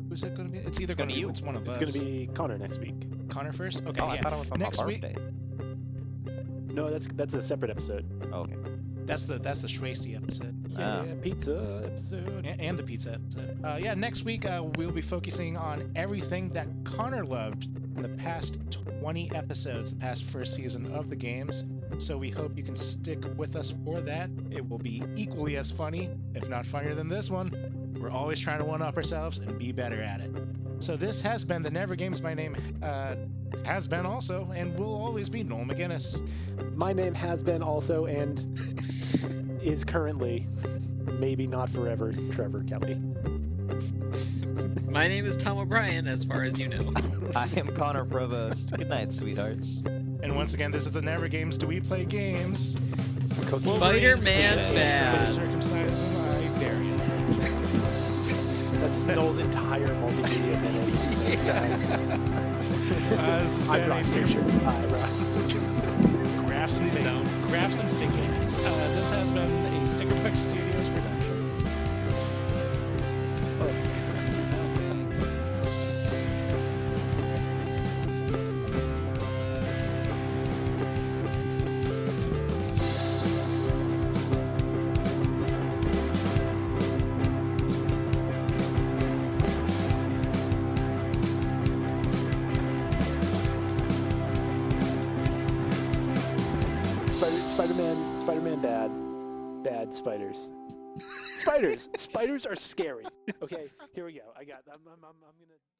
[SPEAKER 1] who's it going to be? It's either going to be
[SPEAKER 3] you.
[SPEAKER 1] it's one of
[SPEAKER 4] It's
[SPEAKER 1] us.
[SPEAKER 4] going to be Connor next week.
[SPEAKER 1] Connor first. Okay,
[SPEAKER 3] Oh, I thought it was on
[SPEAKER 1] Next
[SPEAKER 3] my
[SPEAKER 1] week-
[SPEAKER 3] birthday.
[SPEAKER 4] No, that's that's a separate episode.
[SPEAKER 3] Oh, okay.
[SPEAKER 1] That's the that's the Schwasty episode
[SPEAKER 3] Ah.
[SPEAKER 4] Yeah, pizza episode.
[SPEAKER 1] And the pizza episode. Uh, yeah, next week uh, we'll be focusing on everything that Connor loved in the past 20 episodes, the past first season of the games. So we hope you can stick with us for that. It will be equally as funny, if not funnier than this one. We're always trying to one up ourselves and be better at it. So this has been the Never Games. My name uh, has been also, and will always be Noel McGinnis.
[SPEAKER 4] My name has been also and is currently, maybe not forever, Trevor Kelly.
[SPEAKER 2] My name is Tom O'Brien, as far as you know.
[SPEAKER 3] I am Connor Provost. Good night, sweethearts.
[SPEAKER 1] And once again, this is the Never Games Do We Play Games.
[SPEAKER 2] Spider-Man
[SPEAKER 1] Yes.
[SPEAKER 2] bad.
[SPEAKER 1] Circumcised I dare you.
[SPEAKER 4] That's Noel's entire multimedia minute. this time.
[SPEAKER 1] Uh, this has
[SPEAKER 4] I
[SPEAKER 1] been a
[SPEAKER 4] brought
[SPEAKER 1] super
[SPEAKER 4] pictures. I brought.
[SPEAKER 1] graphs and fig- graphs and figures. Uh, this has been a Sticker Stickerbuck Studios
[SPEAKER 4] Spiders, spiders are scary. Okay, here we go. I got. I'm, I'm, I'm, I'm gonna.